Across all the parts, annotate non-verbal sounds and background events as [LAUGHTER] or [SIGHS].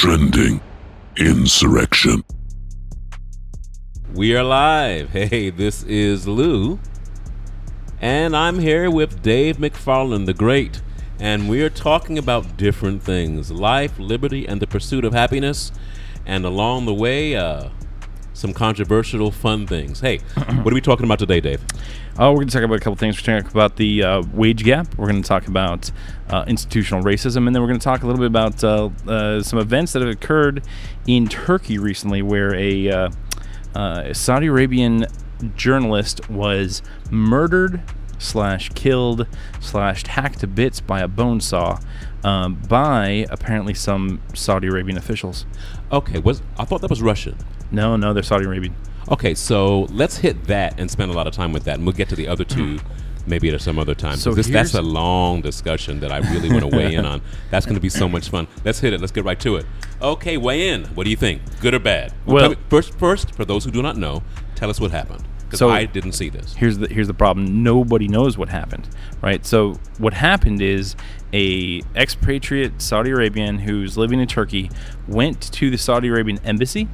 Trending Insurrection. We are live. Hey, this is Lou. And I'm here with Dave McFarland, the Great. And we're talking about different things life, liberty, and the pursuit of happiness. And along the way, uh, some controversial, fun things. Hey, [CLEARS THROAT] what are we talking about today, Dave? Oh, we're going to talk about a couple things. We're going to talk about the uh, wage gap. We're going to talk about uh, institutional racism, and then we're going to talk a little bit about uh, uh, some events that have occurred in Turkey recently, where a uh, uh, Saudi Arabian journalist was murdered slash killed slash hacked to bits by a bone saw um, by apparently some Saudi Arabian officials. Okay, was I thought that was Russian. No, no, they're Saudi Arabian. Okay, so let's hit that and spend a lot of time with that, and we'll get to the other two mm. maybe at some other time. So this, that's a long discussion that I really want to weigh in on. [LAUGHS] That's going to be so much fun. Let's hit it. Let's get right to it. Okay, weigh in. What do you think? Good or bad? Well- tell me- first, first, for those who do not know, tell us what happened because So- I didn't see this. here's the here's the problem. Nobody knows what happened, right? So what happened is a expatriate Saudi Arabian who's living in Turkey went to the Saudi Arabian embassy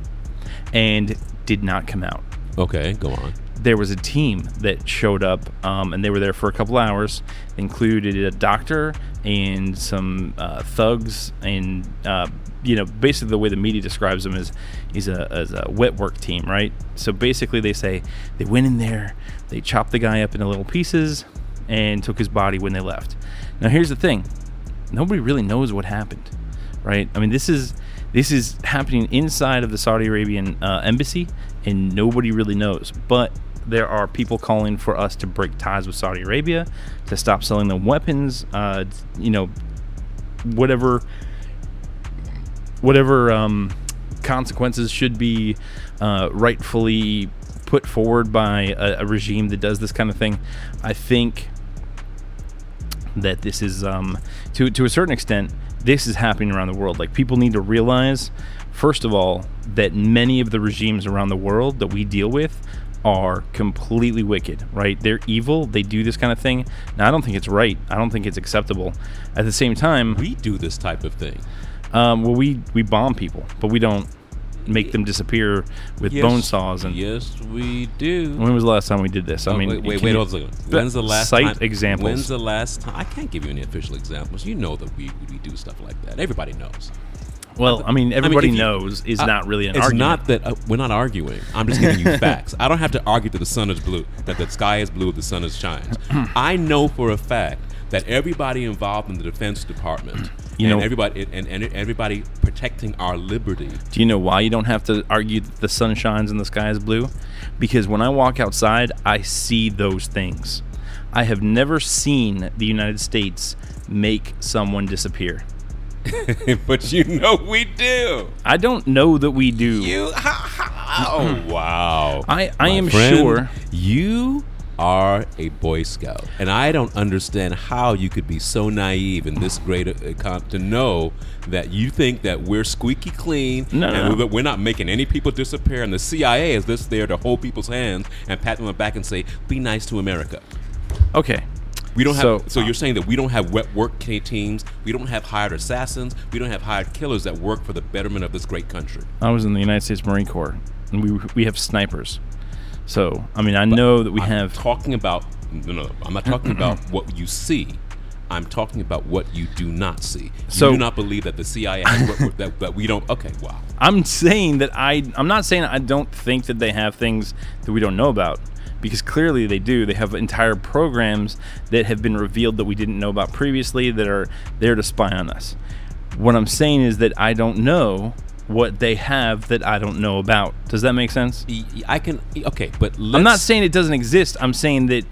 and did not come out. Okay, go on. There was a team that showed up, um, and they were there for a couple hours. They included a doctor and some uh, thugs, and uh, you know, basically the way the media describes them is he's a, as a wet work team, right? So basically, they say they went in there, they chopped the guy up into little pieces, and took his body when they left. Now, here's the thing: nobody really knows what happened, right? I mean, this is this is happening inside of the Saudi Arabian uh, embassy, and nobody really knows. But there are people calling for us to break ties with Saudi Arabia, to stop selling them weapons, uh, you know, whatever whatever um, consequences should be uh, rightfully put forward by a, a regime that does this kind of thing. I think that this is um, to to a certain extent this is happening around the world. Like people need to realize, first of all, that many of the regimes around the world that we deal with are completely wicked. Right? They're evil. They do this kind of thing. Now I don't think it's right. I don't think it's acceptable. At the same time, We do this type of thing. um, well, we we bomb people, but we don't make them disappear with bone saws. And yes, we do. when was the last time we did this? I Oh, mean, wait, wait, wait hold on. When's the last cite time? examples? When's the last time? I can't give you any official examples. You know that we, we do stuff like that. Everybody knows. well, I mean, everybody if you- knows is not really an it's argument. not that uh, we're not arguing. I'm just giving you [LAUGHS] facts. I don't have to argue that the sun is blue, that the sky is blue, the sun is shines. [CLEARS THROAT] I know for a fact that everybody involved in the Defense Department, You and know- everybody and, and everybody protecting our liberty. Do you know why you don't have to argue that the sun shines and the sky is blue? Because when I walk outside, I see those things. I have never seen the United States make someone disappear. [LAUGHS] but you know we do. I don't know that we do. You, ha, ha, oh wow! I- I My am friend, sure- you are a Boy Scout, and I don't understand how you could be so naive in this great uh, to know that you think that we're squeaky clean No, and no, we're- not making any people disappear, and the CIA is just there to hold people's hands and pat them on the back and say, "Be nice to America." Okay. We don't have. So- So, you're saying that we don't have wet work teams, we don't have hired assassins, we don't have hired killers that work for the betterment of this great country. I was in the United States Marine Corps, and we we have snipers. So I mean, I know that we I'm have. talking about no, no, I'm not talking [CLEARS THROAT] about what you see. I'm talking about what you do not see. So- you do not believe that the CIA that, that we don't. Okay, wow. I'm saying that I. I'm not saying I don't think that they have things that we don't know about, because clearly they do. They have entire programs that have been revealed that we didn't know about previously that are there to spy on us. What I'm saying is that I don't know what they have that I don't know about. Does that make sense? I can. Okay, but I'm not saying it doesn't exist. I'm saying that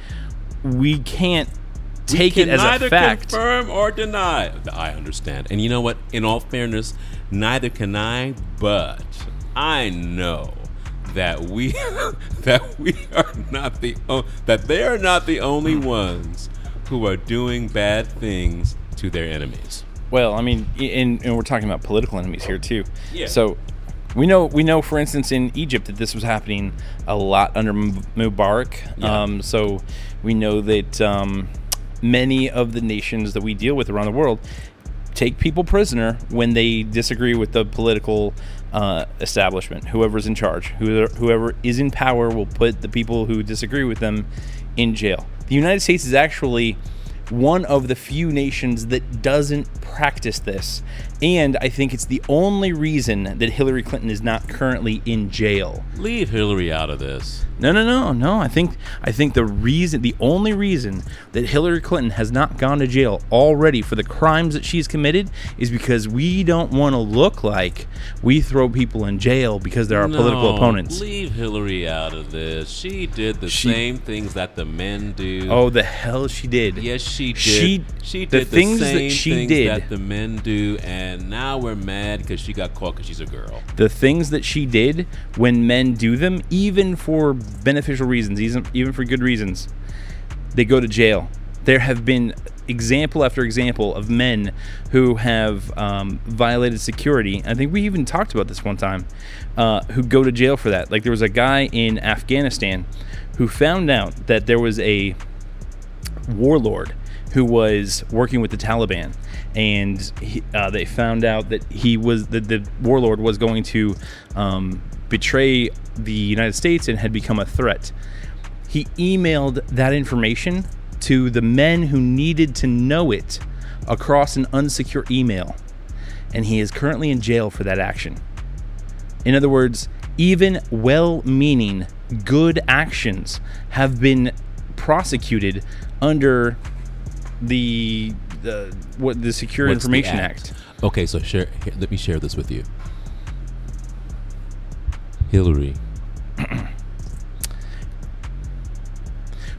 we can't we take can it as neither a fact. confirm or deny. I understand, and you know what? In all fairness, neither can I. But I know that we [LAUGHS] that we are not the o- that they are not the only hmm. ones who are doing bad things to their enemies. Well, I mean, and, and we're talking about political enemies here too. Yeah. So we know we know, for instance, in Egypt that this was happening a lot under Mubarak. Yeah. Um, so we know that um, many of the nations that we deal with around the world, take people prisoner when they disagree with the political uh, establishment. Whoever's in charge, whoever, whoever is in power, will put the people who disagree with them in jail. The United States is actually one of the few nations that doesn't practice this. And I think it's the only reason that Hillary Clinton is not currently in jail. Leave Hillary out of this. No, no, no, no. I think I think the reason, the only reason that Hillary Clinton has not gone to jail already for the crimes that she's committed is because we don't want to look like we throw people in jail because they're our political No, opponents. Leave Hillary out of this. She did the She- same things that the men do. Oh, the hell she did. Yes, she did. She- she the did the, things that same she things did- that the men do, and now we're mad because she got caught because she's a girl. the things that she did when men do them, even for beneficial reasons, even, even for good reasons, they go to jail. There have been example after example of men who have um, violated security. I think we even talked about this one time, uh, who go to jail for that. Like there was a guy in Afghanistan who found out that there was a warlord who was working with the Taliban, and he, uh, they found out that he was the, the warlord was going to um, betray the United States and had become a threat. He emailed that information to the men who needed to know it across an unsecure email, and he is currently in jail for that action. In other words, even well meaning good actions have been prosecuted under the the what the Secure What's the Information Act. Okay, so share. Here, let me share this with you. Hillary.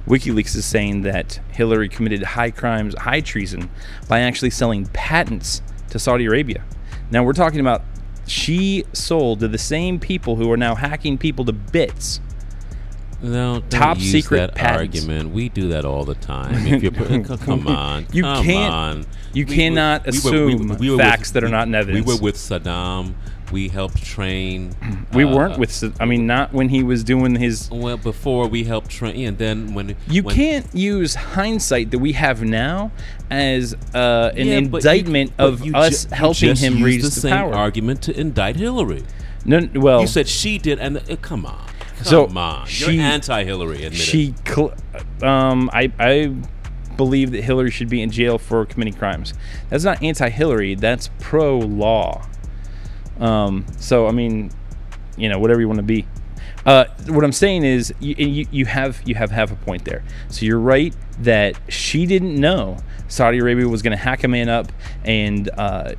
WikiLeaks is saying that Hillary committed high crimes, high treason, by actually selling patents to Saudi Arabia. Now we're talking about she sold to the same people who are now hacking people to bits. No, don't Top use secret that patents. argument. We do that all the time. If you're [LAUGHS] come on, You come can't- on. you cannot assume facts that are not in We were with Saddam. We helped train. We uh, weren't with. I mean, not when he was doing his. Well, before we helped train, and then when You when, can't use hindsight that we have now as uh, an Yeah, but you- indictment of you us ju- helping him reach the the, same power. argument to indict Hillary. No, well, You said she did, and uh, come on, come So, on. she- You're anti-Hillary. Admit she. Cl- um, I I believe that Hillary should be in jail for committing crimes. That's not anti-Hillary. That's pro-law. Um, so I mean, you know, whatever you want to be. Uh, what I'm saying is, you, you, you have you have half a point there. So you're right that she didn't know Saudi Arabia was going to hack a man up, and uh,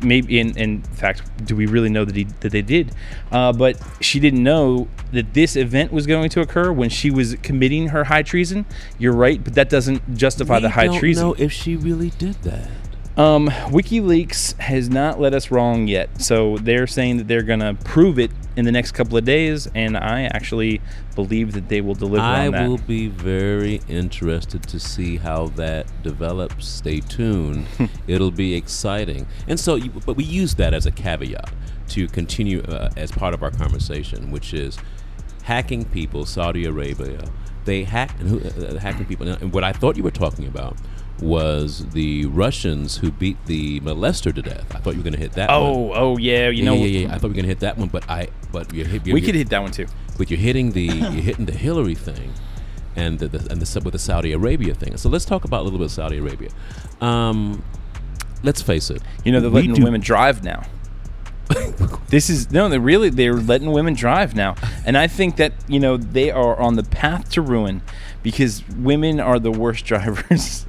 maybe in, in fact, do we really know that he that they did? Uh, but she didn't know that this event was going to occur when she was committing her high treason. You're right, but that doesn't justify we the high don't treason. know if she really did that. Um, WikiLeaks has not let us wrong yet, so they're saying that they're gonna prove it in the next couple of days, and I actually believe that they will deliver I on that. I will be very interested to see how that develops. Stay tuned; [LAUGHS] it'll be exciting. And so, you, but we use that as a caveat to continue uh, as part of our conversation, which is hacking people. Saudi Arabia, they hack and who, uh, hacking people. And what I thought you were talking about was the Russians who beat the molester to death. I thought you were going to hit that. one. Oh, oh yeah, you yeah, know, yeah, yeah, yeah. I thought we were going to hit that one, but I, but you're, hit- you're, we you're- could hit that one too. but you're hitting the you're [COUGHS] hitting the Hillary thing, and the, the and the with the Saudi Arabia thing. So let's talk about a little bit of Saudi Arabia. Um, let's face it. You know, they're letting women drive now. [LAUGHS] this is no, they really they're letting women drive now, and I think that you know they are on the path to ruin because women are the worst [LAUGHS] drivers.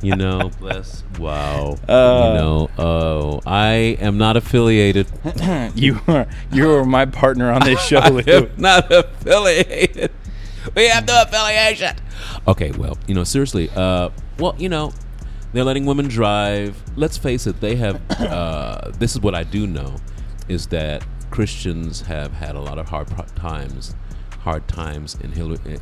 You know, bless. Wow. Uh, you know, oh, I am not affiliated. [CLEARS THROAT] you are you are my partner on this [LAUGHS] show. I am not affiliated. We have no affiliation. Okay, well, you know, seriously. Uh, well, you know, they're letting women drive. Let's face it. They have. [COUGHS] Uh, this is what I do know, is that Christians have had a lot of hard times, hard times in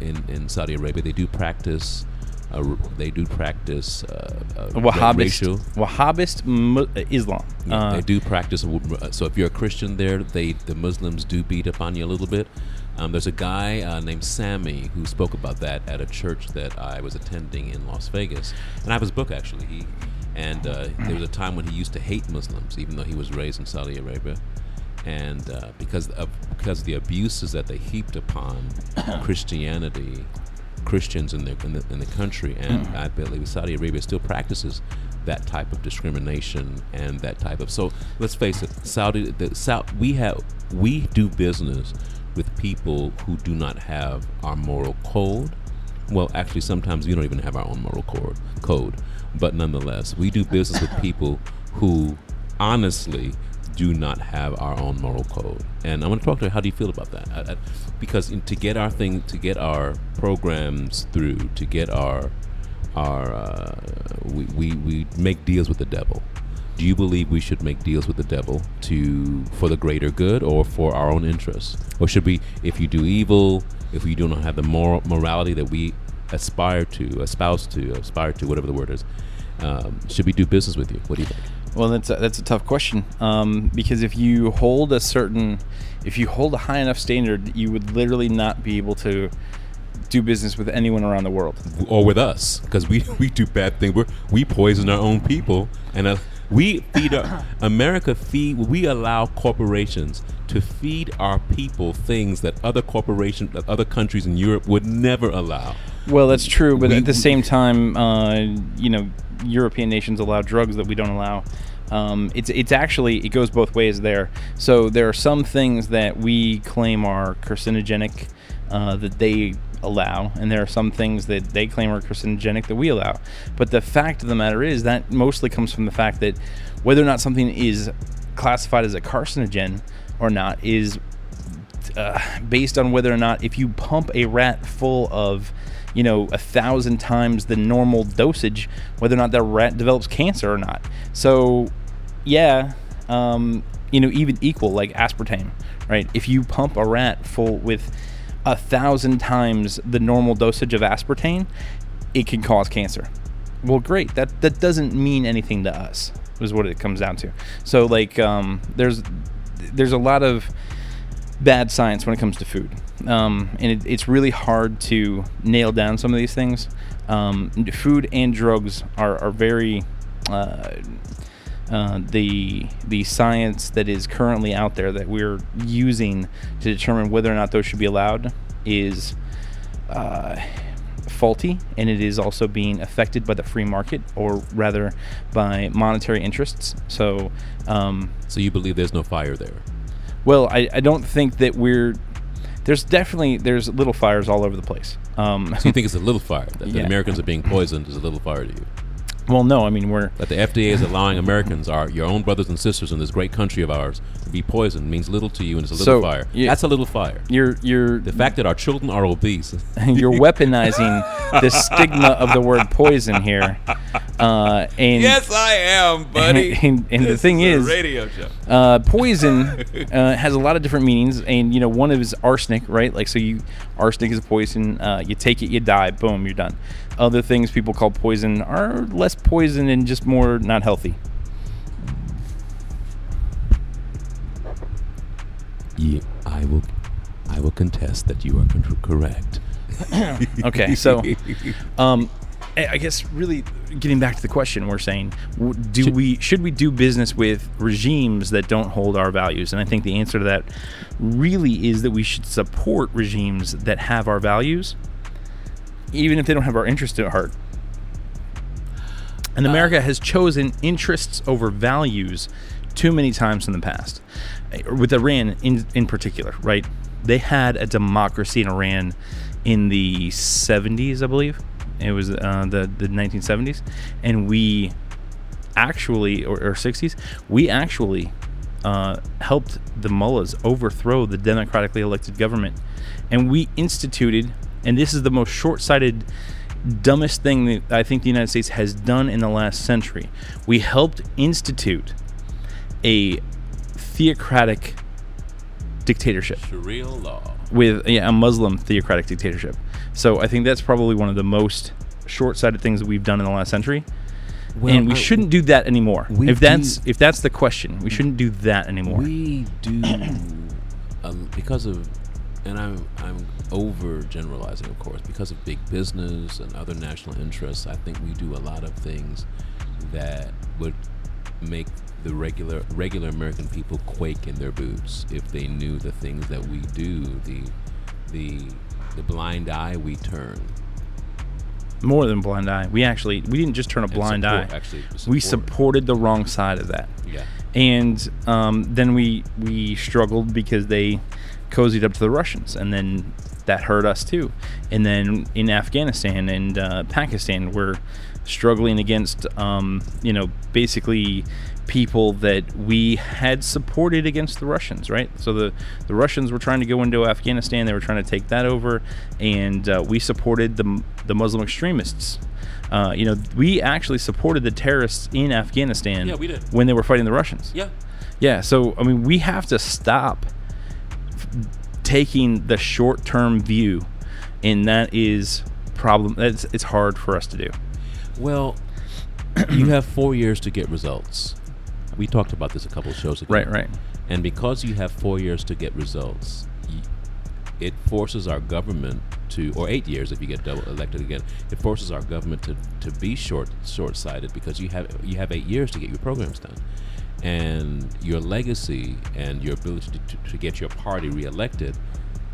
in in Saudi Arabia. They do practice. Uh, they do practice uh, uh, Wahhabist, racial. Wahhabist uh, Islam. Yeah, Uh, they do practice. uh, So if you're a Christian there, they the Muslims do beat up on you a little bit. Um, there's a guy uh, named Sammy who spoke about that at a church that I was attending in Las Vegas, and I have his book actually. He And uh, there was a time when he used to hate Muslims, even though he was raised in Saudi Arabia, and uh, because of because of the abuses that they heaped upon [COUGHS] Christianity, Christians in the in the, in the country, and I believe Saudi Arabia still practices that type of discrimination and that type of. So let's face it, Saudi the South we have we do business with people who do not have our moral code. Well, actually, sometimes we don't even have our own moral code. Code, but nonetheless, we do business with [COUGHS] people who honestly do not have our own moral code. And I want to talk to you. How do you feel about that? I, I, because in, to get our thing, to get our programs through, to get our our uh, we, we we make deals with the devil. Do you believe we should make deals with the devil to for the greater good or for our own interests, or should we, if you do evil, if we do not have the moral morality that we aspire to, espouse to, aspire to, whatever the word is, um, should we do business with you? What do you think? Well, that's a, that's a tough question um, because if you hold a certain, if you hold a high enough standard, you would literally not be able to do business with anyone around the world. or with us because we [LAUGHS] we do bad things. We we poison our own people, and uh, we feed our, [COUGHS] America feed. We allow corporations to feed our people things that other corporations, that other countries in Europe would never allow. Well, that's true, but We- at the same time, uh, you know, European nations allow drugs that we don't allow. Um, it's it's actually it goes both ways there. So there are some things that we claim are carcinogenic uh, that they allow, and there are some things that they claim are carcinogenic that we allow. But the fact of the matter is that mostly comes from the fact that whether or not something is classified as a carcinogen or not is uh, based on whether or not if you pump a rat full of you know a thousand times the normal dosage whether or not that rat develops cancer or not. So yeah um, you know even equal like aspartame right? If you pump a rat full with a thousand times the normal dosage of aspartame it can cause cancer. Well great. That that doesn't mean anything to us is what it comes down to. So like um, there's there's a lot of bad science when it comes to food. Um, and it, it's really hard to nail down some of these things. Um, food and drugs are, are very. Uh, uh, the the science that is currently out there that we're using to determine whether or not those should be allowed is uh, faulty, and it is also being affected by the free market, or rather by monetary interests. So, um, So you believe there's no fire there? Well, I, I don't think that we're. There's definitely there's little fires all over the place. Um, So you think it's a little fire that the Yeah. Americans are being poisoned is a little fire to you? well, no, I mean we're That the FDA is allowing Americans, our your own brothers and sisters in this great country of ours, to be poisoned means little to you, and it's a little So, fire. you- That's a little fire. you're you're The fact that our children are obese. [LAUGHS] you're weaponizing the stigma of the word poison here. [LAUGHS] Uh, and yes, I am, [LAUGHS] buddy. And- and the This thing a is- radio show. uh, poison [LAUGHS] uh, has a lot of different meanings, and you know one of is arsenic, right? Like so, you arsenic is a poison. Uh, you take it, you die. Boom, you're done. Other things people call poison are less poison and just more not healthy. Yeah, I will. I will contest that you are correct. [COUGHS] Okay, so [LAUGHS] um, I I guess really getting back to the question, we're saying, do Should- we should we do business with regimes that don't hold our values? And I think the answer to that really is that we should support regimes that have our values, even if they don't have our interest at heart. And America has chosen interests over values too many times in the past. Uh, With Iran in in particular, right? They had a democracy in Iran in the 70s, I believe. It was uh, the the 1970s, and we actually or, or 60s, we actually uh, helped the mullahs overthrow the democratically elected government, and we instituted. And this is the most short-sighted dumbest thing that I think the United States has done in the last century. We helped institute a theocratic dictatorship Sharia law. with yeah, a Muslim theocratic dictatorship. So I think that's probably one of the most short-sighted things that we've done in the last century. Well, and we I- shouldn't do that anymore. If that's do- if that's the question, we shouldn't do that anymore. We do um, because of, and I'm I'm over generalizing, of course, because of big business and other national interests. I think we do a lot of things that would make the regular regular American people quake in their boots if they knew the things that we do, the the the blind eye we turn. More than blind eye. We actually we didn't just turn a blind support- eye. Actually, We supported the wrong side of that. Yeah. and um, then we we struggled because they cozied up to the Russians, and then that hurt us too. And then in Afghanistan and uh, Pakistan, we're struggling against um, you know basically people that we had supported against the Russians, right? So the the Russians were trying to go into Afghanistan; they were trying to take that over, and uh, we supported the the Muslim extremists. Uh, you know, we actually supported the terrorists in Afghanistan Yeah, we did. when they were fighting the Russians. Yeah. Yeah, so I mean, we have to stop f- taking the short-term view, and that is problem. It's it's hard for us to do. Well, [CLEARS THROAT] you have four years to get results. We talked about this a couple of shows ago. Right, right. And because you have four years to get results, it forces our government to, or eight years if you get double elected again, it forces our government to, to be short short sighted because you have you have eight years to get your programs done, and your legacy and your ability to, to, to get your party reelected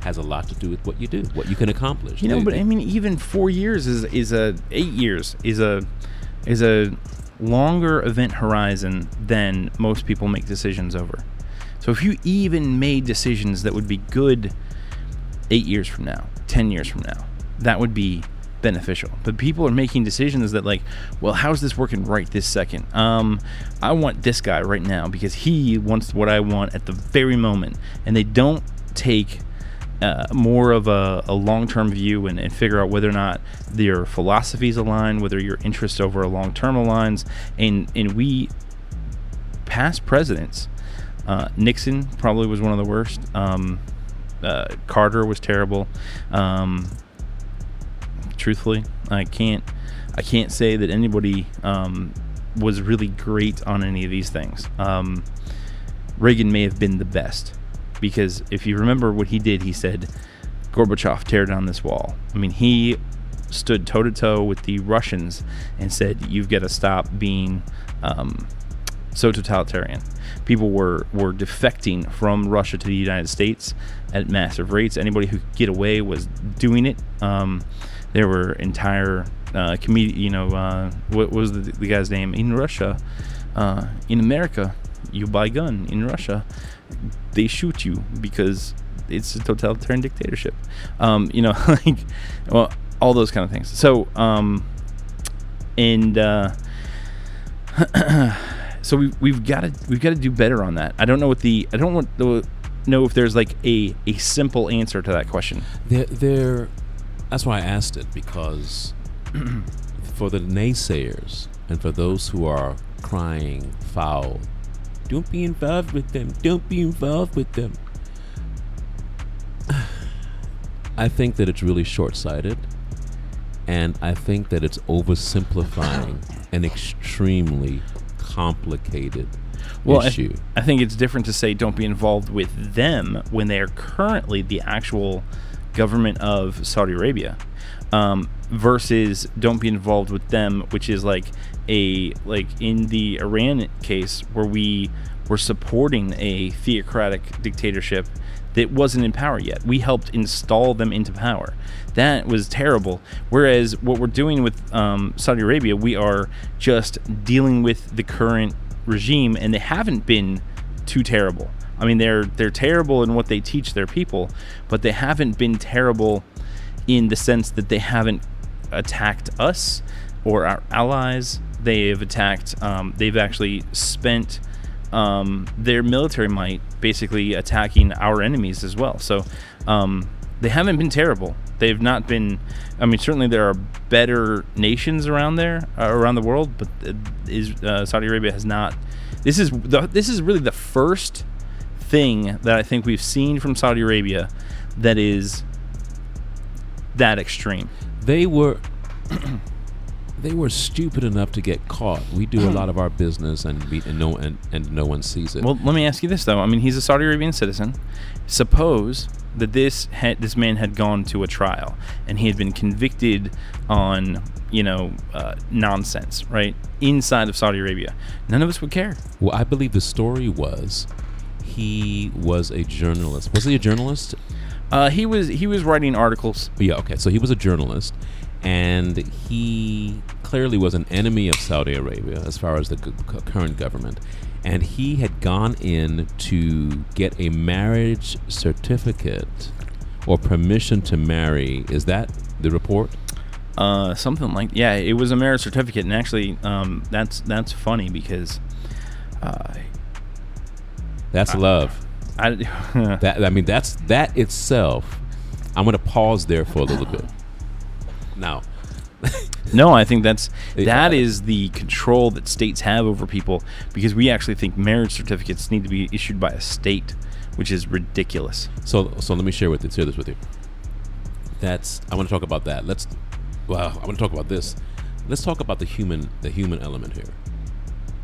has a lot to do with what you do, what you can accomplish. You know, The- but the- I mean, even four years is is a eight years is a is a longer event horizon than most people make decisions over. So if you even made decisions that would be good eight years from now, ten years from now, that would be beneficial. But people are making decisions that like, well, how's this working right this second? Um, I want this guy right now because he wants what I want at the very moment, and they don't take uh, more of a, a long-term view and, and figure out whether or not your philosophies align, whether your interests over a long-term aligns, and and we past presidents, uh, Nixon probably was one of the worst. Um, uh, Carter was terrible. Um, truthfully, I can't I can't say that anybody um, was really great on any of these things. Um, Reagan may have been the best because if you remember what he did, he said, Gorbachev, tear down this wall. I mean, he stood toe to toe with the Russians and said, you've got to stop being um, so totalitarian. People were, were defecting from Russia to the United States at massive rates. Anybody who could get away was doing it. Um, there were entire uh, you know, uh, what was the, the guy's name in Russia? Uh, in America, you buy gun. In Russia, they shoot you because it's a totalitarian dictatorship. Um, you know, [LAUGHS] like, well, all those kind of things. So, um, and uh, [CLEARS THROAT] so we we've got to we've got to do better on that. I don't know what the I don't want to know if there's like a a simple answer to that question. They're, they're, that's why I asked it because [CLEARS THROAT] for the naysayers and for those who are crying foul, don't be involved with them. Don't be involved with them. [SIGHS] I think that it's really short sighted. And I think that it's oversimplifying [LAUGHS] an extremely complicated Well, I, issue. I think it's different to say don't be involved with them when they are currently the actual government of Saudi Arabia, um, versus don't be involved with them, which is like a like in the Iran case where we were supporting a theocratic dictatorship that wasn't in power yet. We helped install them into power. That was terrible. Whereas what we're doing with um, Saudi Arabia, we are just dealing with the current regime, and they haven't been too terrible. I mean, they're they're terrible in what they teach their people, but they haven't been terrible in the sense that they haven't attacked us or our allies. They have attacked. Um, they've actually spent um, their military might basically attacking our enemies as well. So um, they haven't been terrible. They've not been. I mean, certainly there are better nations around there, uh, around the world, but uh, is uh, Saudi Arabia has not. This is the, this is really the first thing that I think we've seen from Saudi Arabia that is that extreme. they were they were stupid enough to get caught. We do a lot of our business and be, and no and, and no one sees it. Well, let me ask you this though. I mean, he's a Saudi Arabian citizen. Suppose that this had, this man had gone to a trial and he had been convicted on you know uh, nonsense, right? Inside of Saudi Arabia, none of us would care. Well, I believe the story was he was a journalist. Was he a journalist? Uh, he was he was writing articles. Yeah, okay. So he was a journalist, and he clearly was an enemy of Saudi Arabia as far as the g- current government. And he had gone in to get a marriage certificate or permission to marry. Is that the report? Uh, something like yeah, it was a marriage certificate, and actually, um, that's that's funny because, uh, That's love. I [LAUGHS] That I mean, that's that itself. I'm going to pause there for a little bit. Now, no, I think that's that is the control that states have over people because we actually think marriage certificates need to be issued by a state, which is ridiculous. So so let me share with you, share this with you. That's I want to talk about that. Let's well, I want to talk about this. Let's talk about the human the human element here.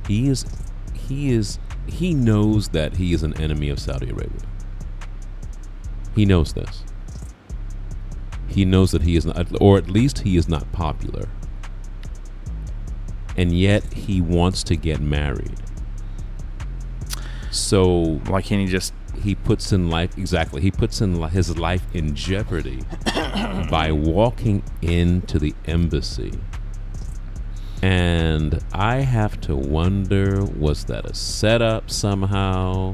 He is he is he knows that he is an enemy of Saudi Arabia. He knows this. He knows that he is not or at least he is not popular. And yet he wants to get married. So Why can't he just? he puts in life exactly he puts in li- his life in jeopardy [COUGHS] by walking into the embassy and i have to wonder was that a setup somehow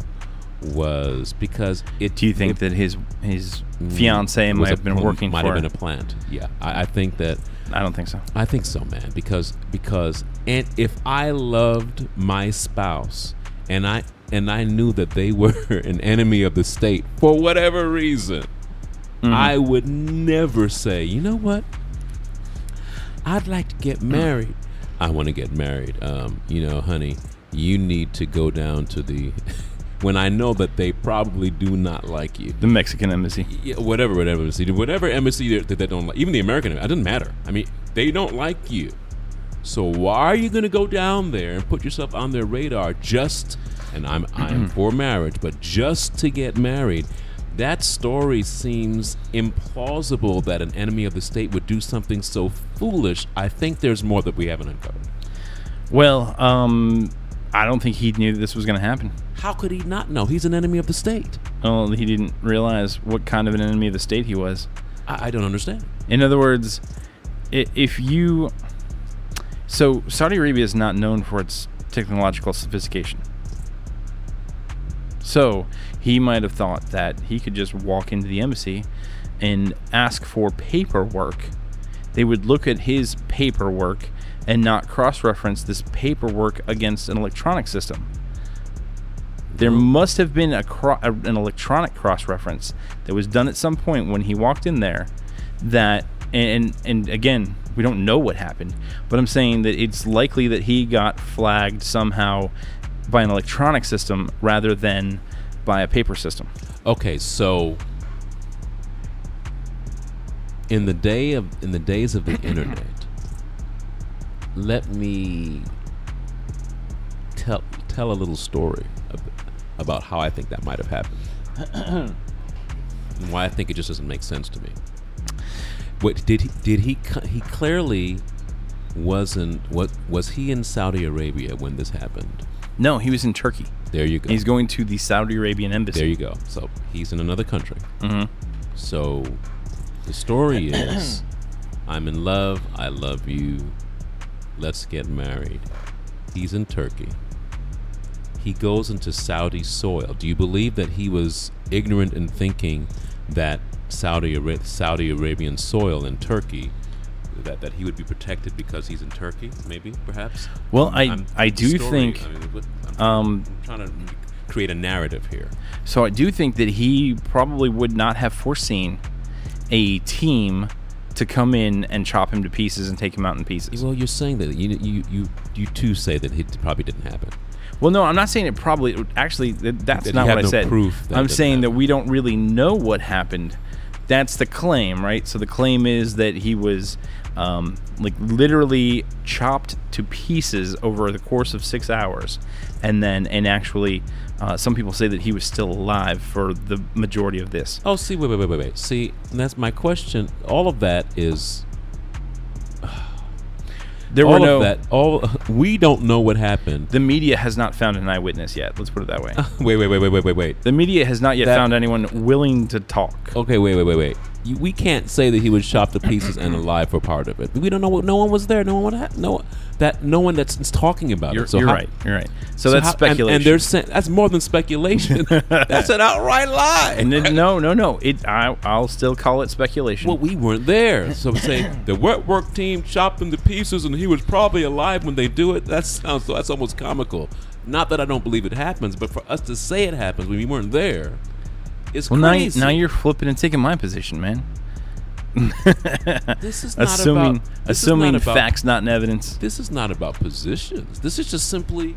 was because it Do you think it that his his mm, fiance might have been pl- working might have been a plant yeah I, I think that I don't think so. I think so, man. Because because and if I loved my spouse and I and I knew that they [LAUGHS] were an enemy of the state for whatever reason, mm-hmm. I would never say, you know what? I'd like to get mm. married. I want to get married. Um, you know, honey, you need to go down to the [LAUGHS] when I know that they probably do not like you The Mexican embassy. yeah, whatever, whatever embassy, whatever embassy that, they don't like, even the American, embassy. it doesn't matter. I mean, they don't like you. So why are you going to go down there and put yourself on their radar just? And I'm I'm [CLEARS THROAT] for marriage, but just to get married. That story seems implausible that an enemy of the state would do something so foolish. I think there's more that we haven't uncovered. Well, um, I don't think he knew that this was going to happen. How could he not know? He's an enemy of the state. Oh, he didn't realize what kind of an enemy of the state he was. I, I don't understand. In other words, if you. So, Saudi Arabia is not known for its technological sophistication. So, he might have thought that he could just walk into the embassy and ask for paperwork. They would look at his paperwork and not cross reference this paperwork against an electronic system. There must have been a, cro- an electronic cross reference that was done at some point when he walked in there. That and and again, we don't know what happened, but I'm saying that it's likely that he got flagged somehow by an electronic system rather than by a paper system. Okay, so in the day of in the days of the [COUGHS] internet, let me tell tell a little story about how I think that might have happened. and why I think it just doesn't make sense to me. What did he did he he clearly wasn't what was he in Saudi Arabia when this happened? No, he was in Turkey. There you go. He's going to the Saudi Arabian embassy. There you go. So he's in another country. Mhm. So the story [CLEARS THROAT] is I'm in love. I love you. Let's get married. He's in Turkey. He goes into Saudi soil. Do you believe that he was ignorant in thinking that Saudi Ara- Saudi Arabian soil in Turkey that, that he would be protected because he's in Turkey? Maybe, perhaps. Well, I I'm- I do story- think I mean, what- I'm, um, I'm trying to create a narrative here. So I do think that he probably would not have foreseen a team to come in and chop him to pieces and take him out in pieces. Well, you're saying that you you you you too say that it probably didn't happen. Well, no, I'm not saying it probably. Actually, that's That not what I said. proof I'm saying that we don't really know what happened. That's the claim, right? So the claim is that he was um, like literally chopped to pieces over the course of six hours, and then and actually, uh, some people say that he was still alive for the majority of this. Oh, see, wait, wait, wait, wait, wait. See, that's my question. All of that is [SIGHS] There all were no. of that. All [LAUGHS] we don't know what happened. The media has not found an eyewitness yet. Let's put it that way. [LAUGHS] Wait, wait, wait, wait, wait, wait, wait. The media has not yet That- found anyone willing to talk. Okay, wait, wait, wait, wait. You, we can't say that he was chopped to pieces and alive for part of it. We don't know. What, no one was there. No one have. No, that no one that's talking about You're, it. So you're how- right. You're right. So, that's how- and- speculation. And, they're saying that's more than speculation. [LAUGHS] that's an outright lie. And then, no, no, no. It. I, I'll still call it speculation. well, we weren't there. So say the wet work team chopped him to pieces, and he was probably alive when they do it. That sounds. That's almost comical. Not that I don't believe it happens, but for us to say it happens when we weren't there, is well, now, crazy. now you're flipping and taking my position, man. this is [LAUGHS] not assuming about is not assuming about- facts, not in evidence. This is not about positions. This is just simply,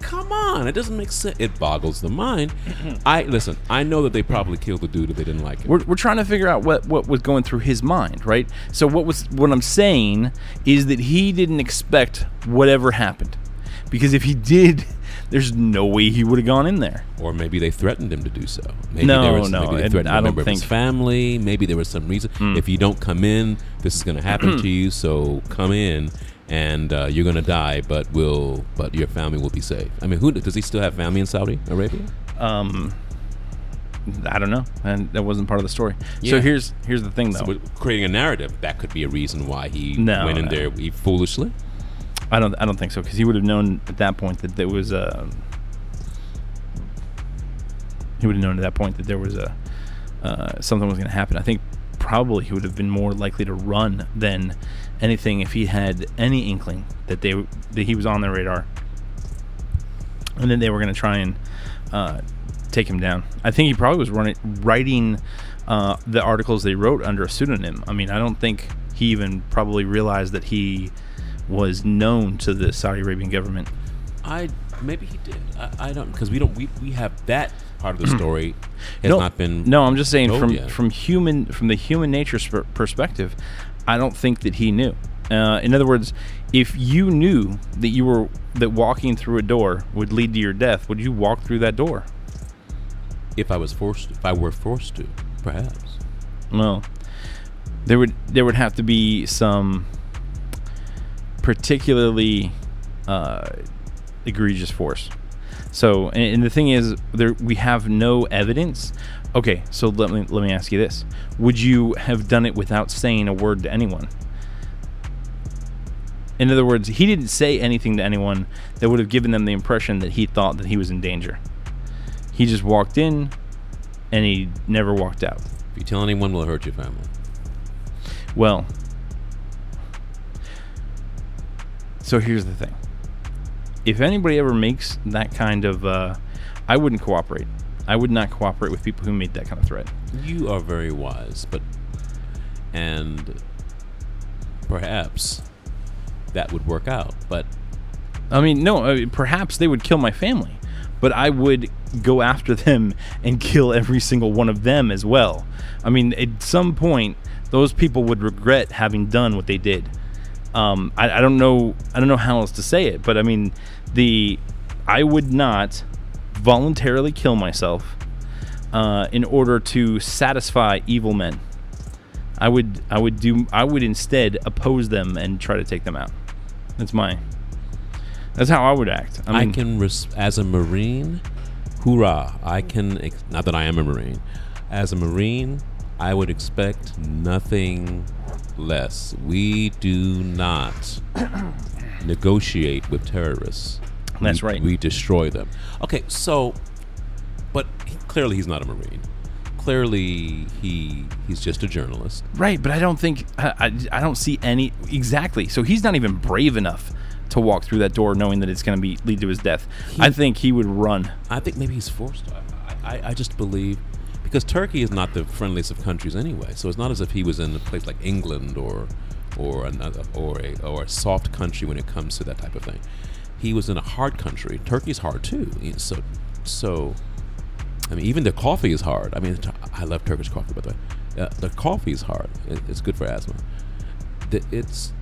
come on. It doesn't make sense. It boggles the mind. [CLEARS THROAT] I listen. I know that they probably killed the dude if they didn't like him. We're, we're trying to figure out what, what was going through his mind, right? So what was what I'm saying is that he didn't expect whatever happened, because if he did, [LAUGHS] there's no way he would have gone in there. or maybe they threatened him to do so. Maybe No, there was, no, Maybe they threatened I a member of his family. Maybe there was some reason. If you don't come in, this is going to happen to [CLEARS THROAT] you. So come in, and uh, you're going to die. But will but your family will be safe. I mean, who does he still have family in Saudi Arabia? Um, I don't know, and that wasn't part of the story. Yeah. So here's here's the thing, though. So creating a narrative that could be a reason why he No, went in no. there he foolishly. I don't I don't think so because he would have known at that point that there was a. He would have known at that point that there was a uh, something was going to happen. I think probably he would have been more likely to run than anything if he had any inkling that they that he was on their radar, and then they were going to try and uh, take him down. I think he probably was running writing uh, the articles they wrote under a pseudonym. I mean, I don't think he even probably realized that he was known to the Saudi Arabian government. I maybe he did. I, I don't because we don't we, we have that part of the story has no, not been No, I'm just saying from yet. from human from the human nature sp- perspective, I don't think that he knew. Uh, in other words, if you knew that you were that walking through a door would lead to your death, would you walk through that door? if I was forced if I were forced to perhaps Well, there would there would have to be some particularly uh, egregious force. So, and, and the thing is, there we have no evidence. Okay, so let me let me ask you this: Would you have done it without saying a word to anyone? In other words, he didn't say anything to anyone that would have given them the impression that he thought that he was in danger. He just walked in, and he never walked out. if you tell anyone will hurt your family Well, so here's the thing. If anybody ever makes that kind of, uh, I wouldn't cooperate. I would not cooperate with people who made that kind of threat. you are very wise but and perhaps that would work out but I mean, no, uh, perhaps they would kill my family, but I would go after them and kill every single one of them as well. I mean, at some point, those people would regret having done what they did. Um, I, I don't know. I don't know how else to say it, but I mean, the I would not voluntarily kill myself uh, in order to satisfy evil men. I would. I would do. I would instead oppose them and try to take them out. That's my. That's how I would act. I I, can res- as a marine hoorah i can ex- not that i am a marine as a marine i would expect nothing less we do not [CLEARS THROAT] negotiate with terrorists That's We- right. we destroy them okay so but he- clearly he's not a marine clearly he he's just a journalist Right, but I don't think I, I, I don't see any exactly. So he's not even brave enough to walk through that door, knowing that it's going to be lead to his death. I think he would run. I think maybe he's forced. I, I, I just believe because Turkey is not the friendliest of countries anyway. So it's not as if he was in a place like England or or another or a or a soft country when it comes to that type of thing. He was in a hard country. Turkey's hard too. So so I mean even the coffee is hard. I mean I love Turkish coffee by the way. Uh, the coffee is hard. It, it's good for asthma. th- it's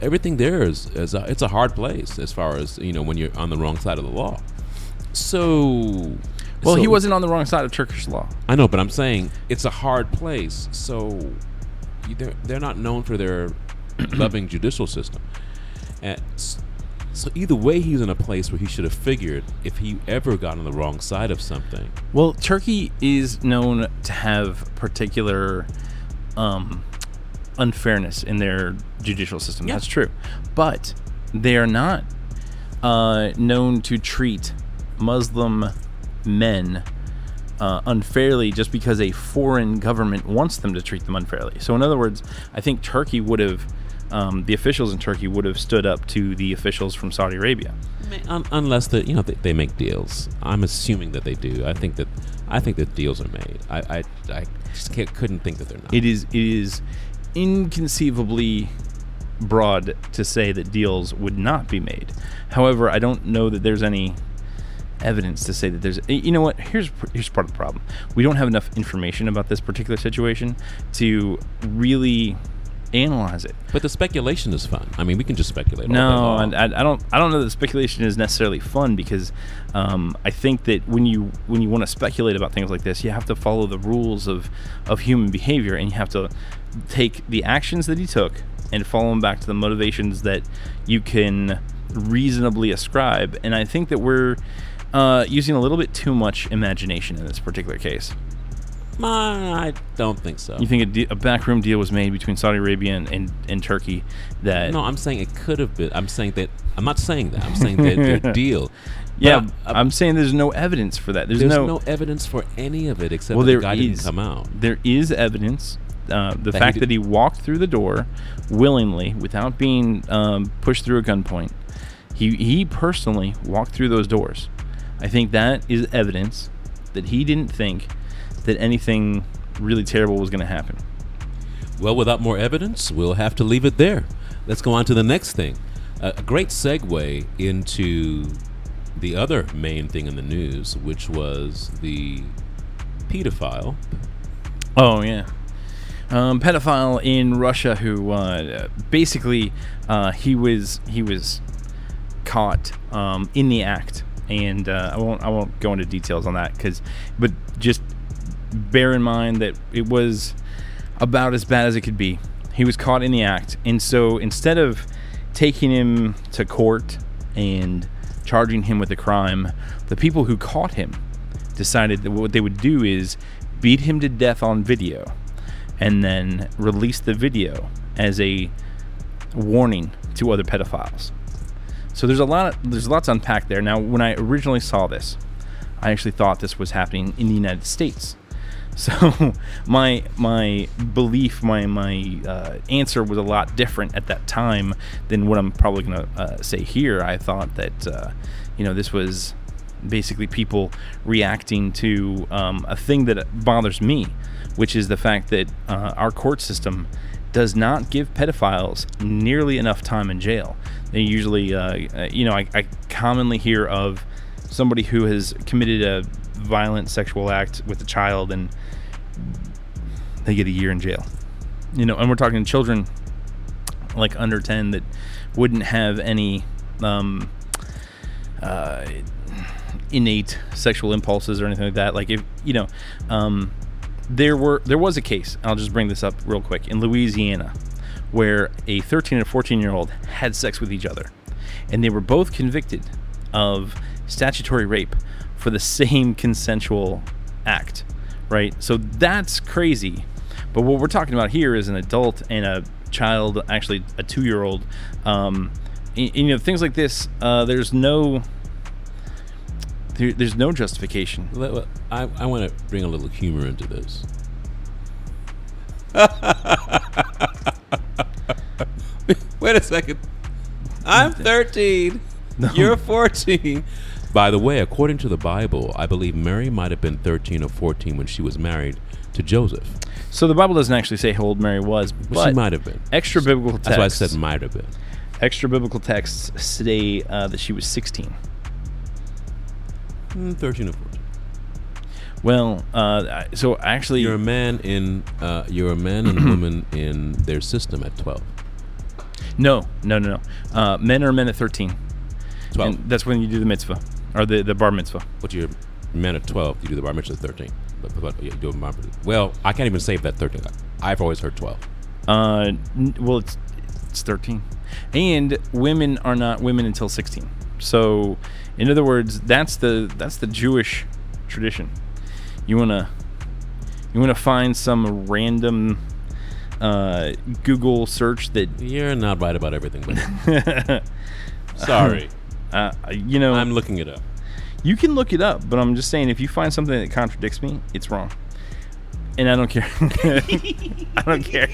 everything there is, is a, it's a hard place as far as you know when you're on the wrong side of the law. So, Well, he wasn't on the wrong side of Turkish law. I know, but I'm saying it's a hard place. So they're they're not known for their [CLEARS THROAT] loving judicial system. And so either way, he's in a place where he should have figured if he ever got on the wrong side of something. Well, Turkey is known to have particular um, unfairness in their judicial system. Yeah. That's true. But they are not uh, known to treat Muslim men uh, unfairly just because a foreign government wants them to treat them unfairly. So, in other words, I think Turkey would have, um, the officials in Turkey would have stood up to the officials from Saudi Arabia. Un- unless the you know they, they make deals. I'm assuming that they do. I think that I think that deals are made. I I, I just couldn't think that they're not. It is it is inconceivably broad to say that deals would not be made. However, I don't know that there's any evidence to say that there's you know what here's here's part of the problem we don't have enough information about this particular situation to really analyze it but the speculation is fun. I mean, we can just speculate. no, and I, I don't. I don't know that speculation is necessarily fun because um, I think that when you when you want to speculate about things like this, you have to follow the rules of of human behavior, and you have to take the actions that he took and follow them back to the motivations that you can reasonably ascribe. And I think that we're uh, using a little bit too much imagination in this particular case. I don't think so. You think a, de- a backroom deal was made between Saudi Arabia and, and, and Turkey that No, I'm saying it could have been. I'm saying that. I'm not saying that. I'm saying that their [LAUGHS] deal. Yeah, But, uh, I'm saying there's no evidence for that. There's, there's no, no, evidence for any of it except Well, that there the guy is. didn't come out. There is evidence. Uh, the That fact did- that he walked through the door willingly without being um, pushed through a gunpoint. He he personally walked through those doors. I think that is evidence that he didn't think that anything really terrible was going to happen. Well, without more evidence, we'll have to leave it there. Let's go on to the next thing. Uh, a great segue into the other main thing in the news, which was the pedophile. Oh yeah, um, pedophile in Russia who uh, basically uh, he was he was caught um, in the act, and uh, I won't I won't go into details on that because, but just bear in mind that it was about as bad as it could be. He was caught in the act, and so instead of taking him to court and charging him with a crime, the people who caught him decided that what they would do is beat him to death on video and then release the video as a warning to other pedophiles. So there's a lot of, there's lots unpacked there. Now, when I originally saw this, I actually thought this was happening in the United States. [LAUGHS] So my my belief, my my uh, answer was a lot different at that time than what I'm probably going to uh, say here. I thought that uh, you know this was basically people reacting to um, a thing that bothers me, which is the fact that uh, our court system does not give pedophiles nearly enough time in jail. They usually, uh, uh, you know, I, I commonly hear of somebody who has committed a violent sexual act with a child and they get a year in jail. You know, and we're talking children like under 10 that wouldn't have any um, uh, innate sexual impulses or anything like that. Like if you know, um, there were there was a case. I'll just bring this up real quick in Louisiana, where a 13 and 14 year old had sex with each other, and they were both convicted of statutory rape for the same consensual act. Right. So that's crazy. But what we're talking about here is an adult and a child, actually a two year old. Um, you know, things like this. Uh, there's no there, there's no justification. I, I want to bring a little humor into this. [LAUGHS] Wait a second. I'm [LAUGHS] 13. You're 14. By the way, according to the Bible, I believe Mary might have been 13 or 14 when she was married to Joseph. So the Bible doesn't actually say how old Mary was, But but she might have been. extra biblical texts. That's why I said might have been. extra biblical texts say uh, that she was 16. Mm, 13 or 14. Well, uh, so actually, You're a man in uh, you're a man and a [CLEARS THROAT] woman in their system at 12. No, no, no, no. Uh, men are men at 13. 12. And that's when you do the mitzvah or the, the bar mitzvah. But you're men at 12, you do the bar mitzvah at 13. But, but yeah, you do a bar mitzvah. Well, I can't even say if that's 13. I've always heard 12. Uh, n- well, it's it's 13, and women are not women until 16. So, in other words, that's the that's the Jewish tradition. You wanna you wanna find some random uh, Google search that You're not right about everything, but [LAUGHS] sorry. uh, you know I'm looking it up. you can look it up, but I'm just saying if you find something that contradicts me, it's wrong. And I don't care. [LAUGHS] I don't care.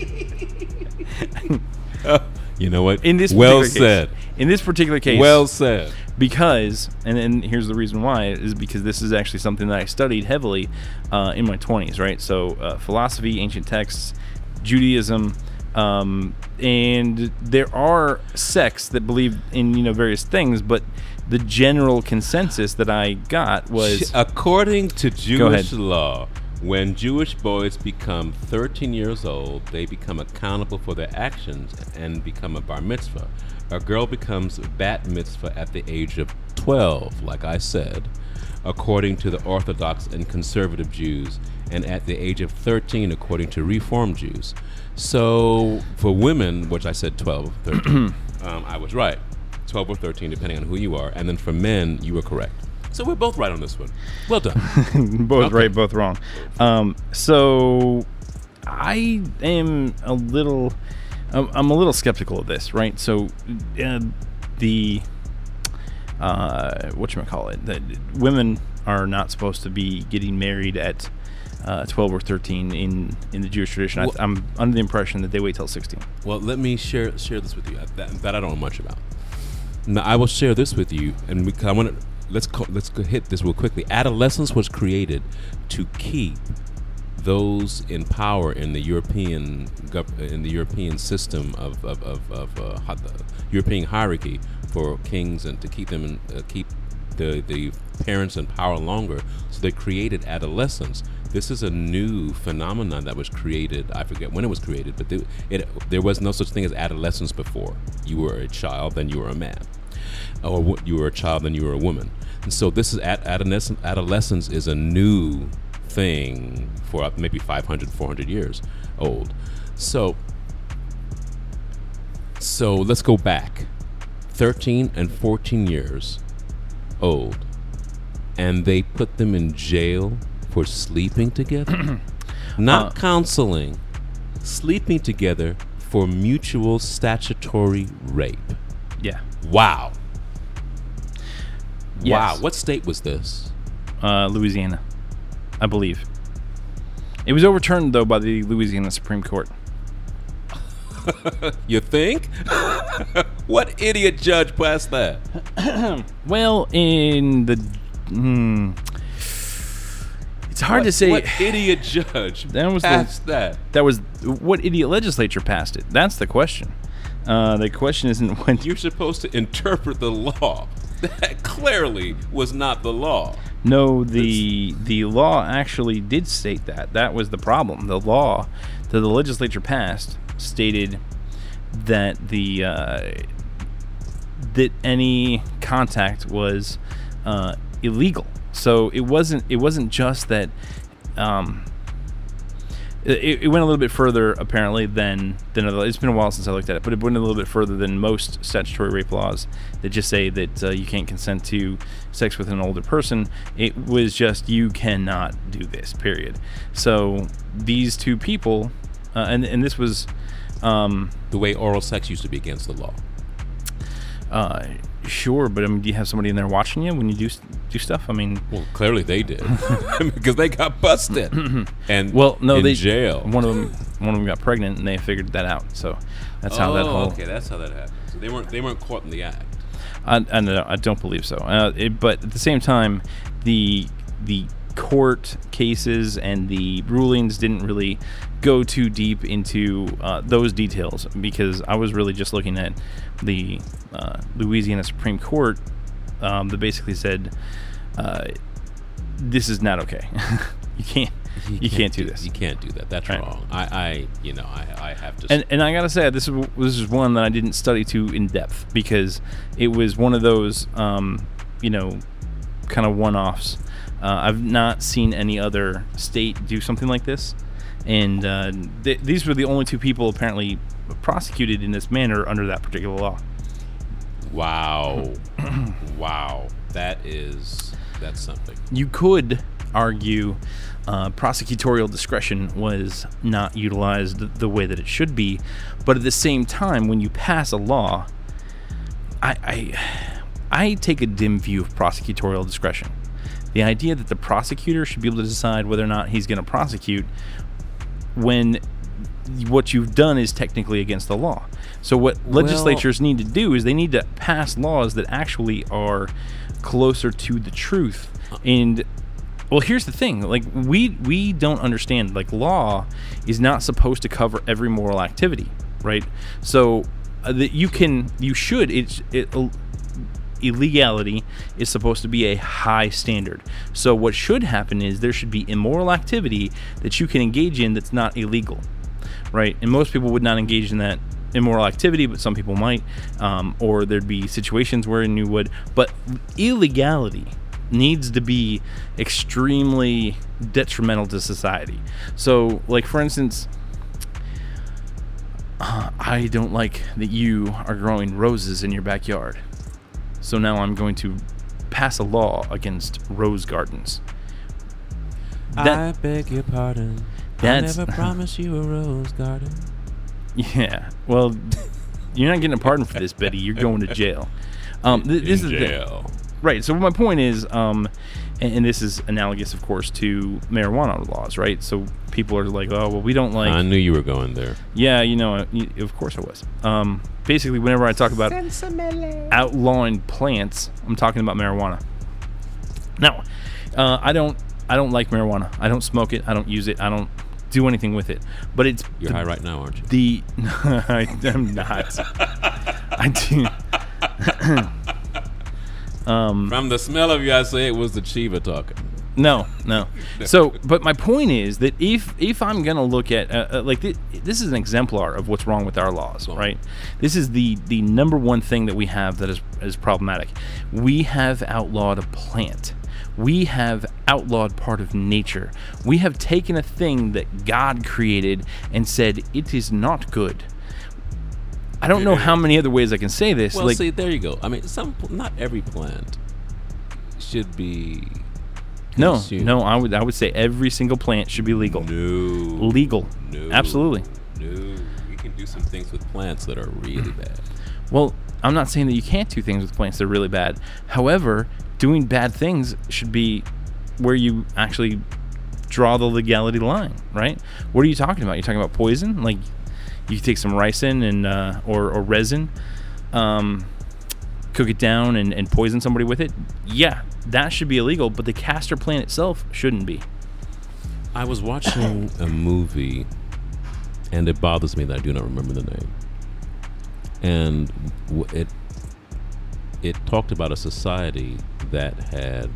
[LAUGHS] You know what? In this well particular said. case, in this particular case, Well said. because and and here's the reason why is because this is actually something that I studied heavily uh, in my 20s, right? So uh, philosophy, ancient texts, Judaism, um, and there are sects that believe in you know various things, but the general consensus that I got was According to. Jewish law, when Jewish boys become 13 years old, they become accountable for their actions and become a bar mitzvah. A girl becomes bat mitzvah at the age of 12, like I said, according to the Orthodox and conservative Jews, and at the age of 13, according to Reform Jews. So for women, which I said 12, 13, [CLEARS THROAT] um, I was right. 12 or 13, depending on who you are. And then for men, you were correct. So we're both right on this one. Well done. [LAUGHS] both Okay. right, both wrong. Um, so I am a little, I'm, I'm a little skeptical of this, right? So uh, the uh, what you call it? That women are not supposed to be getting married at uh, 12 or 13 in in the Jewish tradition. Well- I, I'm under the impression that they wait till 16. Well, let me share share this with you. That, that I don't know much about. Now, I will share this with you, and we, I want to let's let's hit this real quickly. Adolescence was created to keep those in power in the European in the European system of of, of, of uh, European hierarchy for kings and to keep them in, uh, keep the the parents in power longer. So they created adolescence. This is a new phenomenon that was created. I forget when it was created, but there, it, there was no such thing as adolescence before. You were a child, then you were a man or you were a child then you were a woman. And so this is ad- adolescence, adolescence is a new thing for maybe 500, 400 years old. So so let's go back 13 and 14 years old and they put them in jail for sleeping together [CLEARS THROAT] not Uh, counseling sleeping together for mutual statutory rape Yeah. Wow. Yes. Wow. What state was this? Uh, Louisiana, I believe. It was overturned though by the Louisiana Supreme Court. [LAUGHS] You think? [LAUGHS] what idiot judge passed that? [CLEARS THROAT] Well, in the, hmm, it's hard what, to say. What idiot judge [SIGHS] That was the- that? that was what idiot legislature passed it. That's the question. Uh, the question isn't [LAUGHS] when You're supposed to interpret the law. That clearly was not the law. No, the the law actually did state that. That was the problem. The law that the legislature passed stated that the uh, that any contact was uh, illegal. So it wasn't it wasn't just that. Um, it, it went a little bit further apparently than than other, it's been a while since I looked at it, but it went a little bit further than most statutory rape laws that just say that uh, you can't consent to sex with an older person. It was just you cannot do this. Period. So these two people, uh, and and this was. Um, The way oral sex used to be against the law. uh, sure, but I mean, do you have somebody in there watching you when you do do stuff? I mean, Well, clearly they did [LAUGHS] [LAUGHS] because they got busted [CLEARS THROAT] and well, no, in they jail. One of them, one of them got pregnant, and they figured that out. So that's how that Oh, whole. okay, that's how that happened. So they weren't they weren't caught in the act. I, I, no, I don't believe so. Uh, it, but at the same time, the the court cases and the rulings didn't really go too deep into uh, those details because I was really just looking at the uh, Louisiana Supreme Court um, that basically said uh, this is not okay. [LAUGHS] you can't you, can't, do this. You can't do that. That's Right. wrong. I, I, you know, I, I have to. And and I gotta say this is this is one that I didn't study too in depth because it was one of those um, you know kind of one offs. Uh, I've not seen any other state do something like this, and uh, th- these were the only two people apparently prosecuted in this manner under that particular law. wow, [CLEARS THROAT] wow, that is that's something. You could argue uh, prosecutorial discretion was not utilized the way that it should be, but at the same time, when you pass a law, I, I, I take a dim view of prosecutorial discretion. The idea that the prosecutor should be able to decide whether or not he's going to prosecute when what you've done is technically against the law. So what legislatures need to do is they need to pass laws that actually are closer to the truth. And well, here's the thing: like we we don't understand. Like law is not supposed to cover every moral activity, right? So uh, that you can you should it's it, illegality is supposed to be a high standard. So what should happen is there should be immoral activity that you can engage in that's not illegal, right? And most people would not engage in that immoral activity, but some people might, um, or there'd be situations wherein you would. But illegality needs to be extremely detrimental to society. So, like for instance. uh, I don't like that you are growing roses in your backyard. So now I'm going to pass a law against rose gardens. That- I beg your pardon. That's- I never [LAUGHS] promised you a rose garden. Yeah. Well, you're not getting a pardon for this, Betty. You're going to jail. Um, th- this In is the- jail. right. So my point is, um, and, and this is analogous, of course, to marijuana laws, right? So people are like, oh, well, we don't like. I knew you were going there. Yeah, you know, of course I was. Um, basically, whenever I talk about outlawing plants, I'm talking about marijuana. Now, uh, I don't, I don't like marijuana. I don't smoke it. I don't use it. I don't do anything with it. But it's You're the, high right now, aren't you? the [LAUGHS] I am not. I do. [LAUGHS] um, From the smell of you, I say it was the Chiva talking. no, no. [LAUGHS] So, but my point is that if if I'm gonna look at uh, uh, like thi- this is an exemplar of what's wrong with our laws, right? This is the the number one thing that we have that is is problematic. We have outlawed a plant. We have outlawed part of nature. We have taken a thing that God created and said it is not good. I don't know how many other ways I can say this. Well, like, see, there you go. I mean, some not every plant should be no, consumed. no. I would I would say every single plant should be legal. no, Legal. no, Absolutely. No, you can do some things with plants that are really bad. Well, I'm not saying that you can't do things with plants that are really bad. However, doing bad things should be where you actually draw the legality line, right? What are you talking about? You're talking about poison? Like you take some ricin and uh, or, or resin, um, cook it down and, and poison somebody with it. Yeah, that should be illegal. But the castor plant itself shouldn't be. I was watching a movie, and it bothers me that I do not remember the name. And it it talked about a society that had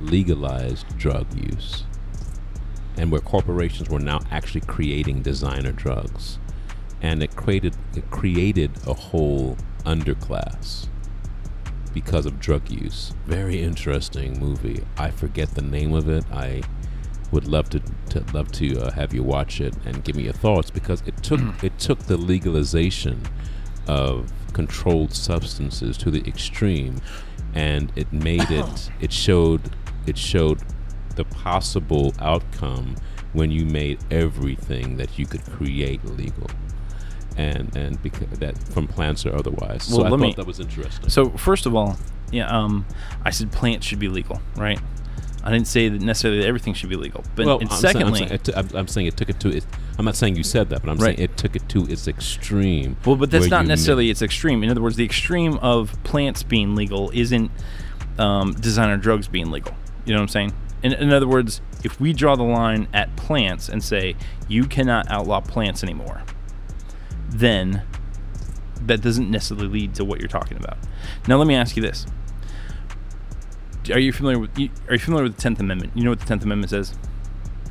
legalized drug use, and where corporations were now actually creating designer drugs, and it created it created a whole underclass because of drug use. Very interesting movie. I forget the name of it. I would love to, to love to uh, have you watch it and give me your thoughts because it took it took the legalization of controlled substances to the extreme and it made it it showed it showed the possible outcome when you made everything that you could create legal. And and because that from plants or otherwise. So Well, I let thought me- that was interesting. So first of all, yeah, um, I said plants should be legal, right? I didn't say that necessarily that everything should be legal, but well, I'm saying- I'm secondly, saying, it t- I'm, I'm saying it took it to it. I'm not saying you said that, but I'm Right. saying it took it to its extreme. Well, but that's not necessarily its extreme. In other words, the extreme of plants being legal isn't um, designer drugs being legal. You know what I'm saying? In, in other words, if we draw the line at plants and say you cannot outlaw plants anymore, then that doesn't necessarily lead to what you're talking about. Now, let me ask you this: Are you familiar with Are you familiar with the Tenth Amendment? You know what the Tenth Amendment says?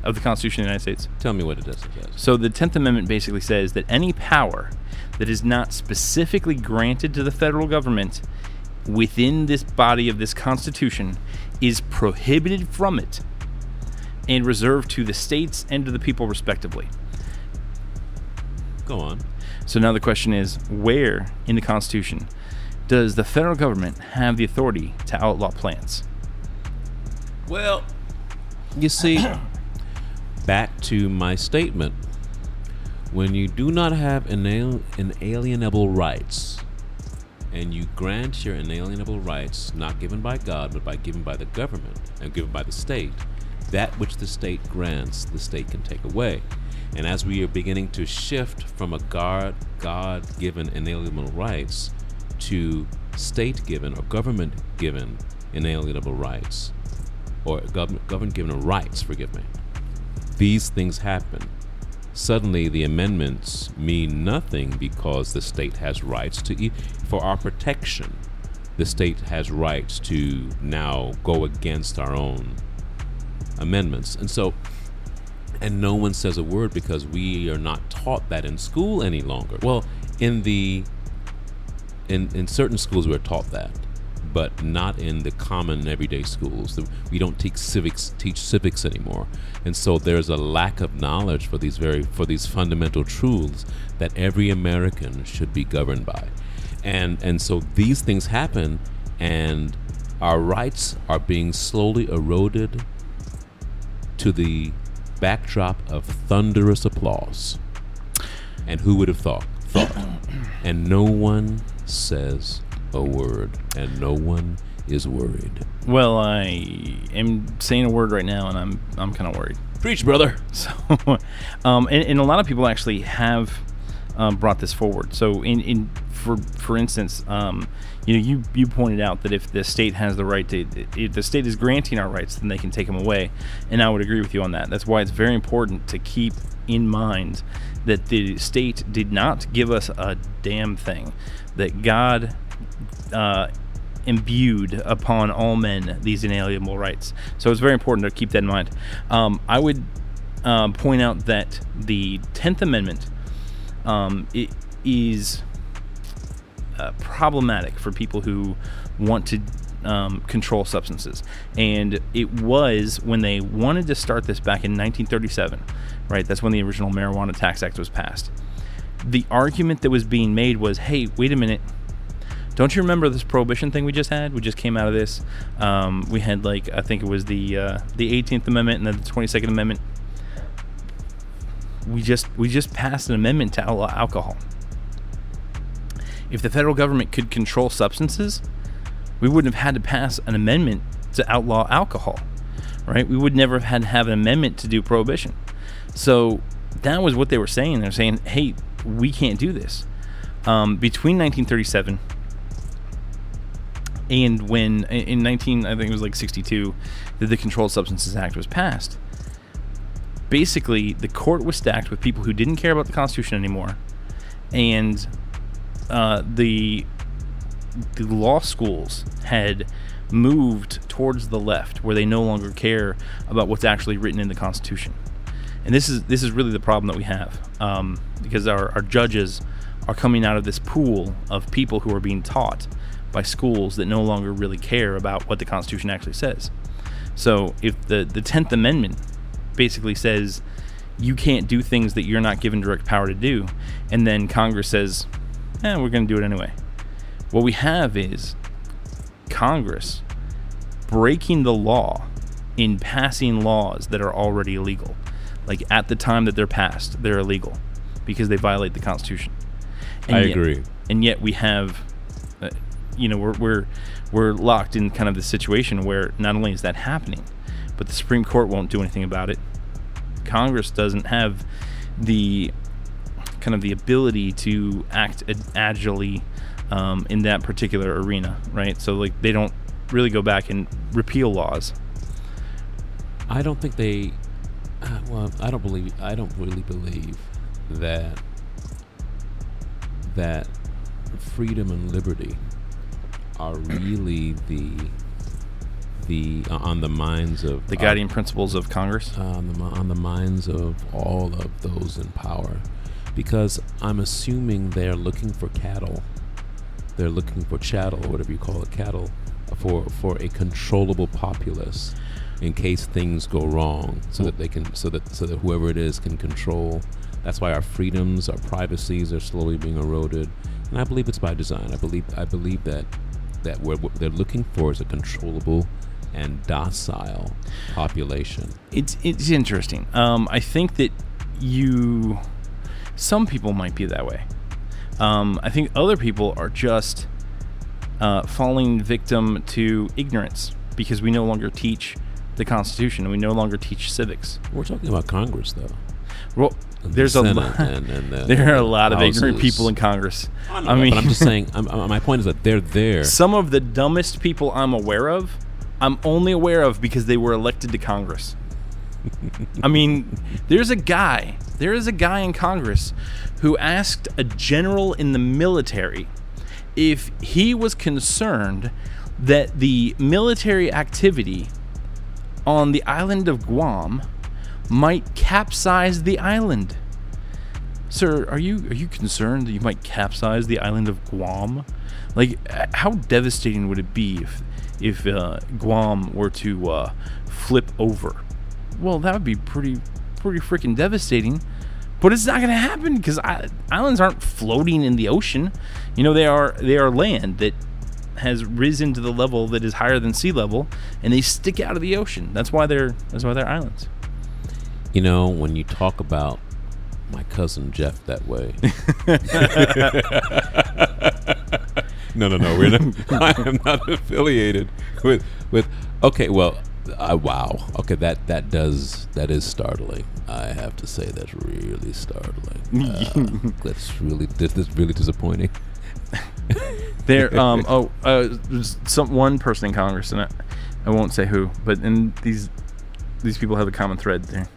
of the Constitution of the United States. Tell me what it does. It says. So the Tenth Amendment basically says that any power that is not specifically granted to the federal government within this body of this Constitution is prohibited from it and reserved to the states and to the people respectively. Go on. So now the question is where in the Constitution does the federal government have the authority to outlaw plants? Well, you see, [COUGHS] back to my statement. When you do not have inal- inalienable rights, and you grant your inalienable rights not given by God, but by given by the government and given by the state, that which the state grants, the state can take away. And as we are beginning to shift from a God God given inalienable rights to state given or government given inalienable rights, or government government given rights, forgive me, these things happen. Suddenly, the amendments mean nothing because the state has rights to, e- for our protection. The state has rights to now go against our own amendments. And so, and no one says a word because we are not taught that in school any longer. Well, in the in in certain schools we're taught that, but not in the common everyday schools. We don't teach civics teach civics anymore, and so there's a lack of knowledge for these very for these fundamental truths that every American should be governed by, and and so these things happen, and our rights are being slowly eroded to the backdrop of thunderous applause. And who would have thought? Thought. and no one says a word, and no one is worried. Well, I am saying a word right now, and I'm I'm kind of worried. Preach, brother. [LAUGHS] So, um, and, and a lot of people actually have um, brought this forward. So, in, in for for instance, um, you know, you you pointed out that if the state has the right to, if the state is granting our rights, then they can take them away, and I would agree with you on that. That's why it's very important to keep in mind that the state did not give us a damn thing. That God. Uh, imbued upon all men these inalienable rights. So it's very important to keep that in mind. Um, I would um, point out that the Tenth Amendment um, is uh, problematic for people who want to um, control substances, and it was when they wanted to start this back in 1937. Right, that's when the original Marijuana Tax Act was passed. The argument that was being made was, "Hey, wait a minute." Don't you remember this prohibition thing we just had? We just came out of this. Um, we had like I think it was the uh, the 18th Amendment and then the 22nd Amendment. We just we just passed an amendment to outlaw alcohol. If the federal government could control substances, we wouldn't have had to pass an amendment to outlaw alcohol, right? We would never have had to have an amendment to do prohibition. So that was what they were saying. They're saying, "Hey, we can't do this." Um, between 1937 and when in 19 i think it was like 62 that the controlled substances act was passed. Basically the court was stacked with people who didn't care about the constitution anymore. And uh, the the law schools had moved towards the left where they no longer care about what's actually written in the constitution and this is this is really the problem that we have um, because our, our judges are coming out of this pool of people who are being taught by schools that no longer really care about what the Constitution actually says. So if the the Tenth Amendment basically says you can't do things that you're not given direct power to do, and then Congress says, "Eh, we're going to do it anyway." What we have is Congress breaking the law in passing laws that are already illegal. Like at the time that they're passed, they're illegal because they violate the Constitution. I yet- agree. And yet we have, uh, you know, we're we're we're locked in kind of the situation where not only is that happening, but the Supreme Court won't do anything about it. Congress doesn't have the kind of the ability to act ad- agilely um, in that particular arena, right? So like they don't really go back and repeal laws. I don't think they. Uh, [CLEARS THROAT] well, I don't believe. I don't really believe that that freedom and liberty are really the the uh, on the minds of The uh, guiding principles of Congress. on the, on the minds of all of those in power because I'm assuming they're looking for cattle. They're looking for chattel, whatever you call it, cattle, for for a controllable populace in case things go wrong, so that they can, so that so that whoever it is can control. That's why our freedoms, our privacies are slowly being eroded, and I believe it's by design. I believe I believe that that what they're looking for is a controllable and docile population. It's it's interesting. Um, I think that you, some people might be that way. Um, I think other people are just uh, falling victim to ignorance because we no longer teach the Constitution and we no longer teach civics. We're talking about Congress, though. Well, And the there's a Senate lot, and- and [LAUGHS] the- there are a lot of houses. ignorant people in Congress. I, I mean, but I'm just saying. [LAUGHS] I'm, I'm- my point is that they're there. some of the dumbest people I'm aware of, I'm only aware of because they were elected to Congress. I mean, there's a guy, there is a guy in Congress who asked a general in the military if he was concerned that the military activity on the island of Guam might capsize the island. Sir, are you are you concerned that you might capsize the island of Guam? Like, how devastating would it be if if uh, Guam were to uh, flip over? Well, that would be pretty pretty freaking devastating. But it's not going to happen because islands aren't floating in the ocean. You know, they are they are land that has risen to the level that is higher than sea level, and they stick out of the ocean. That's why they're that's why they're islands. You know, when you talk about my cousin Jeff that way. [LAUGHS] [LAUGHS] no, no, no. We're not, [LAUGHS] I am not affiliated with with. Okay, well, uh, wow. Okay, that that does that is startling. I have to say that's really startling. Uh, that's really this is really disappointing. There, [LAUGHS] um, oh, uh, there's some one person in Congress, and I, I won't say who, but and these these people have a common thread. They're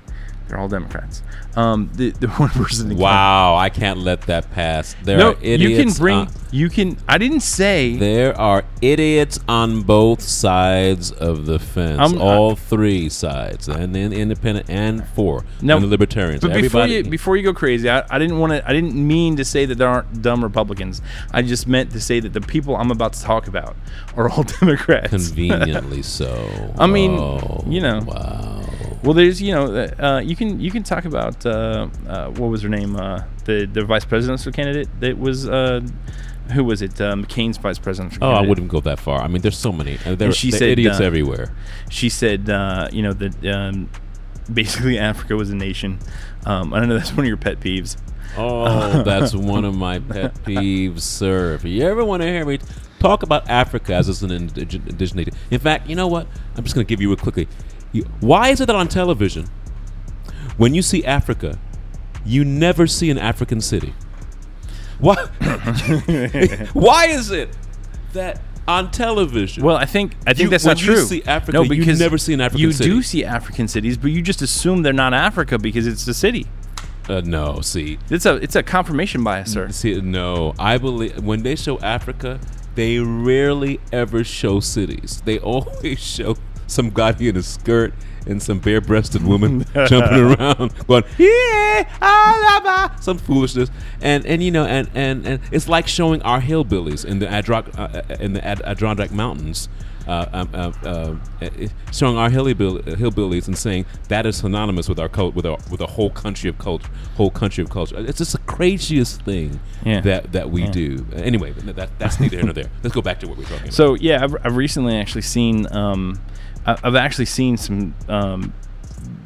they're all Democrats. Um, the the [LAUGHS] one person. Wow, I can't let that pass. There Congress, are no, idiots. you can bring. on- you can. I didn't say. There are idiots on both sides of the fence. I'm- all three sides, and then independent and four, No, and the libertarians. But before you before you go crazy, I, I didn't want to. I didn't mean to say that there aren't dumb Republicans. I just meant to say that the people I'm about to talk about are all [LAUGHS] Democrats. conveniently so. I mean, Oh, you know. Wow. Well, there's you know uh, you can you can talk about uh, uh, what was her name uh, the the vice presidential candidate that was uh, who was it uh, McCain's vice presidential. Oh, I wouldn't go that far. I mean, there's so many. Uh, There, she said, idiots uh, everywhere. She said uh, you know that um, basically [LAUGHS] Africa was a nation. Um, I don't know that's one of your pet peeves. Oh, [LAUGHS] that's one of my pet peeves, sir. If you ever want to hear me talk about Africa as an indig- indigenous, in fact, you know what? I'm just going to give you a quickly. You, why is it that on television, when you see Africa, you never see an African city? What? [LAUGHS] why is it that on television? Well, I think I think You- that's not you true. see Africa, no, you never see an African You city. do see African cities, but you just assume they're not Africa because it's the city. uh, no, see, It's a it's a confirmation bias, sir. See, no, I believe when they show Africa, they rarely ever show cities. They [LAUGHS] always show some guy in a skirt and some bare-breasted woman [LAUGHS] jumping around, going yeah, ah, la, ba," some foolishness, and and you know, and and and it's like showing our hillbillies in the Adrock uh, uh, in the Ad- Adirondack Mountains. Uh, um, uh, uh, showing our hillbill- hillbillies and saying that is synonymous with our cult, with our with a whole country of culture, whole country of culture. It's just the craziest thing Yeah. that that we Yeah. do. Anyway, that, that's neither here nor there. Let's go back to what we're talking about. So yeah, I've, I've recently actually seen um, I- I've actually seen some um,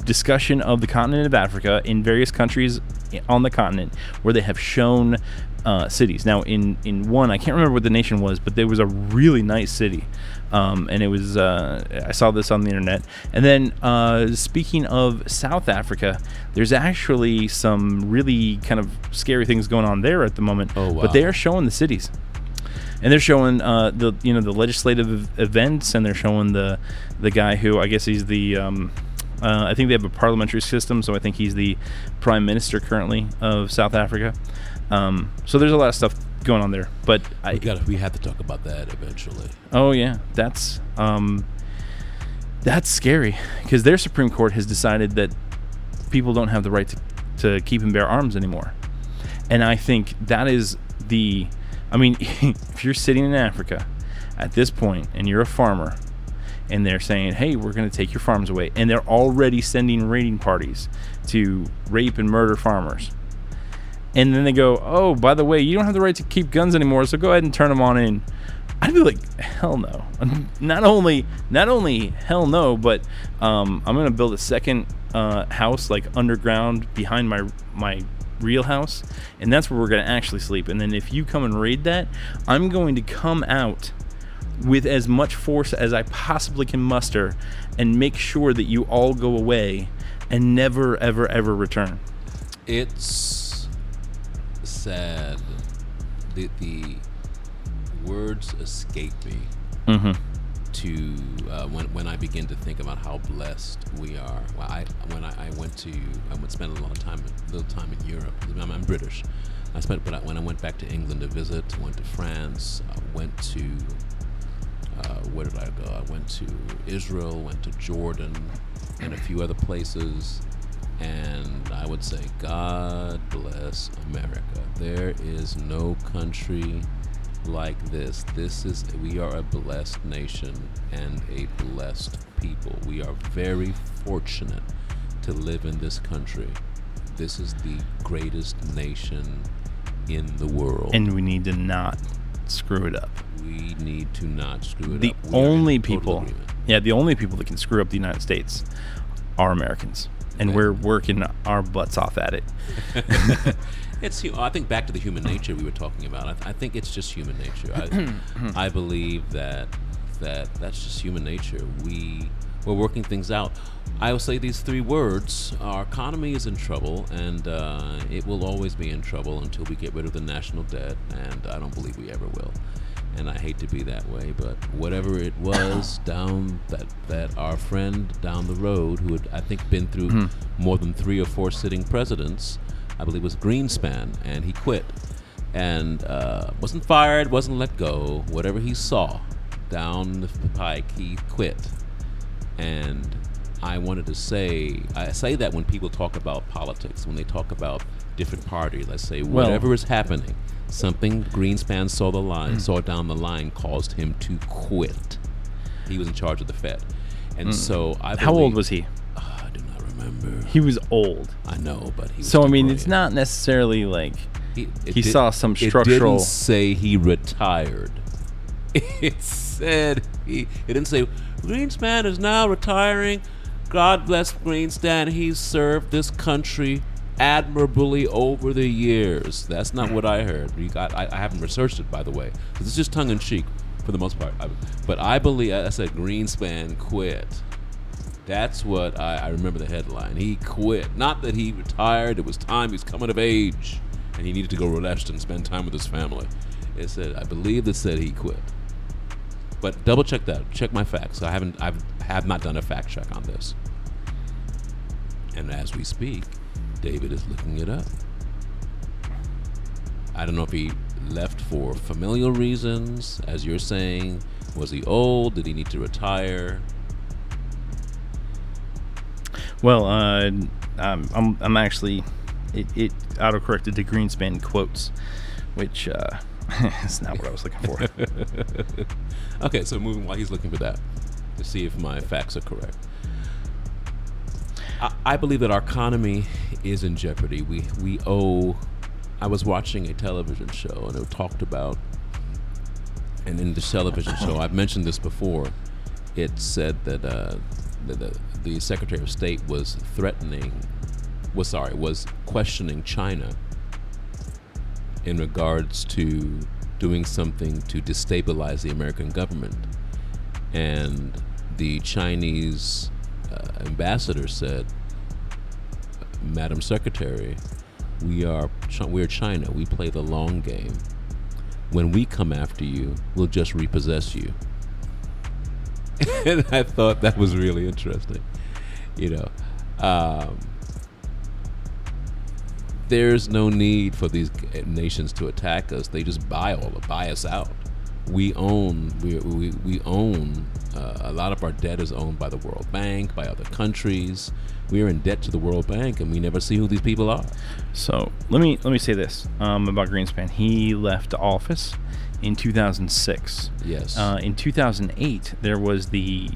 discussion of the continent of Africa in various countries on the continent where they have shown uh, cities. Now in in one I can't remember what the nation was, but there was a really nice city. Um, and it was uh, I saw this on the internet. And then uh, speaking of South Africa, there's actually some really kind of scary things going on there at the moment. Oh, wow. But they are showing the cities and they're showing uh, the you know the legislative events, and they're showing the the guy who I guess he's the um, uh, I think they have a parliamentary system, so I think he's the prime minister currently of South Africa. Um, so there's a lot of stuff going on there, but I we got we have to talk about that eventually. oh yeah, that's um, That's scary because their Supreme Court has decided that people don't have the right to, to keep and bear arms anymore. And I think that is the. I mean, [LAUGHS] if you're sitting in Africa at this point and you're a farmer and they're saying, hey, we're going to take your farms away, and they're already sending raiding parties to rape and murder farmers. And then they go, oh, by the way, you don't have the right to keep guns anymore, so go ahead and turn them on in. I'd be like, hell no. [LAUGHS] Not only, not only hell no, but um, I'm gonna build a second uh, house like underground behind my my real house, and that's where we're gonna actually sleep. And then if you come and raid that, I'm going to come out with as much force as I possibly can muster, and make sure that you all go away and never, ever, ever return. It's sad. The the words escape me Mm-hmm. To uh, when when I begin to think about how blessed we are. Well, I when I, I went to I went spend a lot of time little time in Europe. I'm, I'm British. I spent but I, when I went back to England to visit, went to France, I went to uh, where did I go? I went to Israel, went to Jordan, and a few other places. And I would say, God bless America. There is no country like this. This is, we are a blessed nation and a blessed people. We are very fortunate to live in this country. This is the greatest nation in the world. And we need to not screw it up. we need to not screw it The up. The only people, agreement. yeah, the only people that can screw up the United States are Americans, and Yeah. we're working our butts off at it. [LAUGHS] [LAUGHS] It's. I think back to the human nature we were talking about. I, I think it's just human nature. I, [CLEARS THROAT] I believe that that that's just human nature. We we're working things out. I will say these three words: Our economy is in trouble, and uh, it will always be in trouble until we get rid of the national debt. And I don't believe we ever will. And I hate to be that way, but whatever it was [COUGHS] down that that our friend down the road, who had I think been through more than three or four sitting presidents, I believe was Greenspan, and he quit, and uh, wasn't fired, wasn't let go. Whatever he saw down the pike, he quit. And I wanted to say, I say that when people talk about politics, when they talk about different parties, I say Well- whatever is happening, something Greenspan saw the line, saw down the line, caused him to quit. He was in charge of the Fed, and so I. Mm. How old was he? I do not remember. He was old. I know, but he. Was So I mean, it's not necessarily like He, he saw some structural- It didn't say he retired. [LAUGHS] It said he. It didn't say Greenspan is now retiring. God bless Greenspan. He's served this country admirably over the years. That's not what I heard. You got. I, I haven't researched it, by the way. This is just tongue in cheek for the most part. I, but I believe I said Greenspan quit. That's what I, I remember the headline. He quit. Not that he retired. It was time. He was coming of age, and he needed to go relax and spend time with his family. It said, I believe it said he quit. But double check that. Check my facts. I haven't. I've have not done a fact check on this. And as we speak, David is looking it up. I don't know if he left for familial reasons, as you're saying. Was he old? Did he need to retire? Well, uh, I'm, I'm, I'm actually, it, it auto corrected to Greenspan quotes, which uh, [LAUGHS] is not what I was looking for. [LAUGHS] Okay, so moving while he's looking for that to see if my facts are correct. I, I believe that our economy is in jeopardy. We we owe. I was watching a television show and it talked about, and in this television show, I've mentioned this before. It said that uh, the, the the Secretary of State was threatening, was sorry, was questioning China in regards to doing something to destabilize the American government. And the Chinese uh, ambassador said, Madam Secretary, we are we're China. We play the long game. When we come after you, we'll just repossess you. [LAUGHS] and I thought that was really interesting. You know, um, there's no need for these nations to attack us. They just buy all buy us out. we own we we, we own uh, a lot of our debt is owned by the World Bank, by other countries. We are in debt to the World Bank, and we never see who these people are. So let me let me say this um, about Greenspan. He left office in 2006. Yes. Uh, in 2008, there was the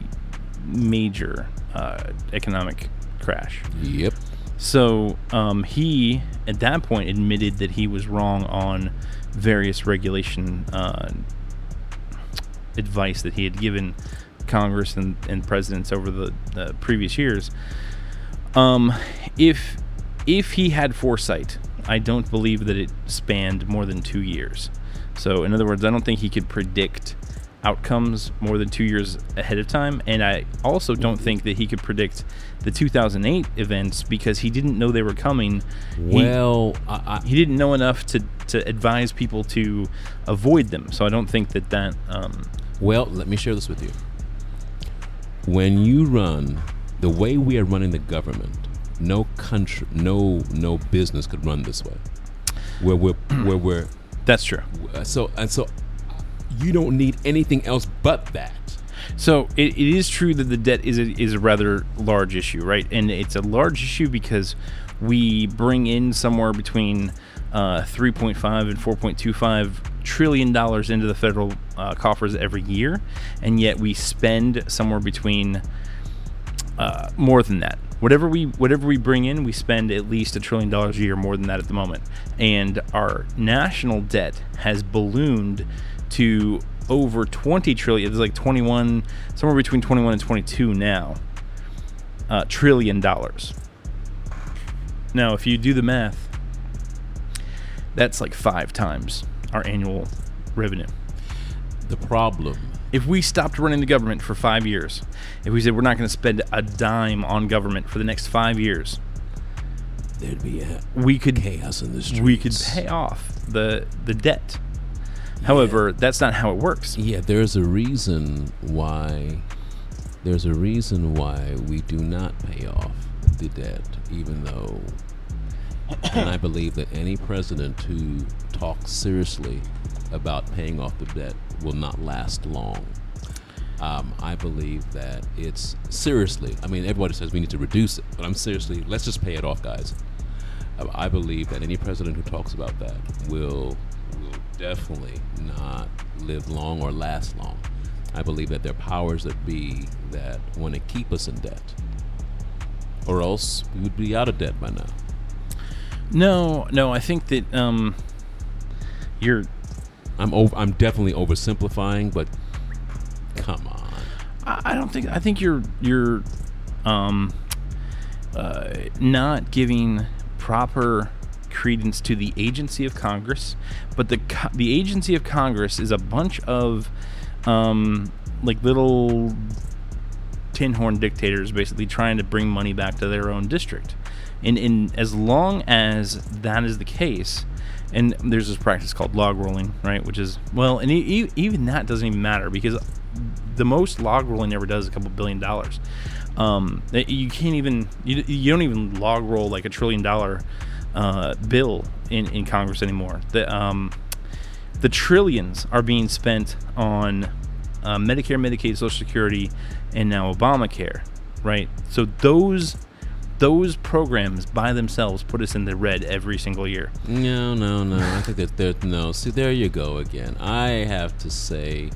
major uh, economic crash. Yep. So um, he, at that point, admitted that he was wrong on various regulation uh, advice that he had given Congress and, and presidents over the, the previous years. Um, if if he had foresight, I don't believe that it spanned more than two years. So, in other words, I don't think he could predict outcomes more than two years ahead of time. And I also don't think that he could predict the 2008 events because he didn't know they were coming. He- Well, I, I, he didn't know enough to, to advise people to avoid them. So I don't think that that. Um, Well, let me share this with you. When you run the way we are running the government, no country, no no business could run this way. Where we're where we're that's true. uh, so and so, you don't need anything else but that. So it, it is true that the debt is a, is a rather large issue, right? And it's a large issue because we bring in somewhere between uh, 3.5 and 4.25 trillion dollars into the federal uh, coffers every year, and yet we spend somewhere between uh, more than that. Whatever we whatever we bring in, we spend at least a trillion dollars a year more than that at the moment, and our national debt has ballooned to over 20 trillion. It's like 21, somewhere between 21 and 22 now. Uh, trillion dollars. Now, if you do the math, that's like five times our annual revenue. The problem, If we stopped running the government for five years, if we said we're not going to spend a dime on government for the next five years, there'd be a we could chaos in the streets. we could pay off the the debt. However, that's not how it works. Yeah, there's a reason why. There's a reason why we do not pay off the debt, even though. and I believe that any president who talks seriously about paying off the debt will not last long. Um, I believe that it's seriously. I mean, everybody says we need to reduce it, but I'm seriously. Let's just pay it off, guys. Uh, I believe that any president who talks about that will definitely not live long or last long. I believe that there are powers that be that want to keep us in debt, or else we would be out of debt by now. No, no, I think that um, you're I'm over, I'm definitely oversimplifying, but come on. I I don't think I think you're you're um, uh, not giving proper credence to the agency of Congress, but the the agency of Congress is a bunch of um, like little tin horn dictators basically trying to bring money back to their own district. And, and as long as that is the case, and there's this practice called log rolling, right? Which is, well, and e- even that doesn't even matter because the most log rolling ever does is a couple billion dollars. Um, you can't even, you, you don't even log roll like a trillion dollar uh, bill in, in Congress anymore. The, um, the trillions are being spent on uh, Medicare, Medicaid, Social Security, and now Obamacare, right? So those those programs by themselves put us in the red every single year. No, no, no. I think that. No, see, there you go again. I have to say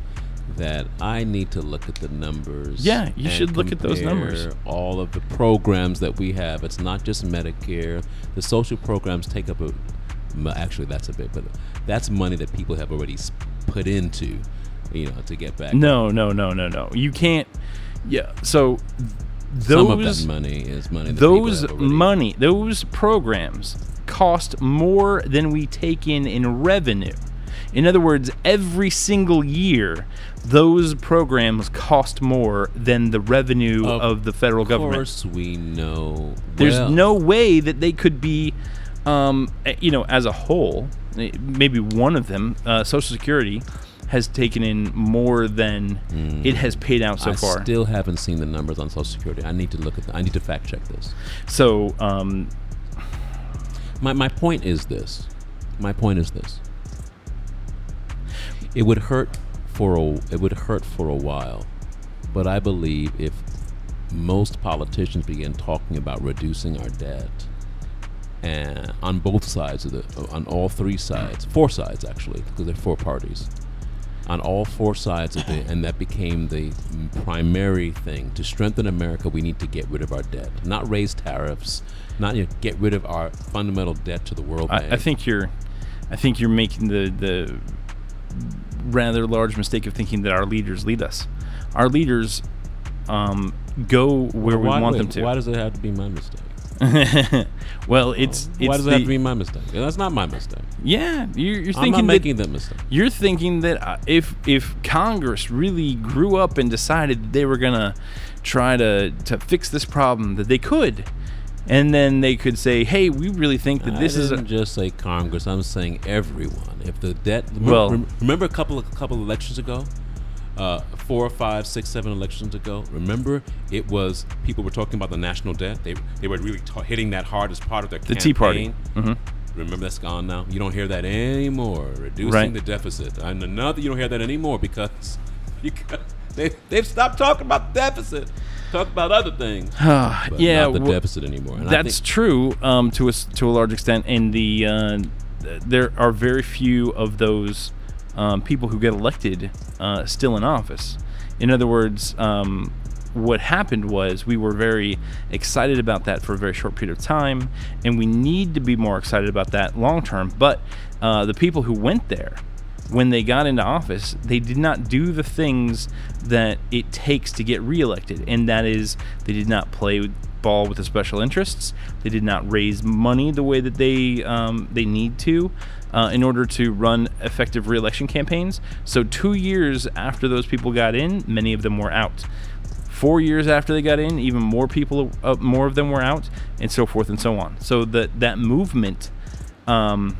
that I need to look at the numbers. Yeah, you should look at those numbers. All of the programs that we have. It's not just Medicare. The social programs take up a. Actually, that's a bit, but that's money that people have already put into, you know, to get back. No, no, no, no, no. You can't. Yeah. So Some of that money is money. That those money those programs cost more than we take in in revenue. In other words, every single year, those programs cost more than the revenue Of of, the federal government. Of course, we know. There's well, no way that they could be, um, eh, you know, as a whole, eh, maybe one of them, uh, Social Security, has taken in more than it has paid out so I far. still haven't seen the numbers on Social Security. I need to look at. The, I need to fact check this. so, um, My my point is this. My point is this. It would hurt for a it would hurt for a while, but I believe if most politicians begin talking about reducing our debt, and on both sides of the on all three sides, four sides actually, because there are four parties, on all four sides of it, and that became the primary thing to strengthen America. We need to get rid of our debt, not raise tariffs, not you know, get rid of our fundamental debt to the World I, I think you're, I think you're making the the rather large mistake of thinking that our leaders lead us. Our leaders um, go where why, we want wait, them to. Why does it have to be my mistake? [LAUGHS] well, it's, it's why does the, it have to be my mistake? That's not my mistake. Yeah, you're, you're I'm thinking not that making that mistake. you're thinking that uh, if if Congress really grew up and decided they were gonna try to to fix this problem, that they could, and then they could say, "Hey, we really think that this is a, didn't just say Congress. I'm saying everyone. If the debt, Well- well, remember a couple of couple of elections ago, uh, four, five, six, seven elections ago. Remember, it was people were talking about the national debt. They they were really hitting that hard as part of their the Tea Party." campaign. hmm Remember that's gone now. You don't hear that anymore. Reducing Right. the deficit. And another, you don't hear that anymore because [LAUGHS] because they they've stopped talking about the deficit. Talk about other things. Yeah, not the well, deficit anymore. And That's think- true um, to a to a large extent, and the uh, there are very few of those um, people who get elected uh, still in office. In other words, um, what happened was we were very excited about that for a very short period of time, and we need to be more excited about that long term. But uh, the people who went there, when they got into office, they did not do the things that it takes to get reelected, and that is they did not play ball with the special interests. They did not raise money the way that they um, they need to uh, in order to run effective reelection campaigns. So two years after those people got in, many of them were out. Four years after they got in, even more people, uh, more of them were out, and so forth and so on. So that that movement. Um,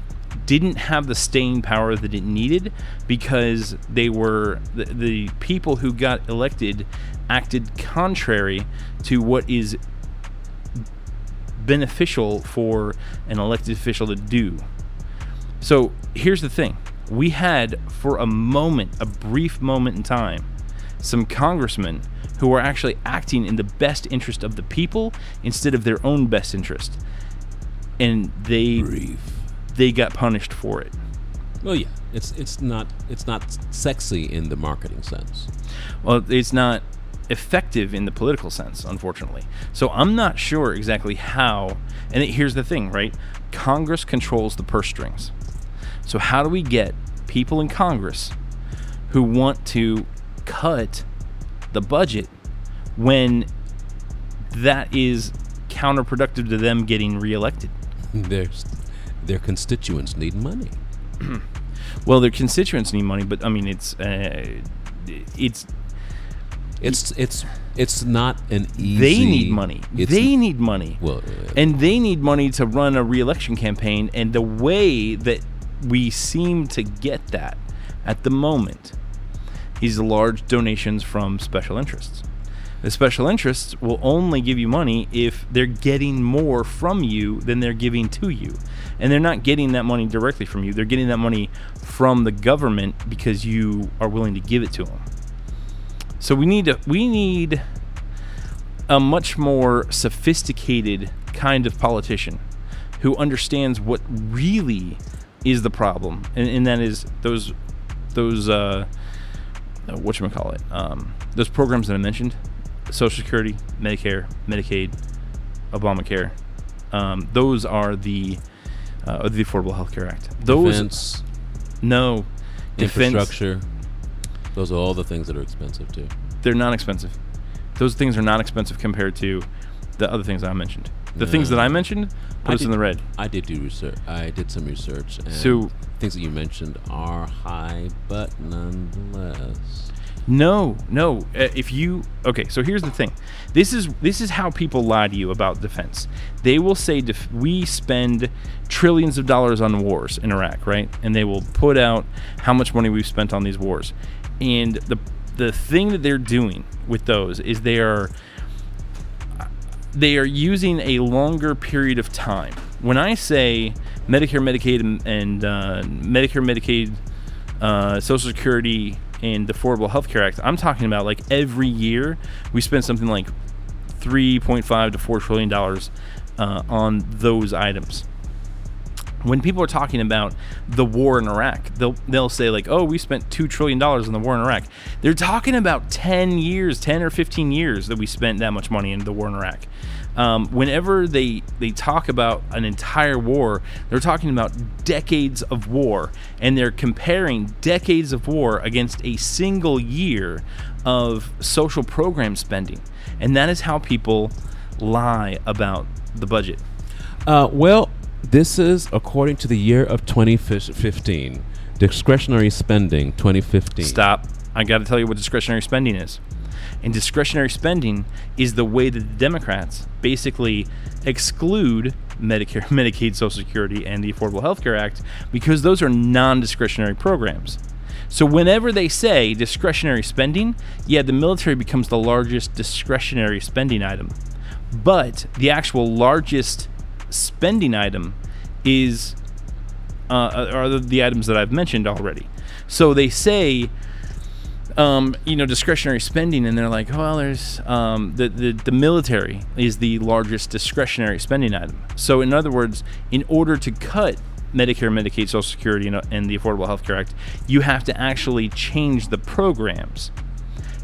didn't have the staying power that it needed because they were the, the people who got elected acted contrary to what is beneficial for an elected official to do. So here's the thing we had, for a moment, a brief moment in time, some congressmen who were actually acting in the best interest of the people instead of their own best interest. And they brief. They got punished for it. Well, yeah, it's it's not it's not sexy in the marketing sense. Well, it's not effective in the political sense, unfortunately. So I'm not sure exactly how. And it, here's the thing, right? Congress controls the purse strings. So how do we get people in Congress who want to cut the budget when that is counterproductive to them getting reelected? [LAUGHS] Their their constituents need money. [CLEARS THROAT] Well, their constituents need money, but I mean, it's uh, it's It's it's it's not an easy. they need money. They need money. well, uh, and they need money to run a reelection campaign. And the way that we seem to get that at the moment is large donations from special interests. The special interests will only give you money if they're getting more from you than they're giving to you. And they're not getting that money directly from you. They're getting that money from the government because you are willing to give it to them. So we need to we need a much more sophisticated kind of politician who understands what really is the problem, and, and that is those those uh, what you call it um, those programs that I mentioned: Social Security, Medicare, Medicaid, Obamacare. Um, those are the uh, the Affordable Health Care Act. Those defense, no defense. infrastructure. Those are all the things that are expensive too. They're not expensive. Those things are not expensive compared to the other things I mentioned. The things that I mentioned put I us in did- the red. I did do research. I did some research, and So- things that you mentioned are high, but nonetheless. No, no. Uh, if you okay, so here's the thing. This is this is how people lie to you about defense. They will say def- we spend trillions of dollars on wars in Iraq, right? And they will put out how much money we've spent on these wars. And the the thing that they're doing with those is they are they are using a longer period of time. When I say Medicare, Medicaid, and, and uh, Medicare, Medicaid, uh, Social Security, and the Affordable Health Care Act, I'm talking about like every year we spend something like 3.5 to 4 trillion dollars uh, on those items. When people are talking about the war in Iraq, they'll they'll say like, "Oh, we spent two trillion dollars on the war in Iraq." They're talking about 10 years, 10 or 15 years that we spent that much money in the war in Iraq. Um, whenever they they talk about an entire war, they're talking about decades of war, and they're comparing decades of war against a single year of social program spending, and that is how people lie about the budget. Uh, well, this is according to the year of 2015. Discretionary spending 2015. Stop. I got to tell you what discretionary spending is. And discretionary spending is the way that the Democrats basically exclude Medicare, [LAUGHS] Medicaid, Social Security, and the Affordable Health Care Act because those are non discretionary programs. So whenever they say discretionary spending, yeah, the military becomes the largest discretionary spending item. But the actual largest spending item is uh, are the, the items that I've mentioned already. So they say um, you know, discretionary spending, and they're like, well, there's um, the, the the military is the largest discretionary spending item. So, in other words, in order to cut Medicare, Medicaid, Social Security, and, and the Affordable Health Care Act, you have to actually change the programs.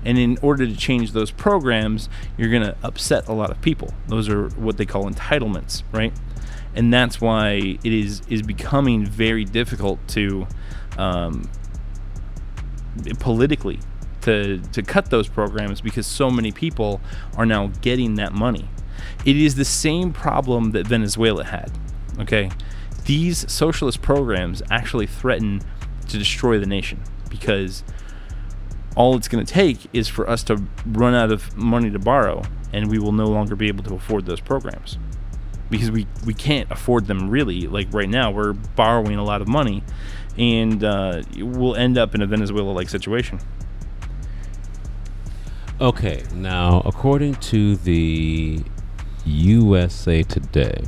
And in order to change those programs, you're going to upset a lot of people. Those are what they call entitlements, right? And that's why it is is becoming very difficult to um, politically to to cut those programs because so many people are now getting that money. It is the same problem that Venezuela had. Okay, these socialist programs actually threaten to destroy the nation because all it's going to take is for us to run out of money to borrow and we will no longer be able to afford those programs because we, we can't afford them really like right now we're borrowing a lot of money and uh, we'll end up in a Venezuela like situation. Okay, now according to the USA Today,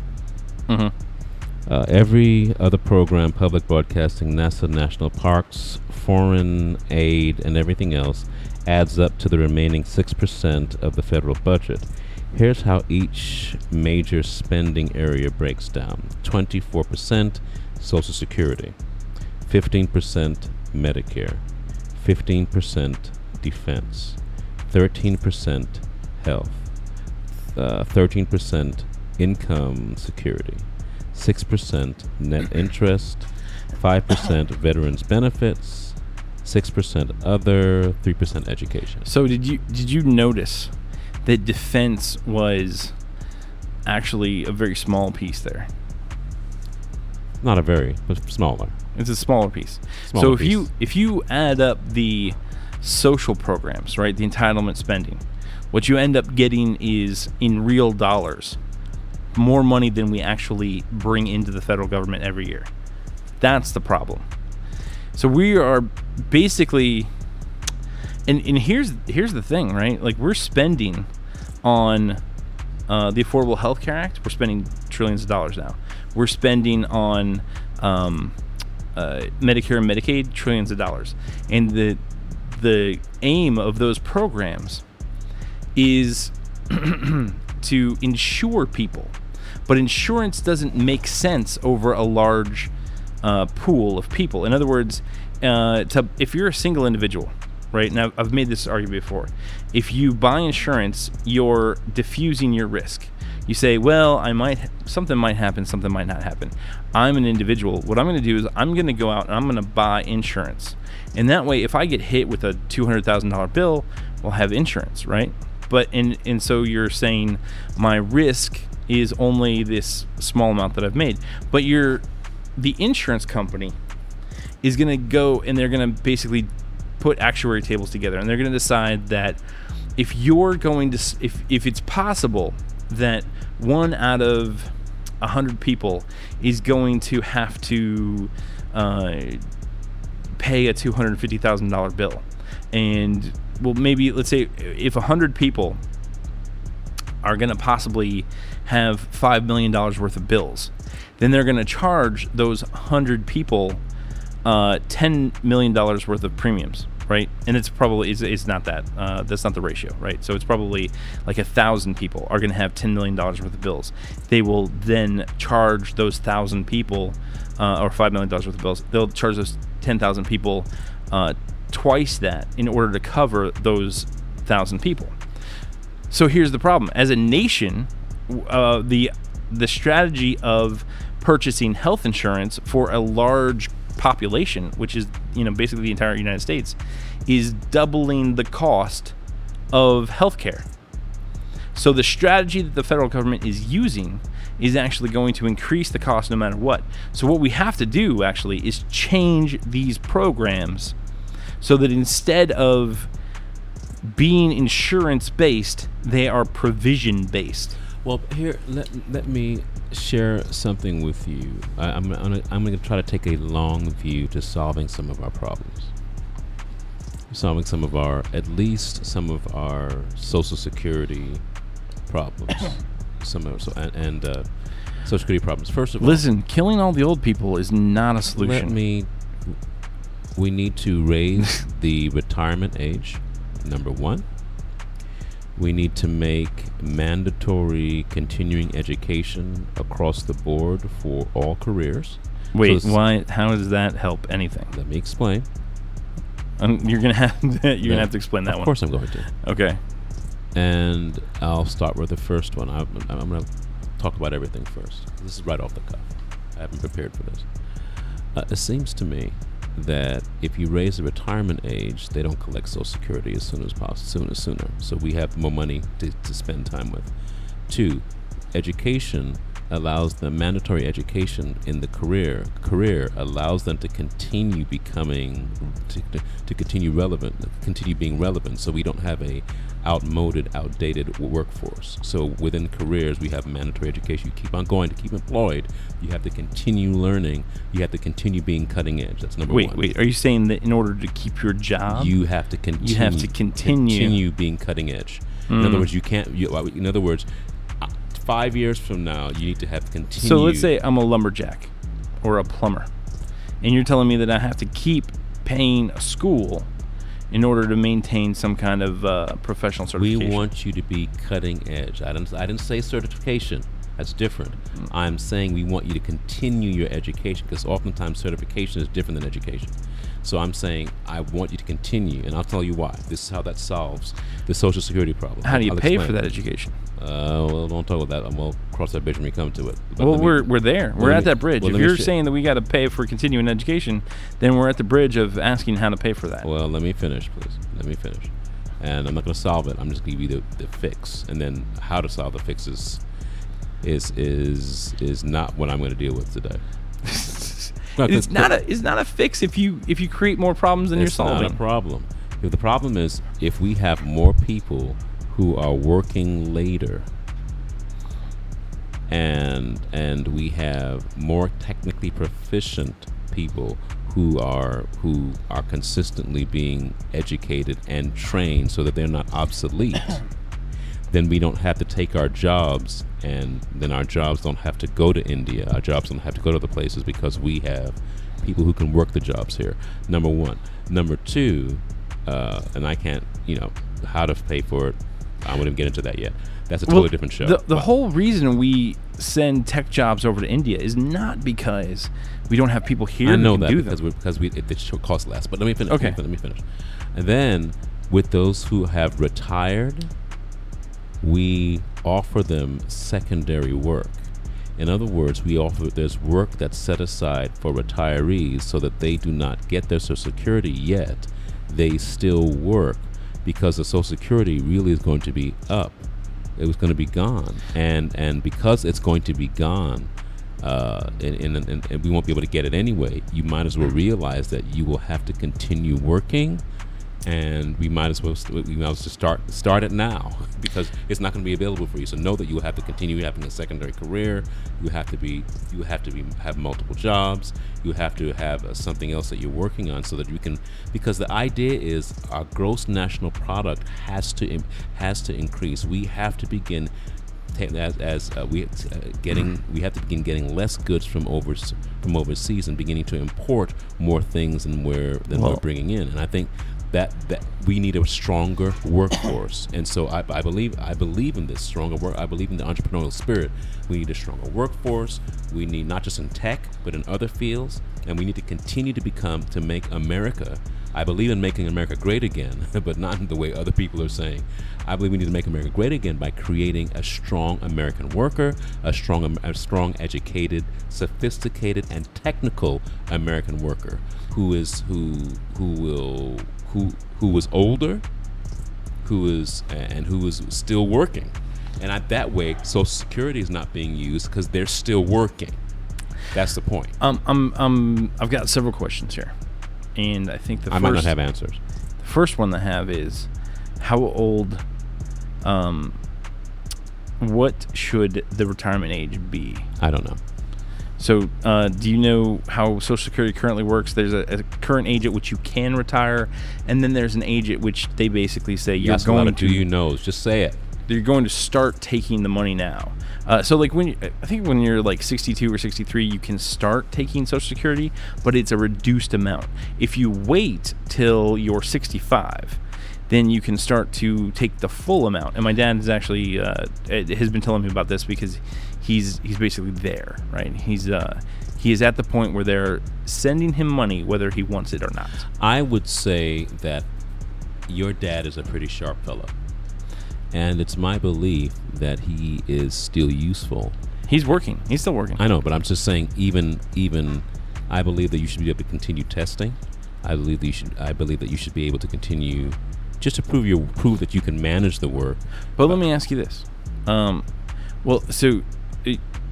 Mm-hmm. uh, every other program, public broadcasting, NASA, national parks, foreign aid, and everything else adds up to the remaining 6% of the federal budget. Here's how each major spending area breaks down 24% Social Security, 15% Medicare, 15% defense, 13% health, uh, 13% income security, 6% net interest, 5% veterans benefits, 6% other, 3% education. So did you did you notice that defense was actually a very small piece there? Not a very, but smaller. It's a smaller piece. so Smaller if you if you add up the social programs, right, the entitlement spending, what you end up getting is in real dollars more money than we actually bring into the federal government every year. That's the problem. So we are basically and and here's here's the thing, right? Like we're spending on uh, the Affordable Health Care Act. We're spending trillions of dollars now. We're spending on um, uh, Medicare and Medicaid trillions of dollars, and the the aim of those programs is [CLEARS THROAT] to insure people, but insurance doesn't make sense over a large uh, pool of people. In other words, uh, to, if you're a single individual, right? Now I've made this argument before. If you buy insurance, you're diffusing your risk. You say, "Well, I might something might happen, something might not happen." I'm an individual. What I'm going to do is I'm going to go out and I'm going to buy insurance. And that way if I get hit with a $200,000 bill, we'll have insurance, right? But and and so you're saying my risk is only this small amount that I've made. But you're the insurance company is going to go and they're going to basically put actuary tables together and they're going to decide that if you're going to if if it's possible that one out of a hundred people is going to have to uh, pay a two hundred fifty thousand dollar bill, and well maybe let's say if a hundred people are going to possibly have five million dollars worth of bills, then they're going to charge those hundred people uh, ten million dollars worth of premiums, right? And it's probably it's, it's not that. Uh, that's not the ratio, right? So it's probably like a thousand people are going to have ten million dollars worth of bills. They will then charge those thousand people, uh, or five million dollars worth of bills. They'll charge those ten thousand people uh, twice that in order to cover those thousand people. So here's the problem: as a nation, uh, the the strategy of purchasing health insurance for a large population, which is you know basically the entire United States, is doubling the cost of healthcare. So the strategy that the federal government is using is actually going to increase the cost no matter what. So what we have to do actually is change these programs so that instead of being insurance based, they are provision based. Well, here let let me share something with you. I, I'm gonna, I'm going to try to take a long view to solving some of our problems, solving some of our at least some of our social security problems, [COUGHS] some of so and, and uh, social security problems. First of all, Listen, killing all the old people is not a solution. let me. We need to raise [LAUGHS] the retirement age. Number one. We need to make mandatory continuing education across the board for all careers. Wait, So why? How does that help anything? Let me explain. Um, you're gonna [LAUGHS] have to, you're Yeah, gonna have to explain that of one. Of course, I'm going to. Okay. And I'll start with the first one. I'm, I'm going to talk about everything first. This is right off the cuff. I haven't prepared for this. Uh, it seems to me that if you raise the retirement age, they don't collect Social Security as soon as possible, sooner, sooner. So we have more money to, to spend time with. Two, education allows them mandatory education in the career career allows them to continue becoming to, to continue relevant continue being relevant so we don't have a outmoded outdated workforce so within careers we have mandatory education you keep on going to keep employed you have to continue learning you have to continue being cutting edge that's number Wait, one wait. Wait. Are you saying that in order to keep your job, you have to continue. You have to continue. continue being cutting edge. In other Mm. words, you can't. You, in other words, uh, five years from now, you need to have continued. So let's say I'm a lumberjack or a plumber, and you're telling me that I have to keep paying a school in order to maintain some kind of uh, professional certification? we want you to be cutting edge. I didn't. I didn't say certification. That's different. Mm. I'm saying we want you to continue your education because oftentimes certification is different than education. So I'm saying I want you to continue, and I'll tell you why. This is how that solves the Social Security problem. How do you I'll pay for that education? Uh, well, don't talk about that. We'll cross that bridge when we come to it. But well, me- we're, we're there. we're at me- that bridge. well, if you're sh- saying that we got to pay for continuing education, then we're at the bridge of asking how to pay for that. Well, let me finish, please. Let me finish. And I'm not going to solve it. I'm just going to give you the, the fix, and then how to solve the fix is is is is not what I'm going to deal with today. [LAUGHS] No, 'cause- it's not a it's not a fix if you if you create more problems than you're it's not solving. a problem. If the problem is if we have more people who are working later, and and we have more technically proficient people who are who are consistently being educated and trained so that they're not obsolete [COUGHS] then we don't have to take our jobs and then our jobs don't have to go to India. Our jobs don't have to go to other places because we have people who can work the jobs here. Number one. Number two, uh, and I can't, you know, how to pay for it. I wouldn't even get into that yet. That's a totally Well, different show. The, the whole reason we send tech jobs over to India is not because we don't have people here I know that do because we because we it, it should cost less. But let me finish. Okay. Let me finish. And then with those who have retired, we offer them secondary work. In other words, we offer there's work that's set aside for retirees so that they do not get their Social Security yet. They still work because the Social Security really is going to be up. It was going to be gone, and and because it's going to be gone, uh, and, and, and, and we won't be able to get it anyway. You might as well realize that you will have to continue working, and we might as well we might as well start start it now because it's not going to be available for you. So know that you will have to continue having a secondary career. You have to be you have to be have multiple jobs. You have to have uh, something else that you're working on so that you can because the idea is our gross national product has to im- has to increase. We have to begin as, as uh, we uh, getting we have to begin getting less goods from overs from overseas and beginning to import more things than we're than Well- we're bringing in. And I think that that we need a stronger workforce, and so I, I believe I believe in this stronger work. I believe in the entrepreneurial spirit. We need a stronger workforce. We need not just in tech, but in other fields, and we need to continue to become to make America. I believe in making America great again, [LAUGHS] but not in the way other people are saying. I believe we need to make America great again by creating a strong American worker, a strong, um, a strong, educated, sophisticated, and technical American worker who is who who will who who was older, who is and who is still working, and I, that way, Social Security is not being used because they're still working. That's the point. Um, I'm, um, I've got several questions here, and I think the I first, might not have answers. the first one I have is how old, um, what should the retirement age be? I don't know. So, uh, do you know how Social Security currently works? There's a, a current age at which you can retire, and then there's an age at which they basically say you're That's going to do you knows. Just say it. you're going to start taking the money now. Uh, so, like when you, I think when you're like 62 or 63, you can start taking Social Security, but it's a reduced amount. If you wait till you're 65, then you can start to take the full amount. And my dad is actually uh, has been telling me about this because he's he's basically there, right? He's uh, he is at the point where they're sending him money whether he wants it or not. I would say that your dad is a pretty sharp fellow. And it's my belief that he is still useful. He's working. He's still working. I know, but I'm just saying even even I believe that you should be able to continue testing. I believe that you should I believe that you should be able to continue just to prove your prove that you can manage the work. But let me ask you this. Um, well, so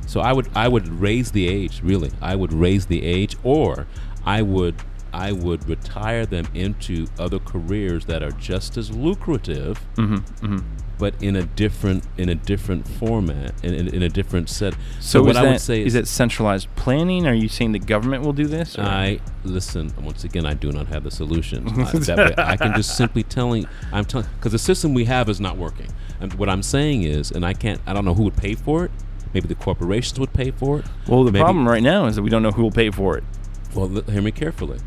So I would I would raise the age, really. I would raise the age or I would I would retire them into other careers that are just as lucrative mm-hmm, but in a different in a different format in, in, in a different set. So, what is I that, would say is it centralized planning? Are you saying the government will do this? or- I listen once again. I do not have the solution. [LAUGHS] I, I can just simply telling. I'm telling because the system we have is not working. And what I'm saying is, and I can't. I don't know who would pay for it. Maybe the corporations would pay for it. well, the Maybe- problem right now is that we don't know who will pay for it. Well, hear me carefully.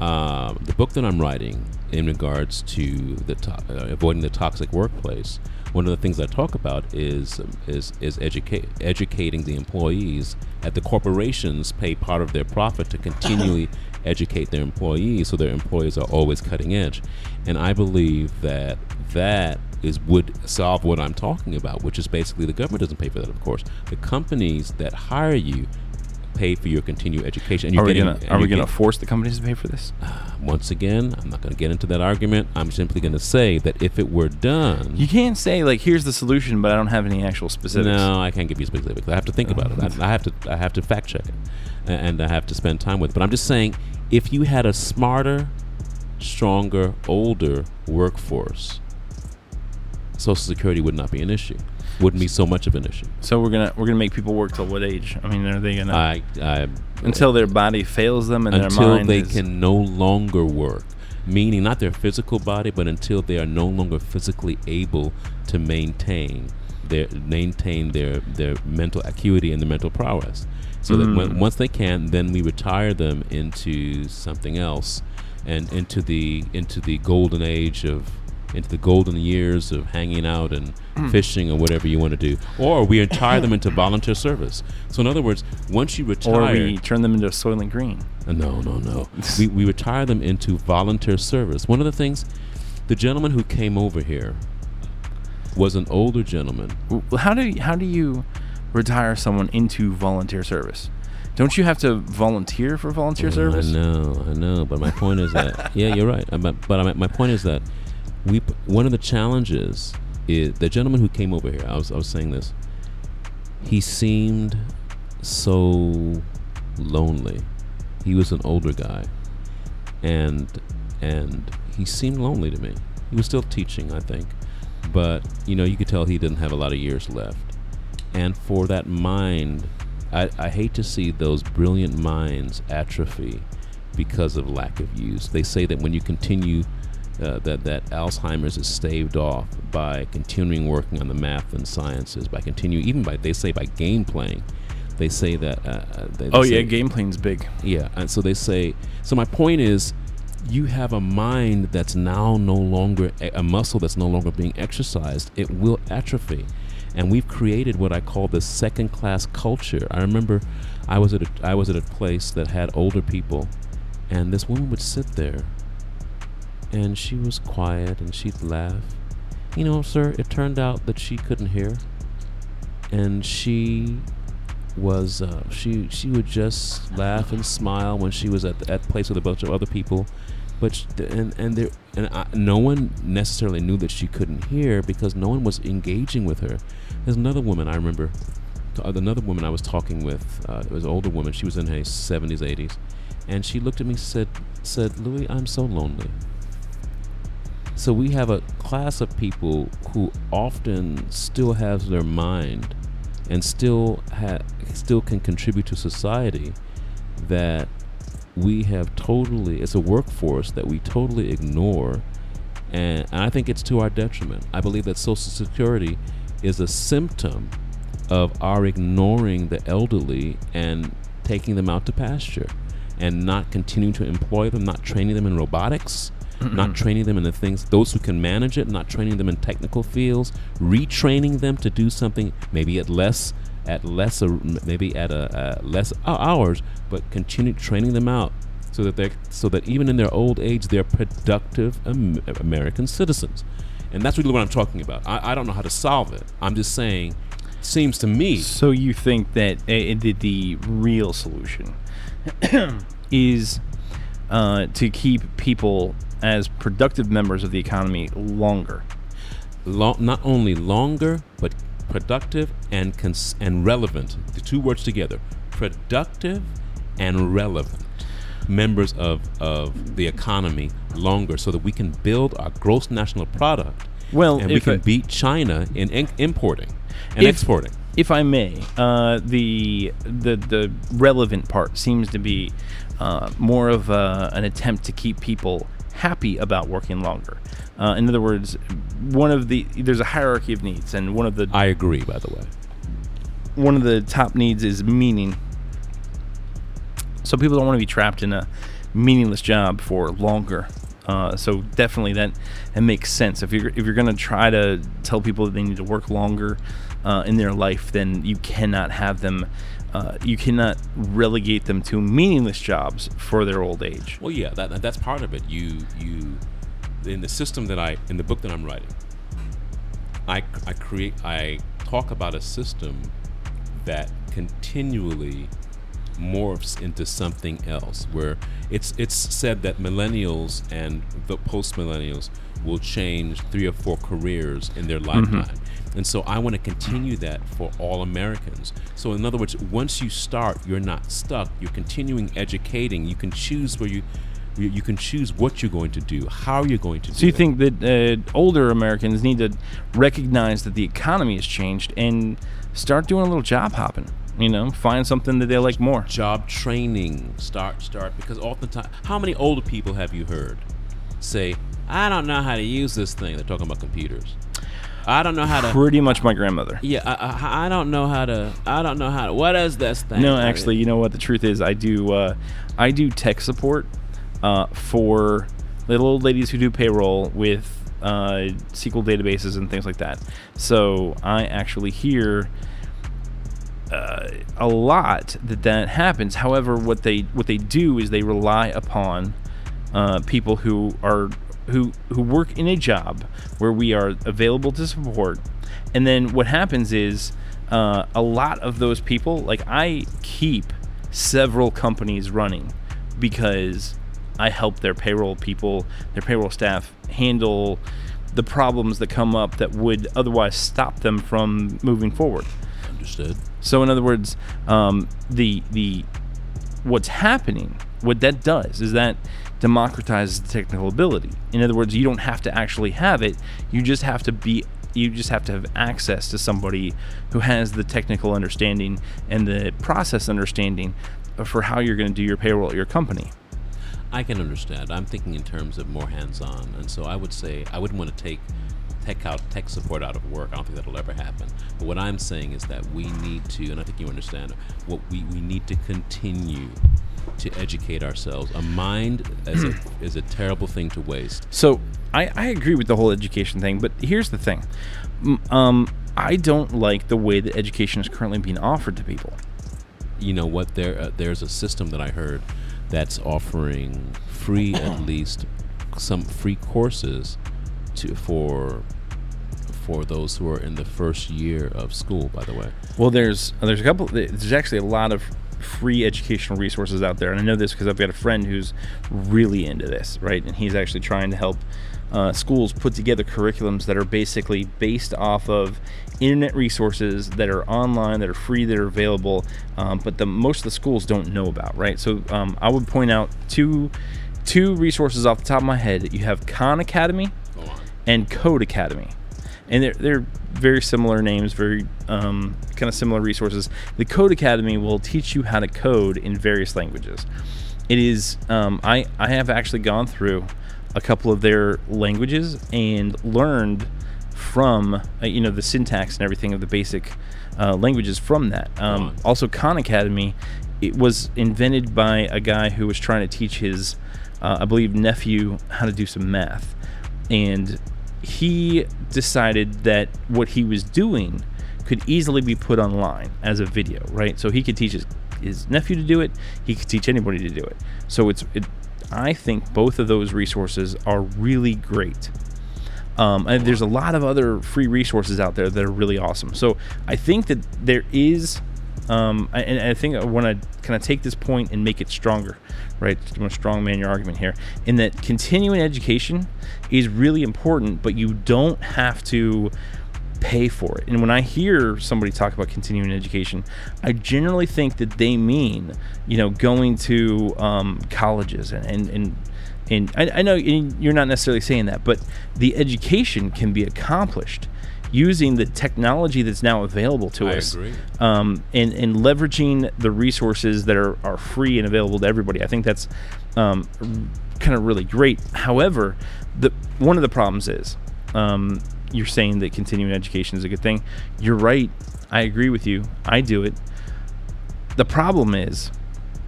Um, the book that I'm writing in regards to the to- uh, avoiding the toxic workplace, one of the things I talk about is um, is is educate educating the employees. At the corporations pay part of their profit to continually [LAUGHS] educate their employees, so their employees are always cutting edge. And I believe that that is would solve what I'm talking about, which is basically the government doesn't pay for that, of course. The companies that hire you pay for your continued education. And you're Are we getting, gonna Are we gonna get- force the companies to pay for this? Uh, once again, I'm not going to get into that argument. I'm simply going to say that if it were done, You can't say like, "Here's the solution," but I don't have any actual specifics. no, I can't give you specifics. I have to think about it. I, I have to. I have to fact check it, and I have to spend time with. it. But I'm just saying, if you had a smarter, stronger, older workforce, Social Security would not be an issue. Wouldn't be so much of an issue. So we're gonna we're gonna make people work till what age? I mean, are they gonna I, I until their body fails them and their until they can no longer work meaning not their physical body but until they are no longer physically able to maintain their maintain their their mental acuity and their mental prowess so that when, Mm. once they can then we retire them into something else and into the into the golden age of into the golden years of hanging out and Hmm. fishing or whatever you want to do or we retire them into [LAUGHS] volunteer service so in other words once you retire or we turn them into a Soylent Green. uh, No, no, no. [LAUGHS] we, we retire them into volunteer service. One of the things, the gentleman who came over here was an older gentleman. Well, How do you, how do you retire someone into volunteer service? Don't you have to volunteer for volunteer Mm, service? I know, I know. But my point is that, [LAUGHS] yeah, you're right. Uh, But, but my point is that we one of the challenges is the gentleman who came over here. I was I was saying this. He seemed so lonely. He was an older guy, and and he seemed lonely to me. He was still teaching, I think, but you know, you could tell he didn't have a lot of years left. And for that mind, I, I hate to see those brilliant minds atrophy because of lack of use. They say that when you continue, uh, that that Alzheimer's is staved off by continuing working on the math and sciences, by continuing even by they say by game playing. They say that. Uh, uh, they, they Oh say- yeah, game playing's big. yeah, and so they say. So my point is, you have a mind that's now no longer a a muscle that's no longer being exercised, it will atrophy. And we've created what I call the second class culture. I remember I was at a, I was at a place that had older people and this woman would sit there and she was quiet and she'd laugh. You know, sir, it turned out that she couldn't hear. And she was uh, she she would just laugh and smile when she was at the, at place with a bunch of other people, but sh- and and there and I, no one necessarily knew that she couldn't hear because no one was engaging with her. There's another woman I remember, uh, another woman I was talking with. Uh, it was an older woman. She was in her 70s, 80s, and she looked at me said said Louis, I'm so lonely. So we have a class of people who often still has their mind and still ha- still can contribute to society that we have totally it's a workforce that we totally ignore and, and I think it's to our detriment. I believe that social security is a symptom of our ignoring the elderly and taking them out to pasture and not continuing to employ them, not training them in robotics, not training them in the things those who can manage it, not training them in technical fields, retraining them to do something maybe at less at less maybe at a, a less hours, but continue training them out so that they so that even in their old age they're productive Am- American citizens, and that's really what I'm talking about. I, I don't know how to solve it. I'm just saying, seems to me So you think that uh, the, the real solution [CLEARS THROAT] is uh, to keep people as productive members of the economy longer? lo- not only longer but productive and cons- and relevant. The two words together: productive and relevant members of of the economy longer, so that we can build our gross national product. Well, and we can beat China in, in importing and If- exporting. If I may, uh, the the the relevant part seems to be uh, more of a, an attempt to keep people happy about working longer. Uh, in other words, one of the there's a hierarchy of needs, and one of the I agree. By the way, one of the top needs is meaning. So people don't want to be trapped in a meaningless job for longer. Uh, so definitely that that makes sense. If you're if you're gonna try to tell people that they need to work longer uh, in their life, then you cannot have them. Uh, you cannot relegate them to meaningless jobs for their old age. well, yeah, that, that's part of it. You you in the system that I in the book that I'm writing, I I create I talk about a system that continually morphs into something else where it's it's said that millennials and the post millennials will change three or four careers in their lifetime and so i want to continue that for all americans so in other words once you start you're not stuck you're continuing educating you can choose where you you, can choose what you're going to do how you're going to do So you it. think that uh, older Americans need to recognize that the economy has changed and start doing a little job hopping? You know, find something that they like more. job training start start because oftentimes how many older people have you heard say i don't know how to use this thing they're talking about computers i don't know how to Pretty much my grandmother. yeah I, I, I don't know how to i don't know how to what is this thing No, actually, you know what? The truth is, I do. Uh, I do tech support uh, for little old ladies who do payroll with uh, SQL databases and things like that. So I actually hear uh, a lot that that happens. However, what they what they do is they rely upon uh, people who are who who work in a job where we are available to support, and then what happens is uh, a lot of those people, like I keep several companies running because I help their payroll people, their payroll staff handle the problems that come up that would otherwise stop them from moving forward. understood So in other words, um, the the what's happening, what that does is that democratizes the technical ability. In other words, you don't have to actually have it. You just have to be you just have to have access to somebody who has the technical understanding and the process understanding for how you're going to do your payroll at your company. i can understand i'm thinking in terms of more hands-on and so i would say i wouldn't want to take tech out tech support out of work i don't think that'll ever happen but what i'm saying is that we need to and i think you understand what we, we need to continue to educate ourselves. A mind is a, is a terrible thing to waste. So I, I agree with the whole education thing, but here's the thing. Um, I don't like the way that education is currently being offered to people. You know what? There uh, there's a system that I heard that's offering free [CLEARS THROAT] at least some free courses to for for those who are in the first year of school. By the way, Well, there's there's a couple. There's actually a lot of free educational resources out there, and I know this because I've got a friend who's really into this, right? And he's actually trying to help uh, schools put together curriculums that are basically based off of internet resources that are online, that are free, that are available, um, but the most of the schools don't know about, right? So um, I would point out two two resources off the top of my head. You have Khan Academy and Code Academy, and they're they're very similar names, very um, kind of similar resources. The Codecademy will teach you how to code in various languages. It is um, I I have actually gone through a couple of their languages and learned from uh, you know the syntax and everything of the basic uh, languages from that. Um, also, Khan Academy it was invented by a guy who was trying to teach his, uh, I believe, nephew how to do some math, and he decided that what he was doing could easily be put online as a video, right? So he could teach his, his nephew to do it. He could teach anybody to do it. So it's, it, I think both of those resources are really great. Um, and there's a lot of other free resources out there that are really awesome. So I think that there is, um, I- and I think I want to kind of take this point and make it stronger, right? I want to strongman your argument here, in that continuing education is really important, but you don't have to pay for it. And when I hear somebody talk about continuing education, I generally think that they mean, you know, going to um, colleges and and and, and I, I know you're not necessarily saying that, but the education can be accomplished using the technology that's now available to I us agree. um, and, and leveraging the resources that are, are free and available to everybody. I think that's um, kind of really great. However, the one of the problems is um, you're saying that continuing education is a good thing. You're right. I agree with you. I do it. The problem is,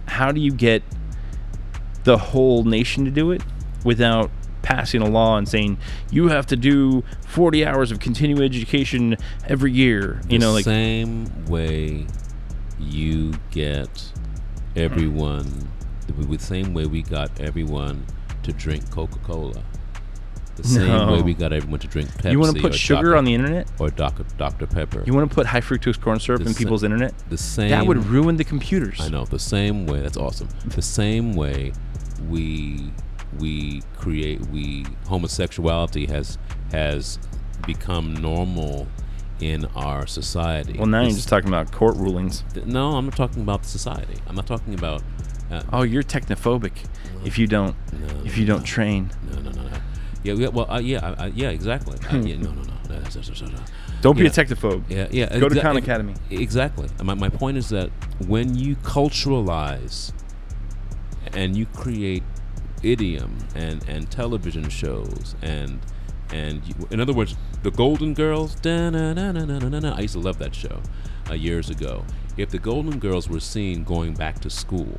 how do you get the whole nation to do it without passing a law and saying you have to do 40 hours of continuing education every year? You know, the like same way you get everyone the, the same way we got everyone to drink Coca-Cola. The same No. way we got everyone to drink Pepsi. you want to put sugar Dr. on the internet? or Dr. Dr. Pepper. You want to put high fructose corn syrup The in sa- people's internet? the same That would ruin the computers. I know the same way. That's awesome. The same way we we create we homosexuality has has become normal in our society. Well, now you're just talking about court rulings. th- no, I'm not talking about society. I'm not talking about. Uh, Oh, you're technophobic if you don't no, if you don't train. no, no, no, no. Yeah, yeah, well, uh, yeah, I, I, yeah, exactly. Uh, yeah, no, no, no. no, no, no, no, no. Don't be a technophobe. Yeah, yeah. Go to exa- Khan Academy. Exactly. My, my point is that when you culturalize and you create idiom and, and television shows and and you, in other words, the Golden Girls. I used to love that show uh, years ago. If the Golden Girls were seen going back to school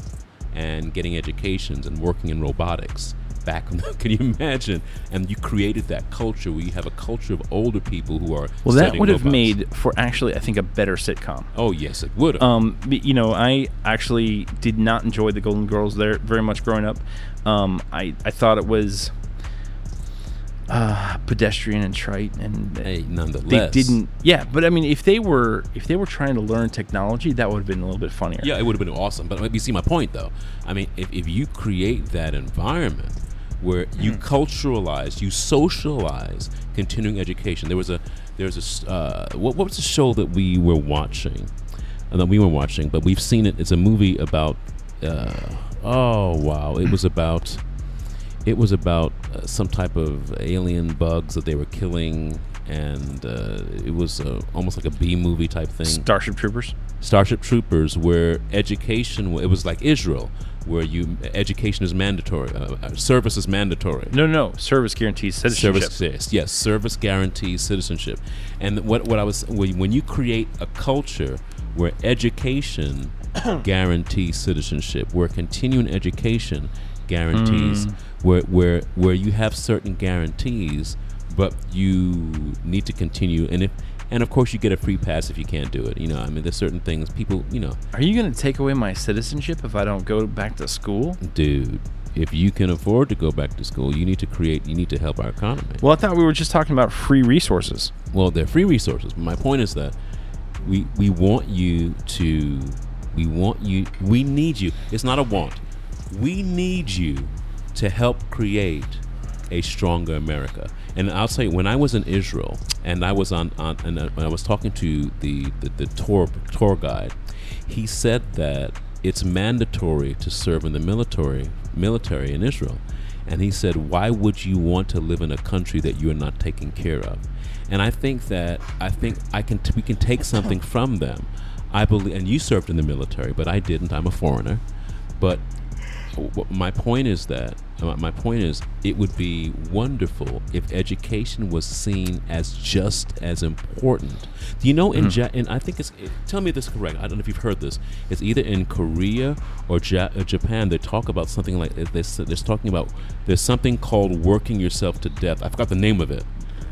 and getting educations and working in robotics back, [LAUGHS] can you imagine? And you created that culture where you have a culture of older people who are Well, that would have made for actually, I think, a better sitcom. Oh yes, it would. Um, you know, I actually did not enjoy the Golden Girls there very much growing up. Um, I I thought it was uh, pedestrian and trite, and hey, they didn't. Yeah, but I mean, if they were if they were trying to learn technology, that would have been a little bit funnier. Yeah, it would have been awesome. But you see my point, though. I mean, if, if you create that environment where you Hmm. culturalize, you socialize continuing education. There was a there's a s- uh, what, what was the show that we were watching? Uh, that we weren't watching, but we've seen it. It's a movie about. Uh, oh wow! It was about. It was about uh, some type of alien bugs that they were killing, and uh, it was uh, almost like a B movie type thing. Starship Troopers. Starship Troopers, where education it was like Israel, where you education is mandatory, uh, uh, service is mandatory. No, no, service guarantees citizenship. Service, yes, yes, service guarantees citizenship, and what what I was when you create a culture where education [COUGHS] guarantees citizenship, where continuing education guarantees, Mm. where where where you have certain guarantees, but you need to continue, and if and of course you get a free pass if you can't do it. You know, I mean, there's certain things people, you know, Are you going to take away my citizenship if I don't go back to school? dude. If you can afford to go back to school, you need to create. You need to help our economy. Well, I thought we were just talking about free resources. Well, they're free resources. My point is that we we want you to we want you we need you. It's not a want. We need you to help create a stronger America. And I'll say when I was in Israel and I was on, on and uh, I was talking to the, the the tour tour guide, he said that it's mandatory to serve in the military military in Israel. And he said, "Why would you want to live in a country that you are not taking care of?" And I think that I think I can t- we can take something from them. I believe, and you served in the military, but I didn't. I'm a foreigner. But my point is that uh, my point is it would be wonderful if education was seen as just as important. Do you know in ja- and I think it's it, tell me this is correct. I don't know if you've heard this. It's either in Korea or ja- uh, Japan. They talk about something like they're, they're talking about. There's something called working yourself to death. I forgot the name of it,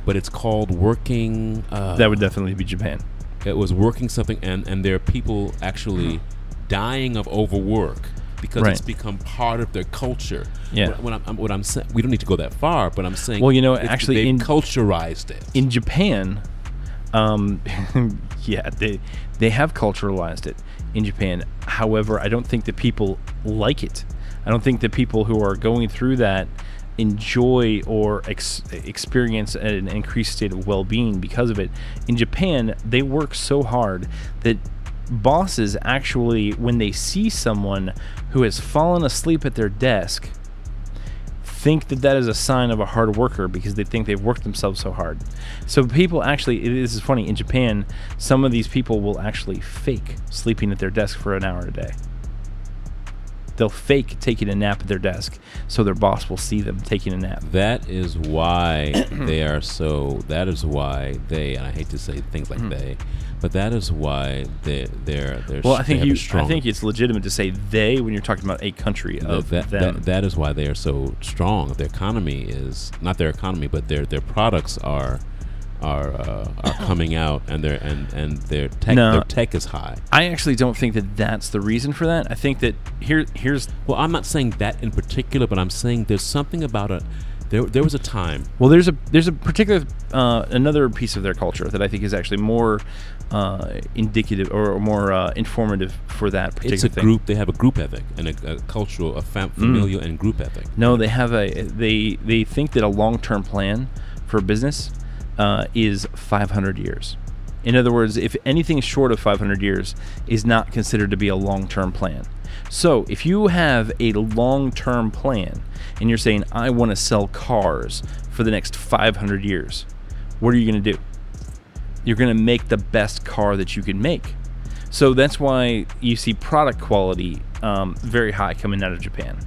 but it's called working. Uh, That would definitely be Japan. It was working something and and there are people actually dying of overwork because it's become part of their culture Yeah. what, what I'm, I'm- what I'm saying we don't need to go that far but i'm saying Well, you know, actually they've in- culturized it in Japan, um, [LAUGHS] yeah, they they have culturalized it in Japan. However, I don't think that people like it. I don't think that people who are going through that enjoy or ex- experience an increased state of well-being because of it. In Japan, they work so hard that bosses actually, when they see someone who has fallen asleep at their desk, think that that is a sign of a hard worker because they think they've worked themselves so hard. So people actually, this is funny. In Japan, some of these people will actually fake sleeping at their desk for an hour a day. They'll fake taking a nap at their desk so their boss will see them taking a nap. that is why [COUGHS] they are so that is why they and i hate to say things like they but that is why they they're they're Mm-hmm. Well, I think you. I think it's legitimate to say they when you're talking about a country of that, them. that, that is why they are so strong. Their economy is not their economy, but their their products are are uh, are coming out, and their and and their tech No. their tech is high. I actually don't think that that's the reason for that. I think that here here's Well, I'm not saying that in particular, but I'm saying there's something about a there. There was a time. Well, there's a there's a particular uh, another piece of their culture that I think is actually more uh, indicative or, or more uh, informative for that particular It's a thing. group. They have a group ethic and a, a cultural, a fam- Mm. familial and group ethic. No, they have a they they think that a long term plan for business uh, is 500 years. In other words, if anything short of 500 years is not considered to be a long term plan. So if you have a long term plan and you're saying I want to sell cars for the next 500 years, what are you going to do? You're going to make the best car that you can make. So that's why you see product quality um, very high coming out of Japan.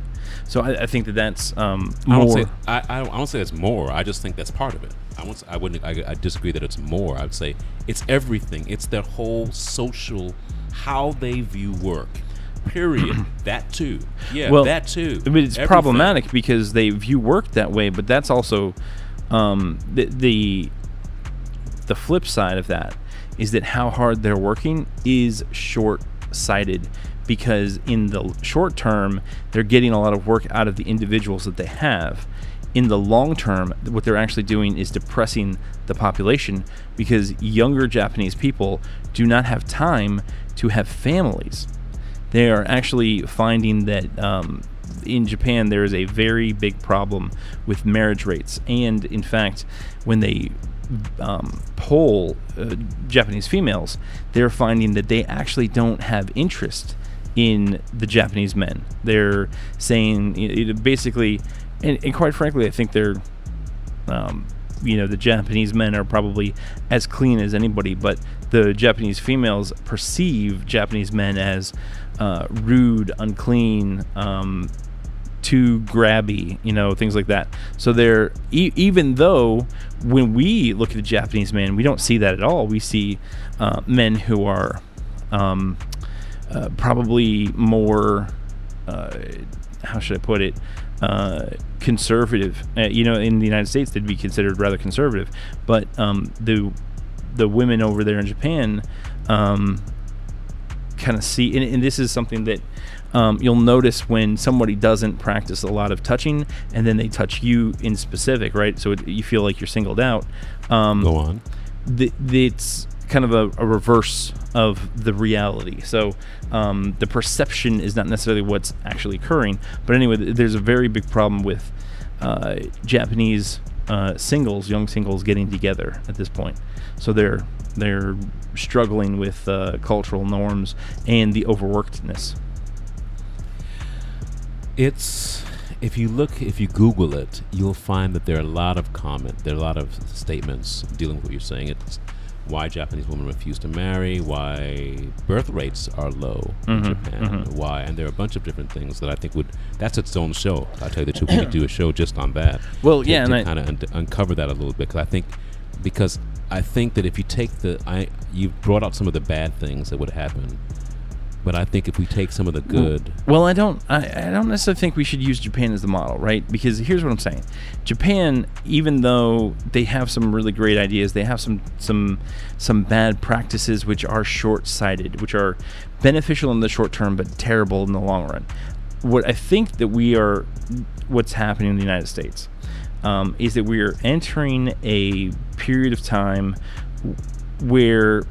So I, I think that that's um, I don't more. say I, I don't, I don't say it's more. I just think that's part of it. I won't, I wouldn't. I, I disagree that it's more. I would say it's everything. It's their whole social, how they view work. Period. [CLEARS THROAT] that too. Yeah. well, that too. But it's Everything. problematic because they view work that way. But that's also um, the, the the flip side of that is that how hard they're working is short sighted because in the short term they're getting a lot of work out of the individuals that they have in the long term what they're actually doing is depressing the population because younger japanese people do not have time to have families they are actually finding that um, in Japan there is a very big problem with marriage rates, and in fact, when they um, poll uh, Japanese females, they're finding that they actually don't have interest in the Japanese men. They're saying it, it basically, and, and quite frankly, I think they're um, you know the Japanese men are probably as clean as anybody, but the Japanese females perceive Japanese men as uh, rude, unclean, um, too grabby, you know, things like that. So they're e- even though when we look at the Japanese man, we don't see that at all. We see uh, men who are um, uh, probably more. Uh, how should I put it? Uh, conservative. Uh, you know, in the United States, they'd be considered rather conservative, but um, the the women over there in Japan um, kind of see, and, and, this is something that um, you'll notice when somebody doesn't practice a lot of touching, and then they touch you in specific, right? So it, you feel like you're singled out. Um, Go on. The, the, it's kind of a, a, reverse of the reality. So um, the perception is not necessarily what's actually occurring. But anyway, there's a very big problem with uh, Japanese uh, singles, young singles, getting together at this point. So they're they're struggling with uh, cultural norms and the overworkedness. It's if you look, if you Google it, you'll find that there are a lot of comment, there are a lot of statements dealing with what you're saying. It's why Japanese women refuse to marry, why birth rates are low mm-hmm, in Japan, mm-hmm. why, and there are a bunch of different things that I think would. That's its own show. I'll tell you the truth, we could do a show just on that. Well, to, yeah, to kind of un- uncover that a little bit because I think because I think that if you take the I you brought out some of the bad things that would happen but I think if we take some of the good, well, I don't, I, I don't necessarily think we should use Japan as the model, right? Because here's what I'm saying: Japan, even though they have some really great ideas, they have some some some bad practices which are short-sighted, which are beneficial in the short term but terrible in the long run. What I think that we are, what's happening in the United States, um, is that we are entering a period of time where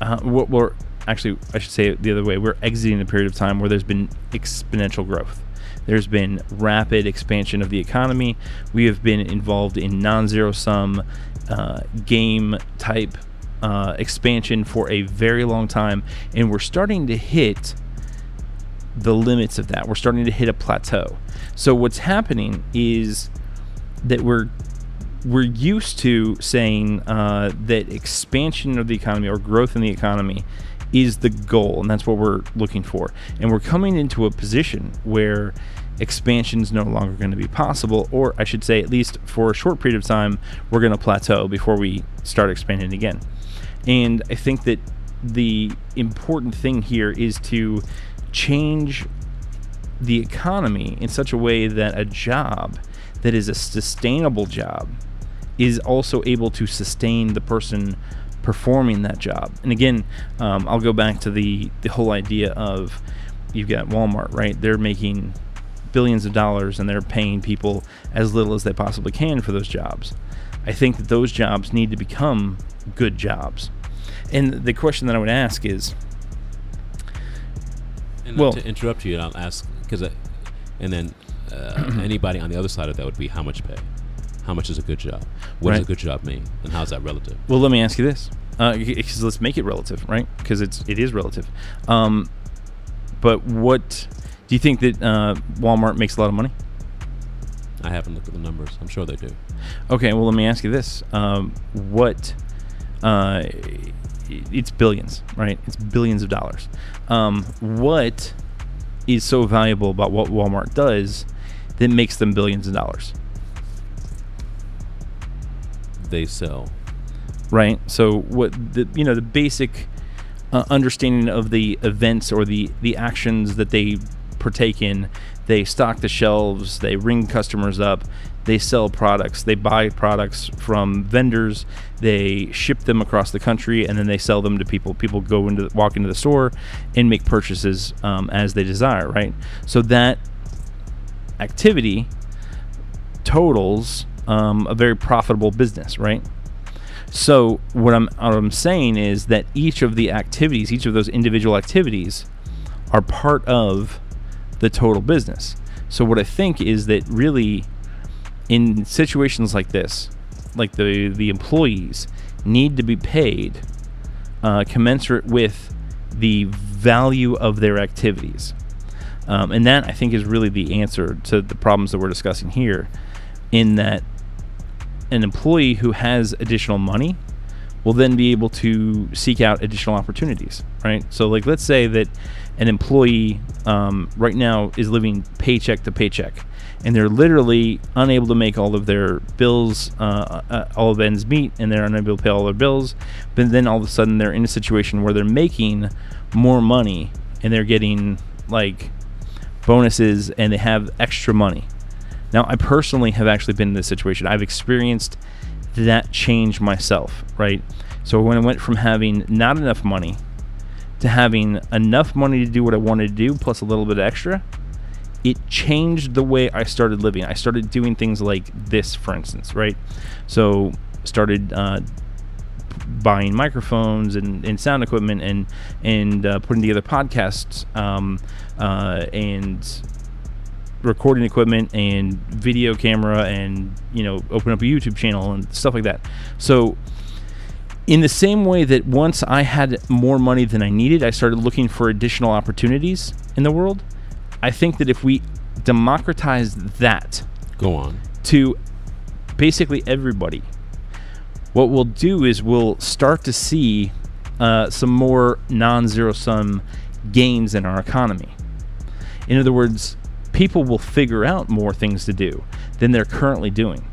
uh, what we're actually, I should say it the other way. We're exiting a period of time where there's been exponential growth. There's been rapid expansion of the economy. We have been involved in non zero sum uh, game type uh, expansion for a very long time, and we're starting to hit the limits of that. We're starting to hit a plateau. So, what's happening is that we're we're used to saying uh, that expansion of the economy or growth in the economy is the goal, and that's what we're looking for. And we're coming into a position where expansion is no longer going to be possible, or I should say, at least for a short period of time, we're going to plateau before we start expanding again. And I think that the important thing here is to change the economy in such a way that a job that is a sustainable job is also able to sustain the person performing that job. And again, um, I'll go back to the the whole idea of you've got Walmart, right? They're making billions of dollars and they're paying people as little as they possibly can for those jobs. I think that those jobs need to become good jobs. And the question that I would ask is and well, to interrupt you, and I'll ask because, and then uh, [CLEARS THROAT] anybody on the other side of that would be how much pay how much is a good job? What right. does a good job mean, and how is that relative? Well, let me ask you this, because uh, let's make it relative, right? Because it's it is relative. Um, but what do you think that uh, Walmart makes a lot of money? I haven't looked at the numbers. I'm sure they do. Okay, well, let me ask you this: um, what? Uh, it's billions, right? It's billions of dollars. Um, what is so valuable about what Walmart does that makes them billions of dollars? They sell. Right. So what the you know the basic uh, understanding of the events or the the actions that they partake in, they stock the shelves, they ring customers up, they sell products, they buy products from vendors, they ship them across the country, and then they sell them to people. People go into walk into the store and make purchases um, as they desire. Right. So that activity totals um, a very profitable business, right? So what I'm what I'm saying is that each of the activities, each of those individual activities, are part of the total business. So what I think is that really, in situations like this, like the the employees need to be paid uh, commensurate with the value of their activities, um, and that I think is really the answer to the problems that we're discussing here. In that an employee who has additional money will then be able to seek out additional opportunities, right? So, like, let's say that an employee um, right now is living paycheck to paycheck, and they're literally unable to make all of their bills, uh, uh, all of ends meet, and they're unable to pay all their bills. But then all of a sudden, they're in a situation where they're making more money and they're getting like bonuses and they have extra money. Now, I personally have actually been in this situation. I've experienced that change myself, right? So when I went from having not enough money to having enough money to do what I wanted to do plus a little bit extra, it changed the way I started living. I started doing things like this, for instance, right? So started uh, buying microphones and, and sound equipment and and uh, putting together podcasts um, uh, and recording equipment and video camera and you know open up a YouTube channel and stuff like that. So in the same way that once I had more money than I needed, I started looking for additional opportunities in the world. I think that if we democratize that Go on. to basically everybody, what we'll do is we'll start to see uh, some more non zero sum gains in our economy. In other words, people will figure out more things to do than they're currently doing.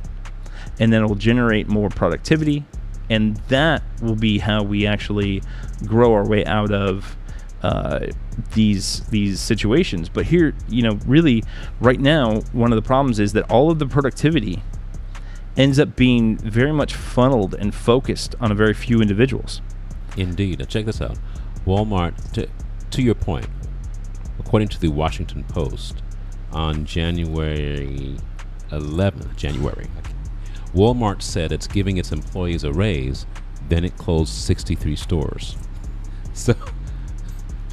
And then it will generate more productivity. And that will be how we actually grow our way out of uh, these these situations. But here, you know, really, right now, one of the problems is that all of the productivity ends up being very much funneled and focused on a very few individuals. Indeed. Now check this out. Walmart, to, to your point, according to the Washington Post, on January 11th, January, Walmart said it's giving its employees a raise, then it closed 63 stores. So,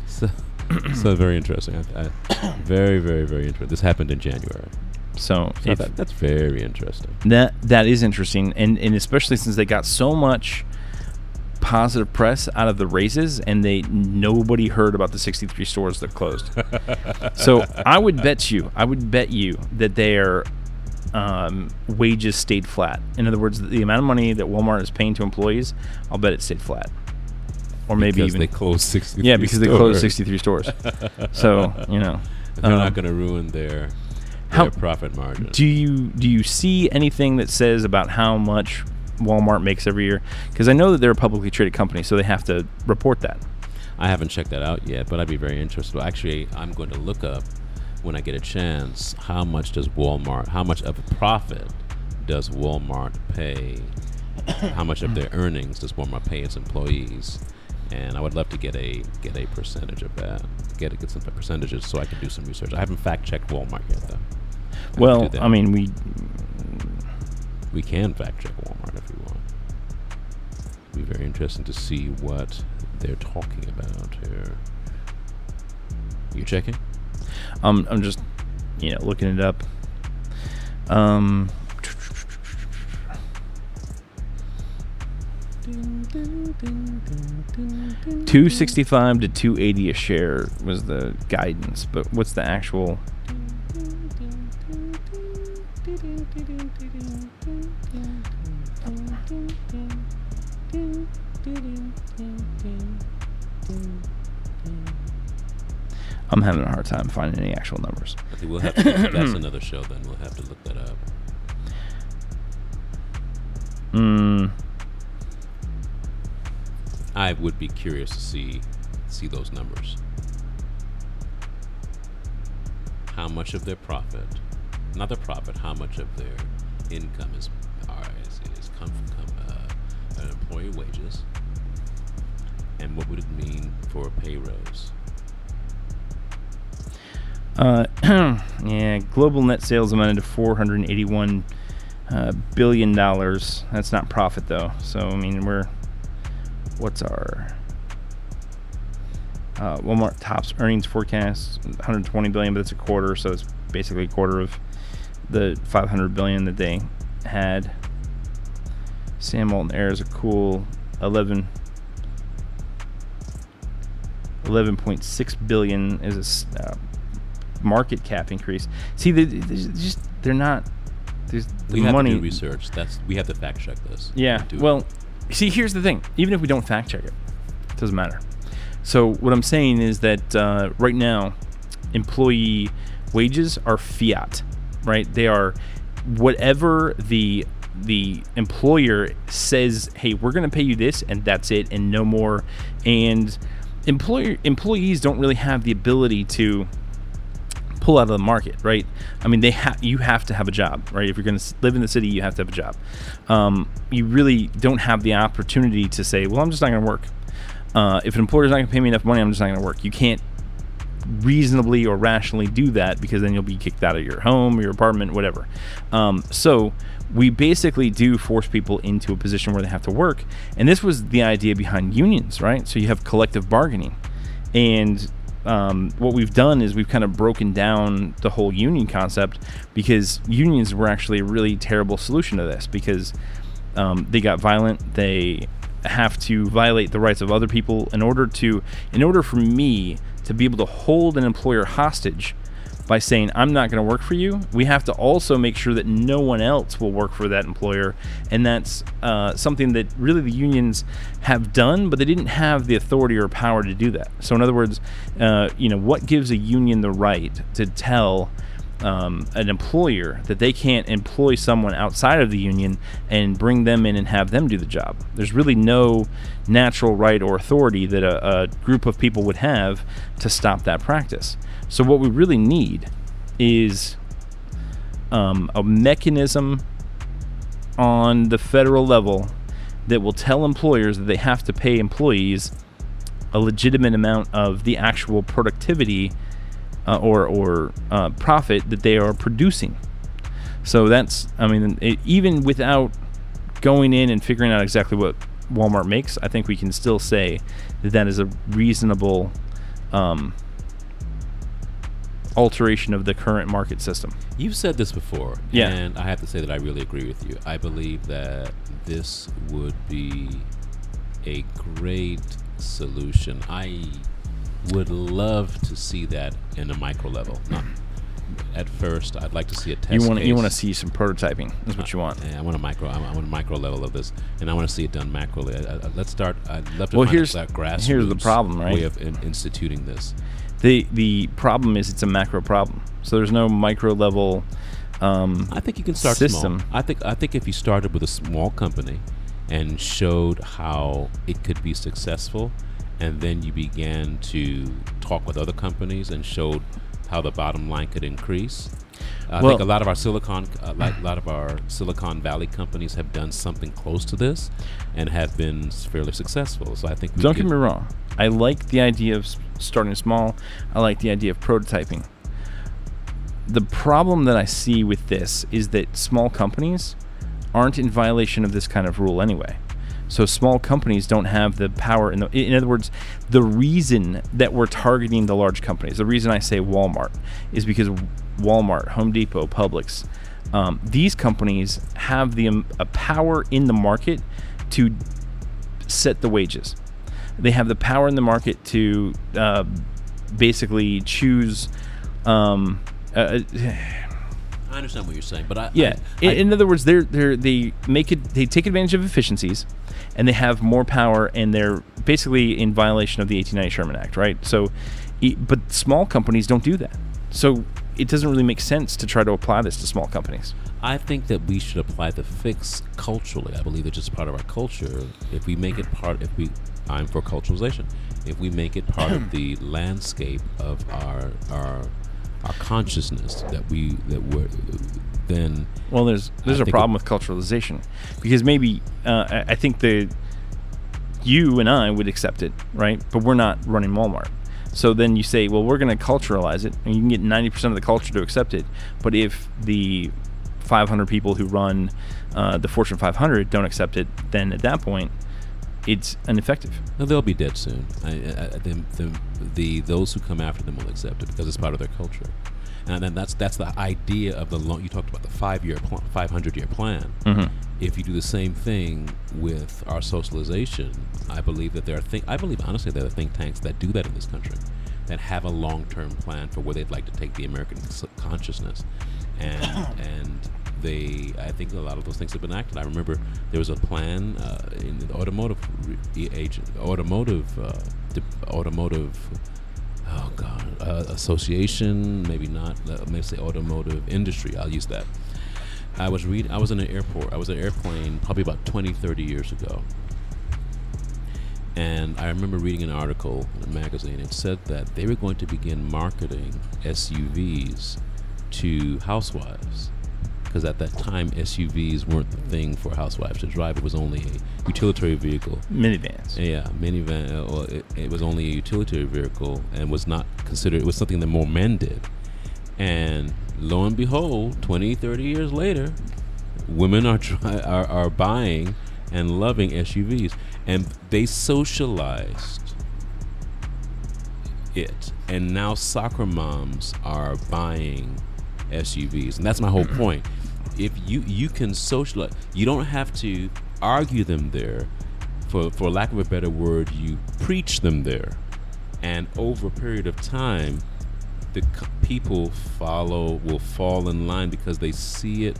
so, [COUGHS] so very interesting. I, I, [COUGHS] very, very, very interesting. This happened in January. So if that, that's very interesting. that that is interesting, and and especially since they got so much positive press out of the races, and they nobody heard about the 63 stores that closed. [LAUGHS] so I would bet you, I would bet you that their um, wages stayed flat. In other words, the amount of money that Walmart is paying to employees, I'll bet it stayed flat, or maybe because even they closed 63 yeah, because they closed 63 stores. [LAUGHS] so you know, They're um, not going to ruin their, how- their profit margin. Do you do you see anything that says about how much Walmart makes every year? Because I know that they're a publicly traded company, so they have to report that. I haven't checked that out yet, but I'd be very interested. Actually, I'm going to look up when I get a chance how much does Walmart, how much of a profit does Walmart pay, how much of their earnings does Walmart pay its employees, and I would love to get a get a percentage of that, get get some percentages so I can do some research. I haven't fact checked Walmart yet though. I Well. I mean, we we can fact check Walmart if we want. Be very interesting to see what they're talking about here. You checking? um, I'm just you know looking it up. Um, two sixty five to two eighty a share was the guidance, but what's the actual? I'm having a hard time finding any actual numbers. I think we'll have to. that's [CLEARS THROAT] another show. Then we'll have to look that up. Mm, I would be curious to see see those numbers. How much of their profit, not their profit, how much of their income is are, is, is come from come, uh, employee wages, and what would it mean for a pay raise? Uh, [CLEARS THROAT] yeah, global net sales amounted to 481 uh, billion dollars. That's not profit though. So I mean, we're what's our uh, Walmart tops earnings forecast 120 billion, but it's a quarter, so it's basically a quarter of the 500 billion that they had. Sam Walton heir is a cool 11. 11.6 billion is a uh, market cap increase. See, they, they just they're not. There's the We have money. to do research. That's we have to fact check this. Yeah. It. Well, see, here's the thing. Even if we don't fact check it, it doesn't matter. So what I'm saying is that uh, right now, employee wages are fiat, right? They are whatever the the employer says, "Hey, we're going to pay you this, and that's it, and no more." And employer employees don't really have the ability to pull out of the market, right? I mean, they have you have to have a job, right? If you're going to live in the city, you have to have a job. Um, you really don't have the opportunity to say, "Well, I'm just not going to work." Uh, if an employer's not going to pay me enough money, I'm just not going to work. You can't reasonably or rationally do that because then you'll be kicked out of your home, your apartment, whatever. Um, so we basically do force people into a position where they have to work. And this was the idea behind unions, right? So you have collective bargaining. And um, what we've done is we've kind of broken down the whole union concept because unions were actually a really terrible solution to this because um, they got violent. They have to violate the rights of other people in order to, in order for me to be able to hold an employer hostage by saying I'm not going to work for you, we have to also make sure that no one else will work for that employer, and that's uh, something that really the unions have done, but they didn't have the authority or power to do that. So, in other words, uh, you know, what gives a union the right to tell um, an employer that they can't employ someone outside of the union and bring them in and have them do the job. There's really no natural right or authority that a, a group of people would have to stop that practice. So, what we really need is um, a mechanism on the federal level that will tell employers that they have to pay employees a legitimate amount of the actual productivity uh, or or uh, profit that they are producing. So that's I mean it, even without going in and figuring out exactly what Walmart makes, I think we can still say that that is a reasonable um, alteration of the current market system. You've said this before, Yeah. and I have to say that I really agree with you. I believe that this would be a great solution. I would love to see that in a micro level. Not at first. I'd like to see a test. you want you want to see some prototyping. That's what you want. Uh, yeah, I want a micro. I want a micro level of this, and I want to see it done macroly. I, uh, I, uh, let's start. I'd love to Well, here's- a grassroots here's the problem, right? way of in, instituting this. The the problem is it's a macro problem. So there's no micro level. Um, I think you can start System. small. I think I think if you started with a small company and showed how it could be successful, and then you began to talk with other companies and showed how the bottom line could increase. I Well- think a lot of our Silicon, uh, like a lot of our Silicon Valley companies have done something close to this, and have been fairly successful. So I think we Don't get me wrong. I like the idea of starting small. I like the idea of prototyping. The problem that I see with this is that small companies aren't in violation of this kind of rule anyway. So small companies don't have the power. In, the, in other words, the reason that we're targeting the large companies, the reason I say Walmart, is because Walmart, Home Depot, Publix, um, these companies have the um, a power in the market to set the wages. They have the power in the market to uh, basically choose. Um, uh, I understand what you're saying, but I yeah. I, in, I- in other words, they're they they make it. They take advantage of efficiencies, and they have more power, and they're basically in violation of the 1890 Sherman Act, right? So, but small companies don't do that. So it doesn't really make sense to try to apply this to small companies. I think that we should apply the fix culturally. I believe it's just part of our culture. If we make it part, if we, I'm for culturalization. If we make it part of [CLEARS THROAT] the landscape of our our our consciousness that we that we're then Well, there's there's a problem it- with culturalization because maybe uh, I, I think the you and I would accept it, right? But we're not running Walmart. So then you say, well, we're going to culturalize it, and you can get 90% of the culture to accept it. But if the 500 people who run uh, the Fortune 500 don't accept it, then at that point, it's ineffective. no, they'll be dead soon. I, I, the, those who come after them will accept it because it's part of their culture. And then that's that's the idea of the long. You talked about the five year, pl- five hundred year plan. Mhm. If you do the same thing with our socialization, I believe that there are think. I believe honestly there are think tanks that do that in this country, that have a long term plan for where they'd like to take the American consciousness, and [COUGHS] and they. I think a lot of those things have been acted. I remember there was a plan uh, in the automotive age, automotive uh, automotive. Oh God, uh, association, maybe not. Uh, maybe say automotive industry. I'll use that. I was reading. I was in an airport. I was in an airplane probably about 20, 30 years ago. And I remember reading an article in a magazine. It said that they were going to begin marketing SUVs to housewives because at that time SUVs weren't the thing for housewives to drive. It was only a utilitarian vehicle. Minivans. Yeah, minivan. Well, it, it was only a utilitarian vehicle and was not considered. It was something that more men did. And lo and behold, 20, 30 years later, women are try, are, are buying and loving SUVs, and they socialized it. And now soccer moms are buying SUVs, and that's my whole mm-hmm. point. If you you can socialize, you don't have to argue them there. For for lack of a better word, you preach them there, and over a period of time, the c- people follow will fall in line because they see it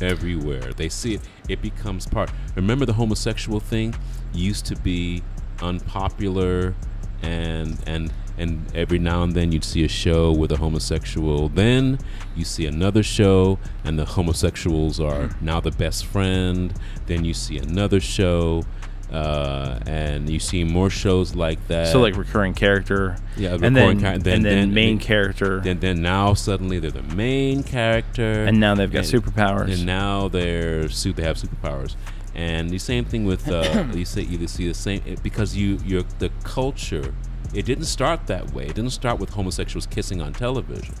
everywhere. They see it. It becomes part. Remember the homosexual thing used to be unpopular, and and and every now and then you'd see a show with a homosexual. Then you see another show, and the homosexuals are now the best friend. Then you see another show. Uh, and you see more shows like that. So like recurring character. Yeah, and recurring then, char- then- and then, then- main then- character. then then now suddenly they're the main character, and now they've got and- superpowers. and now they're su- they have superpowers. And the same thing with uh, [COUGHS] you say you see the same because you you're the culture. It didn't start that way. It didn't start with homosexuals kissing on television.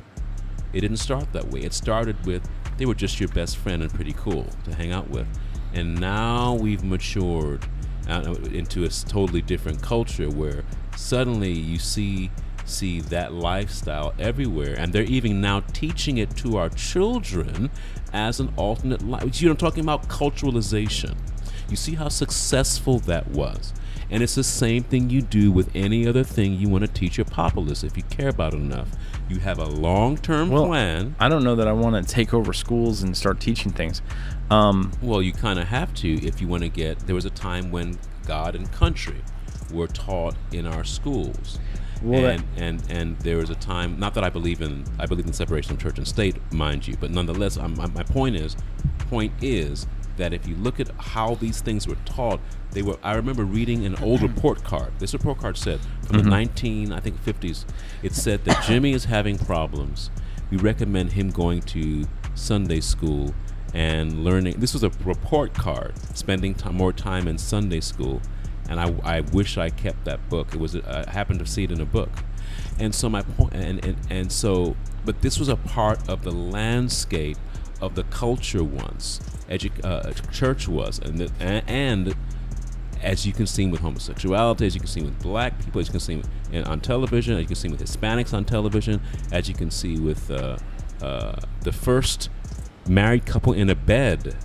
It didn't start that way. It started with they were just your best friend and pretty cool to hang out with. And now we've matured uh, into a totally different culture where suddenly you see see that lifestyle everywhere and they're even now teaching it to our children as an alternate life. You know, I'm talking about culturalization. You see how successful that was. And it's the same thing you do with any other thing you want to teach your populace if you care about it enough. You have a long term well, plan. I don't know that I want to take over schools and start teaching things. Um, Well, you kind of have to if you want to get. There was a time when God and country were taught in our schools. Well, and, and and there was a time. Not that I believe in. I believe in separation of church and state, mind you. But nonetheless, I'm, my, my point is, point is that if you look at how these things were taught, they were. I remember reading an old mm-hmm. report card. This report card said from the mm-hmm. 19, I think 50s. It said that Jimmy is having problems. We recommend him going to Sunday school and learning. This was a report card, spending ti more time in Sunday school, and I, I wish I kept that book. It was uh, I happened to see it in a book, and so my point, and, and and so, but this was a part of the landscape of the culture once, edu- uh, church was, and the, and, and as you can see with homosexuality, as you can see with black people, as you can see on television, as you can see with Hispanics on television, as you can see with uh, uh, the first married couple in a bed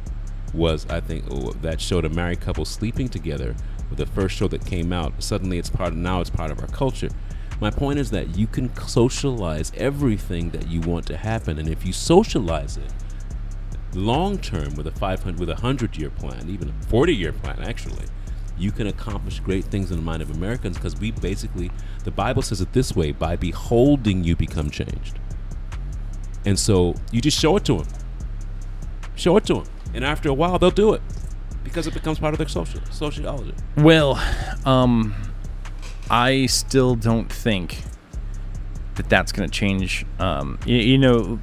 was, I think, oh, that showed a married couple sleeping together. The first show that came out, suddenly it's part of now it's part of our culture. My point is that you can socialize everything that you want to happen, and if you socialize it, long term with a 500 with a 100 year plan even a 40 year plan actually you can accomplish great things in the mind of americans because we basically the bible says it this way by beholding you become changed and so you just show it to them show it to them and after a while they'll do it because it becomes part of their social sociology well, um, I still don't think that that's going to change. Um, you, you know,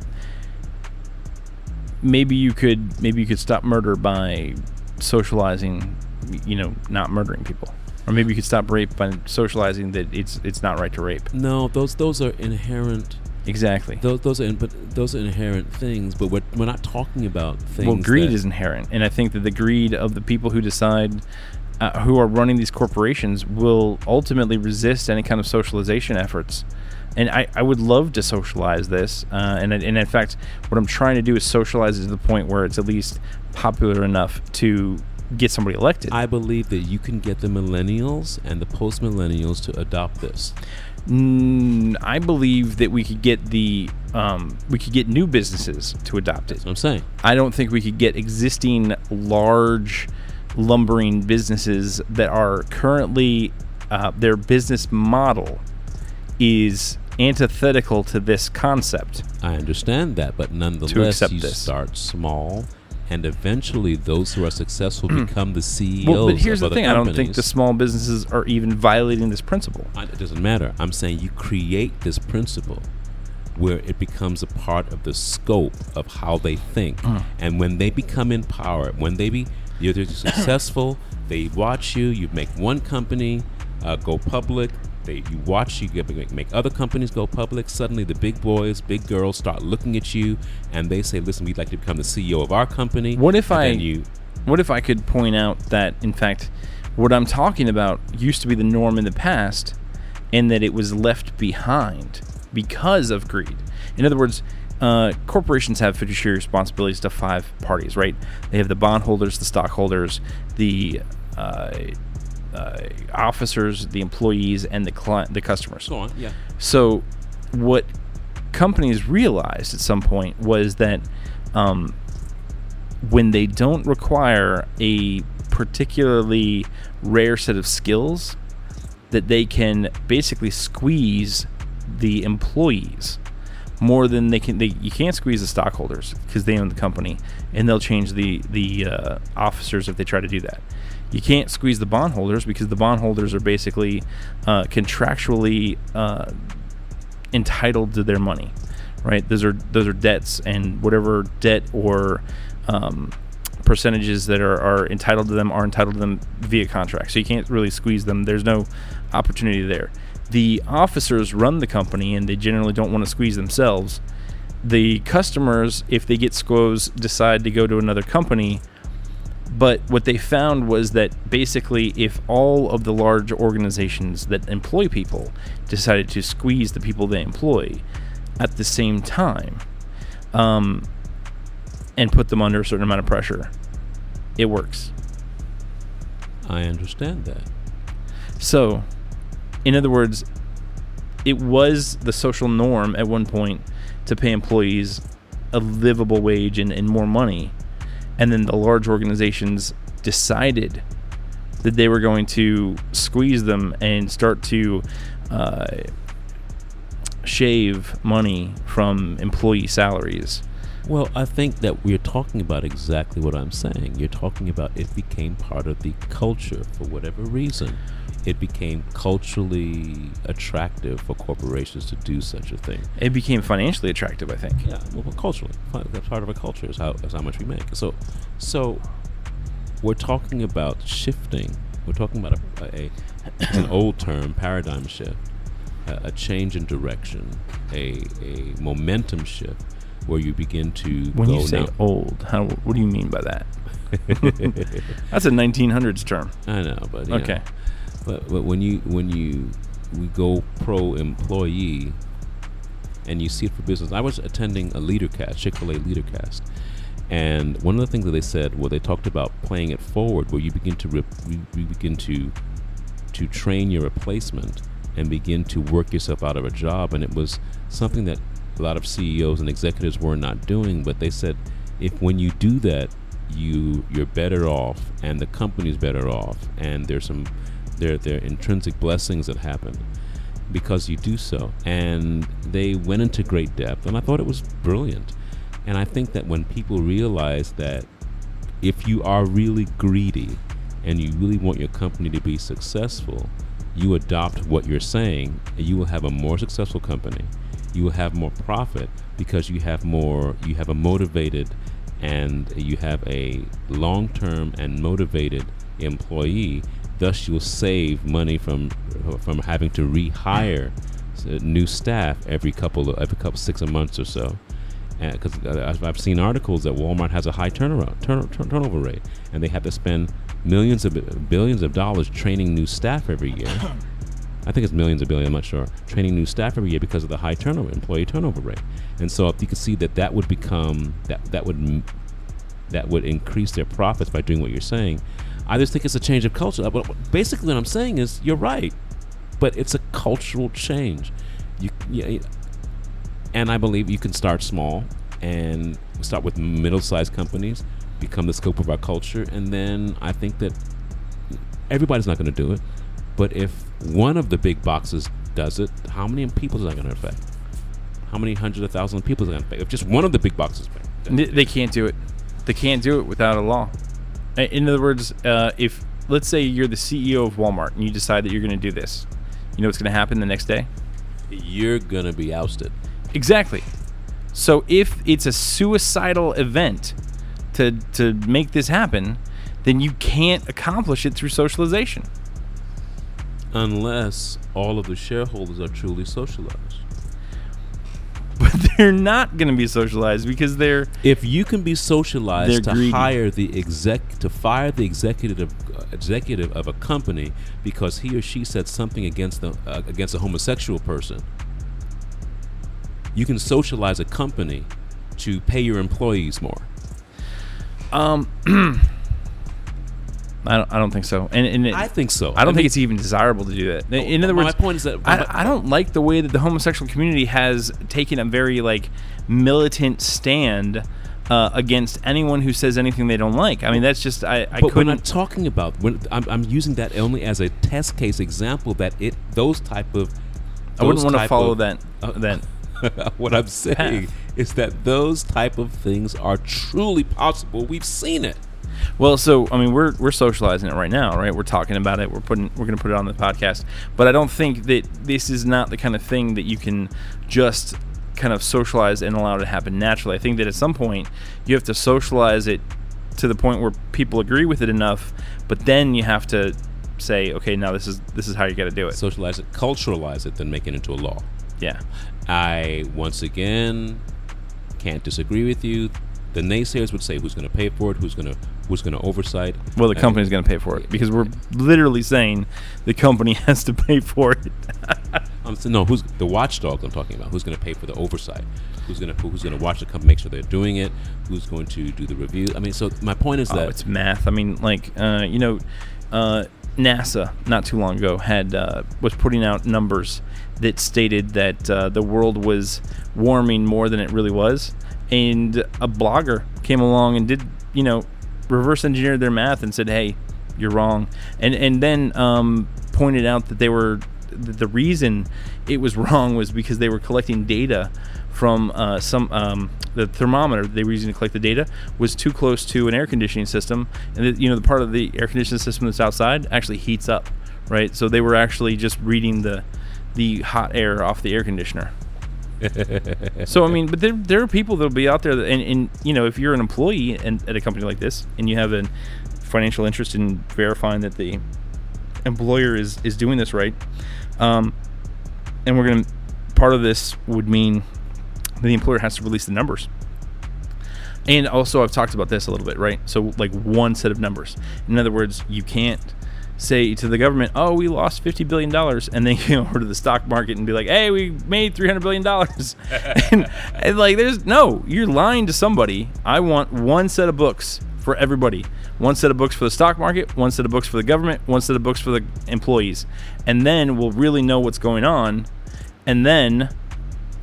maybe you could maybe you could stop murder by socializing. You know, not murdering people, or maybe you could stop rape by socializing that it's it's not right to rape. no those those are inherent Exactly. those those are in, but those are inherent things but we're, we're not talking about things well, greed is inherent, and I think that the greed of the people who decide, uh, who are running these corporations, will ultimately resist any kind of socialization efforts. And I, I would love to socialize this, uh, and and in fact, what I'm trying to do is socialize it to the point where it's at least popular enough to get somebody elected. I believe that you can get the millennials and the post millennials to adopt this. Mm, I believe that we could get the um, we could get new businesses to adopt it. That's what I'm saying. I don't think we could get existing large lumbering businesses that are currently uh, their business model is antithetical to this concept. I understand that, but nonetheless, accept you this. start small, and eventually, those who are successful [CLEARS THROAT] become the CEOs. Well, but here's the other thing: I don't think the small businesses are even violating this principle. I- It doesn't matter. I'm saying you create this principle where it becomes a part of the scope of how they think, Mm. and when they become in power, when they be you're they're [COUGHS] successful, they watch you. You make one company uh, go public. They you watch you get, make, make other companies go public. Suddenly, the big boys, big girls start looking at you, and they say, "Listen, we'd like to become the CEO of our company." What if And I- you What if I could point out that, in fact, what I'm talking about used to be the norm in the past, and that it was left behind because of greed? In other words, uh, corporations have fiduciary responsibilities to five parties, right? They have the bondholders, the stockholders, the uh, uh, officers, the employees, and the client, the customers. go on? Yeah. So, what companies realized at some point was that um, when they don't require a particularly rare set of skills, that they can basically squeeze the employees more than they can. They, you can't squeeze the stockholders because they own the company, and they'll change the the uh, officers if they try to do that. You can't squeeze the bondholders because the bondholders are basically uh, contractually uh, entitled to their money, right? Those are those are debts, and whatever debt or um, percentages that are, are entitled to them are entitled to them via contract. So you can't really squeeze them. There's no opportunity there. The officers run the company, and they generally don't want to squeeze themselves. The customers, if they get squoze, decide to go to another company. But what they found was that basically, if all of the large organizations that employ people decided to squeeze the people they employ at the same time um, and put them under a certain amount of pressure, it works. I understand that. So, in other words, it was the social norm at one point to pay employees a livable wage and, and more money. And then the large organizations decided that they were going to squeeze them and start to uh, shave money from employee salaries. Well, I think that we're talking about exactly what I'm saying. You're talking about it became part of the culture for whatever reason. It became culturally attractive for corporations to do such a thing. It became financially attractive, I think. Yeah, well, culturally, that's part of a culture is how is how much we make. So, so we're talking about shifting. We're talking about a, a an old term, paradigm shift, a, a change in direction, a a momentum shift, where you begin to When go you say now. old, how, what do you mean by that? [LAUGHS] That's a 1900s term. I know, but know. But, but when you when you we go pro employee and you see it for business. I was attending a Leadercast, Chick fil A Leadercast. And one of the things that they said, well, they talked about playing it forward, where you begin to re- re- you begin to to train your replacement and begin to work yourself out of a job. And it was something that a lot of CEOs and executives were not doing. But they said, if when you do that, you you're better off, and the company's better off, and there's some are intrinsic blessings that happen because you do so. And they went into great depth, and I thought it was brilliant. And I think that when people realize that if you are really greedy and you really want your company to be successful, you adopt what you're saying, and you will have a more successful company. You will have more profit because you have more, you have a motivated and you have a long term and motivated employee. Thus, you'll save money from from having to rehire new staff every couple of every couple six months or so because I've, I've seen articles that Walmart has a high turnaround turn, turn, turnover rate, and they have to spend millions of billions of dollars training new staff every year. [COUGHS] I think it's millions of billion. I'm not sure. Training new staff every year because of the high turnover, employee turnover rate. And so, if you could see that that would become that that would that would increase their profits by doing what you're saying. I just think it's a change of culture. But basically, what I'm saying is you're right, but it's a cultural change. You, yeah, and I believe you can start small and start with middle-sized companies, become the scope of our culture, and then I think that everybody's not going to do it, But if one of the big boxes does it, how many people is that going to affect? How many hundreds of thousands of people is that going to affect? If just one of the big boxes, they can't do it. They can't do it without a law. I- In other words, uh, if let's say you're the CEO of Walmart and you decide that you're going to do this, you know what's going to happen the next day? you're going to be ousted. Exactly. So if it's a suicidal event to to make this happen, then you can't accomplish it through socialization. Unless all of the shareholders are truly socialized. But [LAUGHS] they're not going to be socialized because they're If you can be socialized to greedy. hire the exec to fire the executive uh, executive of a company because he or she said something against the uh, against a homosexual person, you can socialize a company to pay your employees more. um [CLEARS THROAT] I don't, I don't think so. And, and it, I think so. I don't mean, think it's even desirable to do that. In other my words, my point is that- I, I don't like the way that the homosexual community has taken a very like militant stand uh, against anyone who says anything they don't like. I mean, that's just I, I But when I'm couldn't. talking about, when I'm, I'm using that only as a test case example that it those type of I wouldn't want to follow of- that. uh, [LAUGHS] that what I'm saying Path. is that those type of things are truly possible. We've seen it. Well, so I mean, we're we're socializing it right now, right? We're talking about it. We're putting we're going to put it on the podcast. But I don't think that this is not the kind of thing that you can just kind of socialize and allow it to happen naturally. I think that at some point you have to socialize it to the point where people agree with it enough, but then you have to say, okay, now this is this is how you got to do it. Socialize it, culturalize it, then make it into a law. yeah. I once again can't disagree with you. The naysayers would say who's going to pay for it, who's going to who's going to oversight. Well, the company's going to pay for it because we're literally saying the company [LAUGHS] has to pay for it. [LAUGHS] I'm saying, no, who's the watchdog? I'm talking about? Who's going to pay for the oversight? Who's going to who's going to watch the company, make sure they're doing it? Who's going to do the review? I mean, so my point is Oh, that it's math. I mean, like uh, you know, uh, NASA not too long ago had uh, was putting out numbers that stated that uh, the world was warming more than it really was, and a blogger came along and did you know reverse engineered their math and said, "Hey, you're wrong," and and then um, pointed out that they were the reason it was [LAUGHS] wrong was because they were collecting data from uh, some um, the thermometer they were using to collect the data was too close to an air conditioning system, and the, you know the part of the air conditioning system that's outside actually heats up, right? So they were actually just reading the the hot air off the air conditioner. So I mean, but there, there are people that'll be out there, that, and, and you know, if you're an employee and at a company like this, and you have a financial interest in verifying that the employer is is doing this right, um, and we're gonna part of this would mean the employer has to release the numbers. And also, I've talked about this a little bit, right? So, like one set of numbers. In other words, you can't say to the government, "Oh, we lost fifty billion dollars," and then [LAUGHS] go over to the stock market and be like, "Hey, we made three hundred billion dollars," [LAUGHS] and, and like, there's no, you're lying to somebody. I want one set of books for everybody. One set of books for the stock market, one set of books for the government, one set of books for the employees, and then we'll really know what's going on, and then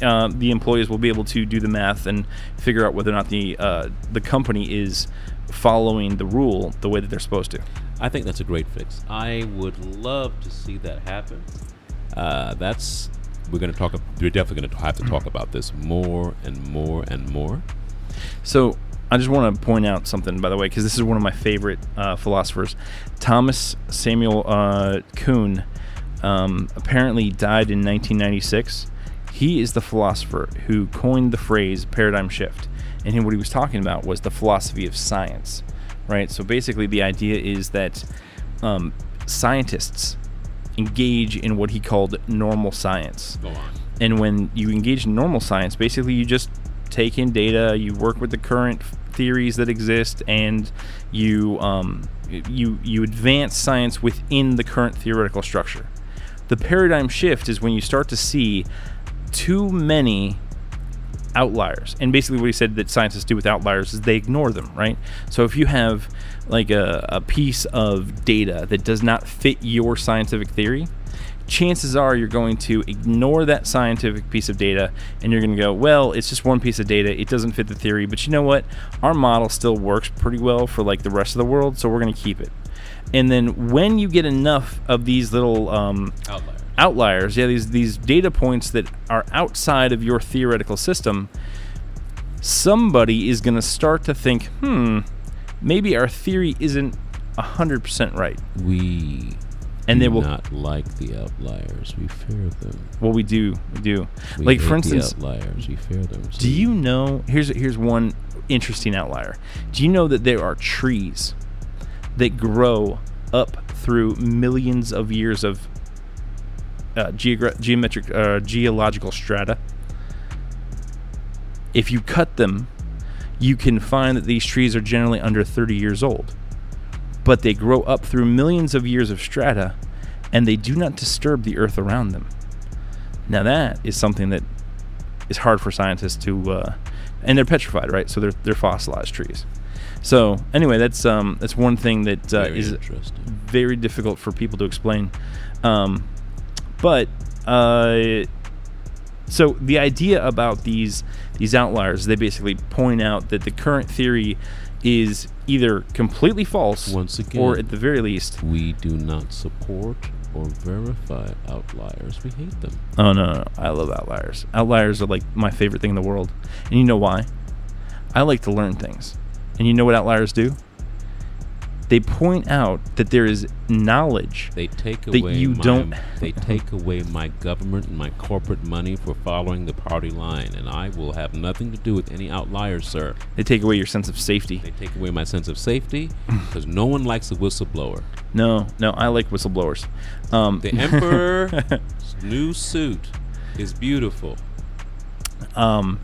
uh, the employees will be able to do the math and figure out whether or not the uh, the company is following the rule the way that they're supposed to. I think that's a great fix. I would love to see that happen. Uh, that's we're going to talk. We're definitely going to have to talk about this more and more and more. So I just want to point out something, by the way, because this is one of my favorite uh, philosophers. Thomas Samuel uh, Kuhn um, apparently died in 1996. He is the philosopher who coined the phrase paradigm shift. And what he was talking about was the philosophy of science, right? So basically, the idea is that um, scientists engage in what he called normal science. Go on. And when you engage in normal science, basically you just take in data, you work with the current theories that exist, and you um, you you advance science within the current theoretical structure. The paradigm shift is when you start to see too many outliers. And basically, what he said that scientists do with outliers is they ignore them, right? So if you have like a, a piece of data that does not fit your scientific theory, chances are you're going to ignore that scientific piece of data and you're going to go, well, it's just one piece of data. It doesn't fit the theory. But you know what? Our model still works pretty well for like the rest of the world, so we're going to keep it. And then when you get enough of these little um, Outliers. Outliers, yeah, these these data points that are outside of your theoretical system, somebody is going to start to think, hmm, maybe our theory isn't hundred percent right. We And they will. not like the outliers. We fear them. Well, we do, we do. We like for instance, outliers. We fear them. do you know? Here's here's one interesting outlier. Do you know that there are trees that grow up through millions of years of uh, geogra- geometric uh, geological strata? If you cut them, you can find that these trees are generally under 30 years old. But they grow up through millions of years of strata and they do not disturb the earth around them. Now, that is something that is hard for scientists to, uh, and they're petrified, right? So they're, they're fossilized trees. So, anyway, that's, um, that's one thing that uh, is very difficult for people to explain. Um, but uh, so the idea about these these outliers, they basically point out that the current theory is either completely false, Once again, or at the very least, we do not support or verify outliers. We hate them. oh no, no, no, I love outliers. Outliers are like my favorite thing in the world, and you know why? I like to learn things, and you know what outliers do? They point out that there is knowledge They take That away you my, don't- They take away my government and my corporate money for following the party line, and I will have nothing to do with any outliers, sir. They take away your sense of safety. They take away my sense of safety because no one likes a whistleblower. No, no, I like whistleblowers. Um, The emperor's [LAUGHS] new suit is beautiful. um,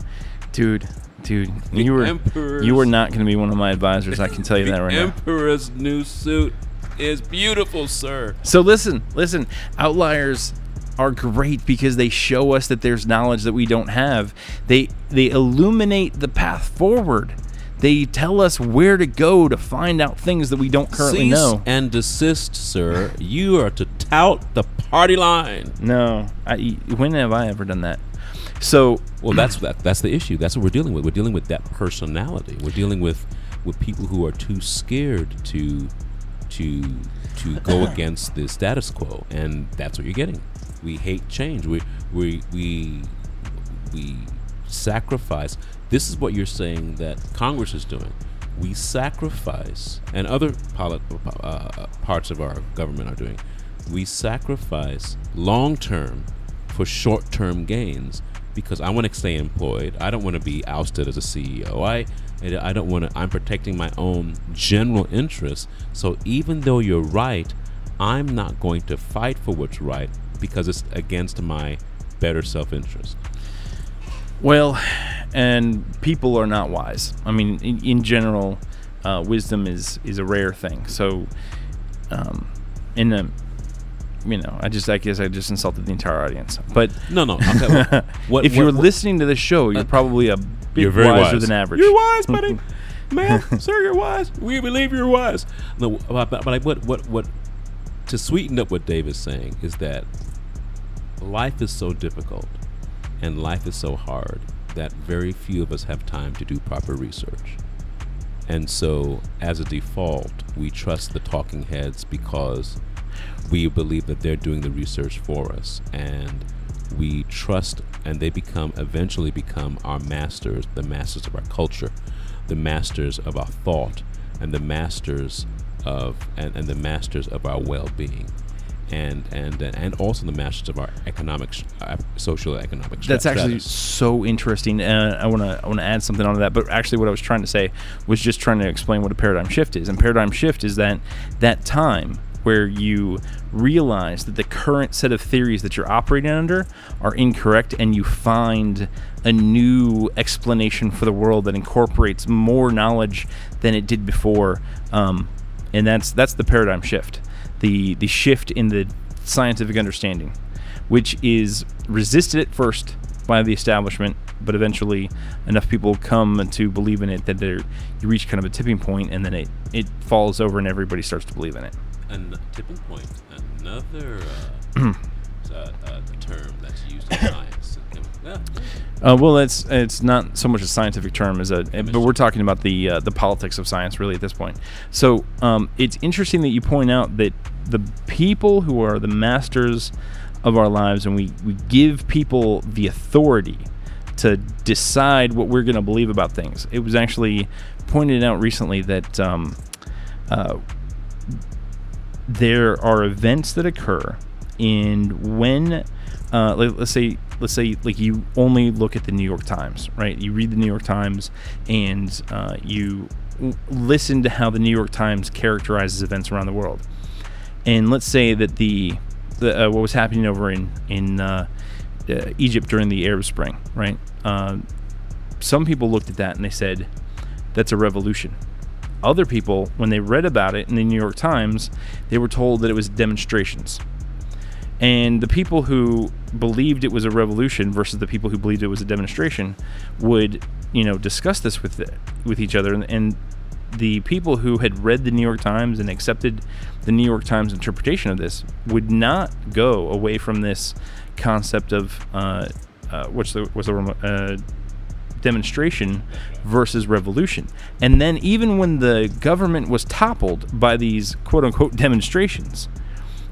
dude, dude, The you were emperor's, you were not going to be one of my advisors. I can tell you that right now. emperor's new suit is beautiful, sir. So listen, listen. Outliers are great because they show us that there's knowledge that we don't have. They they illuminate the path forward. They tell us where to go to find out things that we don't currently Cease know. and desist, sir. You are to tout the party line. No, I, when have I ever done that? So Well, that's that. That's the issue. That's what we're dealing with. We're dealing with that personality. We're dealing with with people who are too scared to to to go against the status quo, and that's what you're getting. We hate change. We we we we sacrifice. This is what you're saying that Congress is doing. We sacrifice, and other polit- uh, parts of our government are doing. We sacrifice long term for short term gains because I want to stay employed. I don't want to be ousted as a CEO. I I don't want to. I'm protecting my own general interests. So even though you're right, I'm not going to fight for what's right because it's against my better self interest. Well, and people are not wise. I mean, in, in general, uh, wisdom is is a rare thing. So, um, in the, you know, I just I guess I just insulted the entire audience. But No, no. Well, [LAUGHS] what, if you're what- what- listening to the show, you're uh, probably a bit You're very wiser wise. than average. You're wise, buddy. [LAUGHS] Man, sir, you're wise. We believe you're wise. No, but, but, but what, what, what, to sweeten up what Dave is saying is that life is so difficult and life is so hard that very few of us have time to do proper research. And so, as a default, we trust the talking heads because we believe that they're doing the research for us. And we trust, and they become, eventually become our masters, the masters of our culture, the masters of our thought, and the masters of, and, and the masters of our well being. And, and and also the masters of our economic, uh, social economic. That's actually so interesting. Uh, I want to I want to add something onto that. But actually, what I was trying to say was just trying to explain what a paradigm shift is. And paradigm shift is that that time where you realize that the current set of theories that you're operating under are incorrect, and you find a new explanation for the world that incorporates more knowledge than it did before. Um, and that's that's the paradigm shift. The the shift in the scientific understanding which is resisted at first by the establishment, but eventually enough people come to believe in it that you reach kind of a tipping point, and then it, it falls over and everybody starts to believe in it. An tipping point, another uh, [CLEARS THROAT] uh, uh, term that's used in science. Yeah. Uh, well, it's it's not so much a scientific term as a, but we're talking about the uh, the politics of science really at this point. So um, it's interesting that you point out that the people who are the masters of our lives, and we we give people the authority to decide what we're going to believe about things. It was actually pointed out recently that um, uh, there are events that occur, and when uh, let, us say let's say like you only look at the New York Times, right? You read the New York Times and uh, you listen to how the New York Times characterizes events around the world. And let's say that the, the uh, what was happening over in in uh, uh, Egypt during the Arab Spring, right? Uh, some people looked at that and they said that's a revolution. Other people, when they read about it in the New York Times, they were told that it was demonstrations and the people who believed it was a revolution versus the people who believed it was a demonstration would, you know, discuss this with the, with each other. And, and the people who had read the New York Times and accepted the New York Times interpretation of this would not go away from this concept of uh, uh, which was a uh, demonstration versus revolution. And then even when the government was toppled by these quote unquote demonstrations,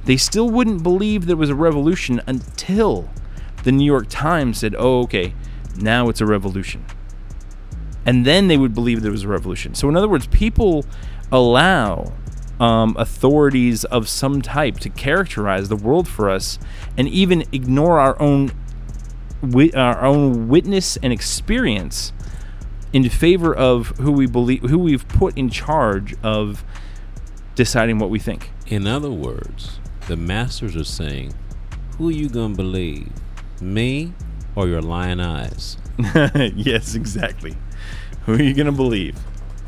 they still wouldn't believe there was a revolution until the New York Times said, oh, okay, now it's a revolution. And then they would believe there was a revolution. So, in other words, people allow um, authorities of some type to characterize the world for us and even ignore our own wi- our own witness and experience in favor of who we believe who we've put in charge of deciding what we think. In other words, the masters are saying, Who are you going to believe? Me or your lion eyes? [LAUGHS] yes, exactly. Who are you going to believe?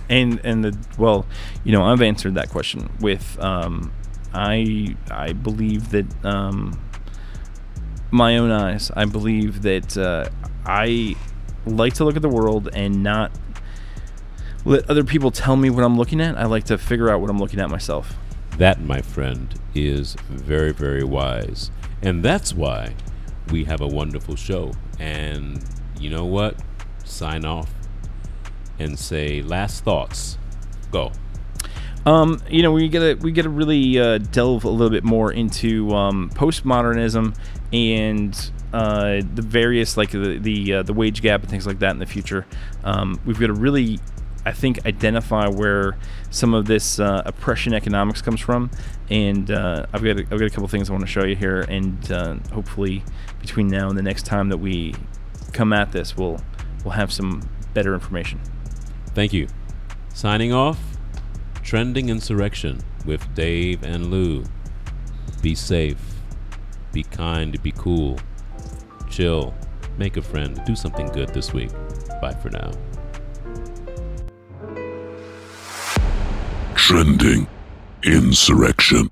And and the well, you know, I've answered that question with um, I I believe that um, my own eyes. I believe that uh, I like to look at the world and not let other people tell me what I'm looking at. I like to figure out what I'm looking at myself. That, my friend, is very, very wise. And that's why we have a wonderful show. And you know what? Sign off and say last thoughts. Go. Um, you know, we gotta we gotta really uh, delve a little bit more into um, postmodernism and uh, the various like the the, uh, the wage gap and things like that in the future. Um, we've got to really I think, identify where some of this uh, oppression economics comes from. And uh, I've got a, I've got a couple things I want to show you here, and uh, hopefully between now and the next time that we come at this, we'll we'll have some better information. Thank you. Signing off. Trending insurrection with Dave and Lou. Be safe. Be kind. Be cool. Chill. Make a friend. Do something good this week. Bye for now. Trending Insurrection.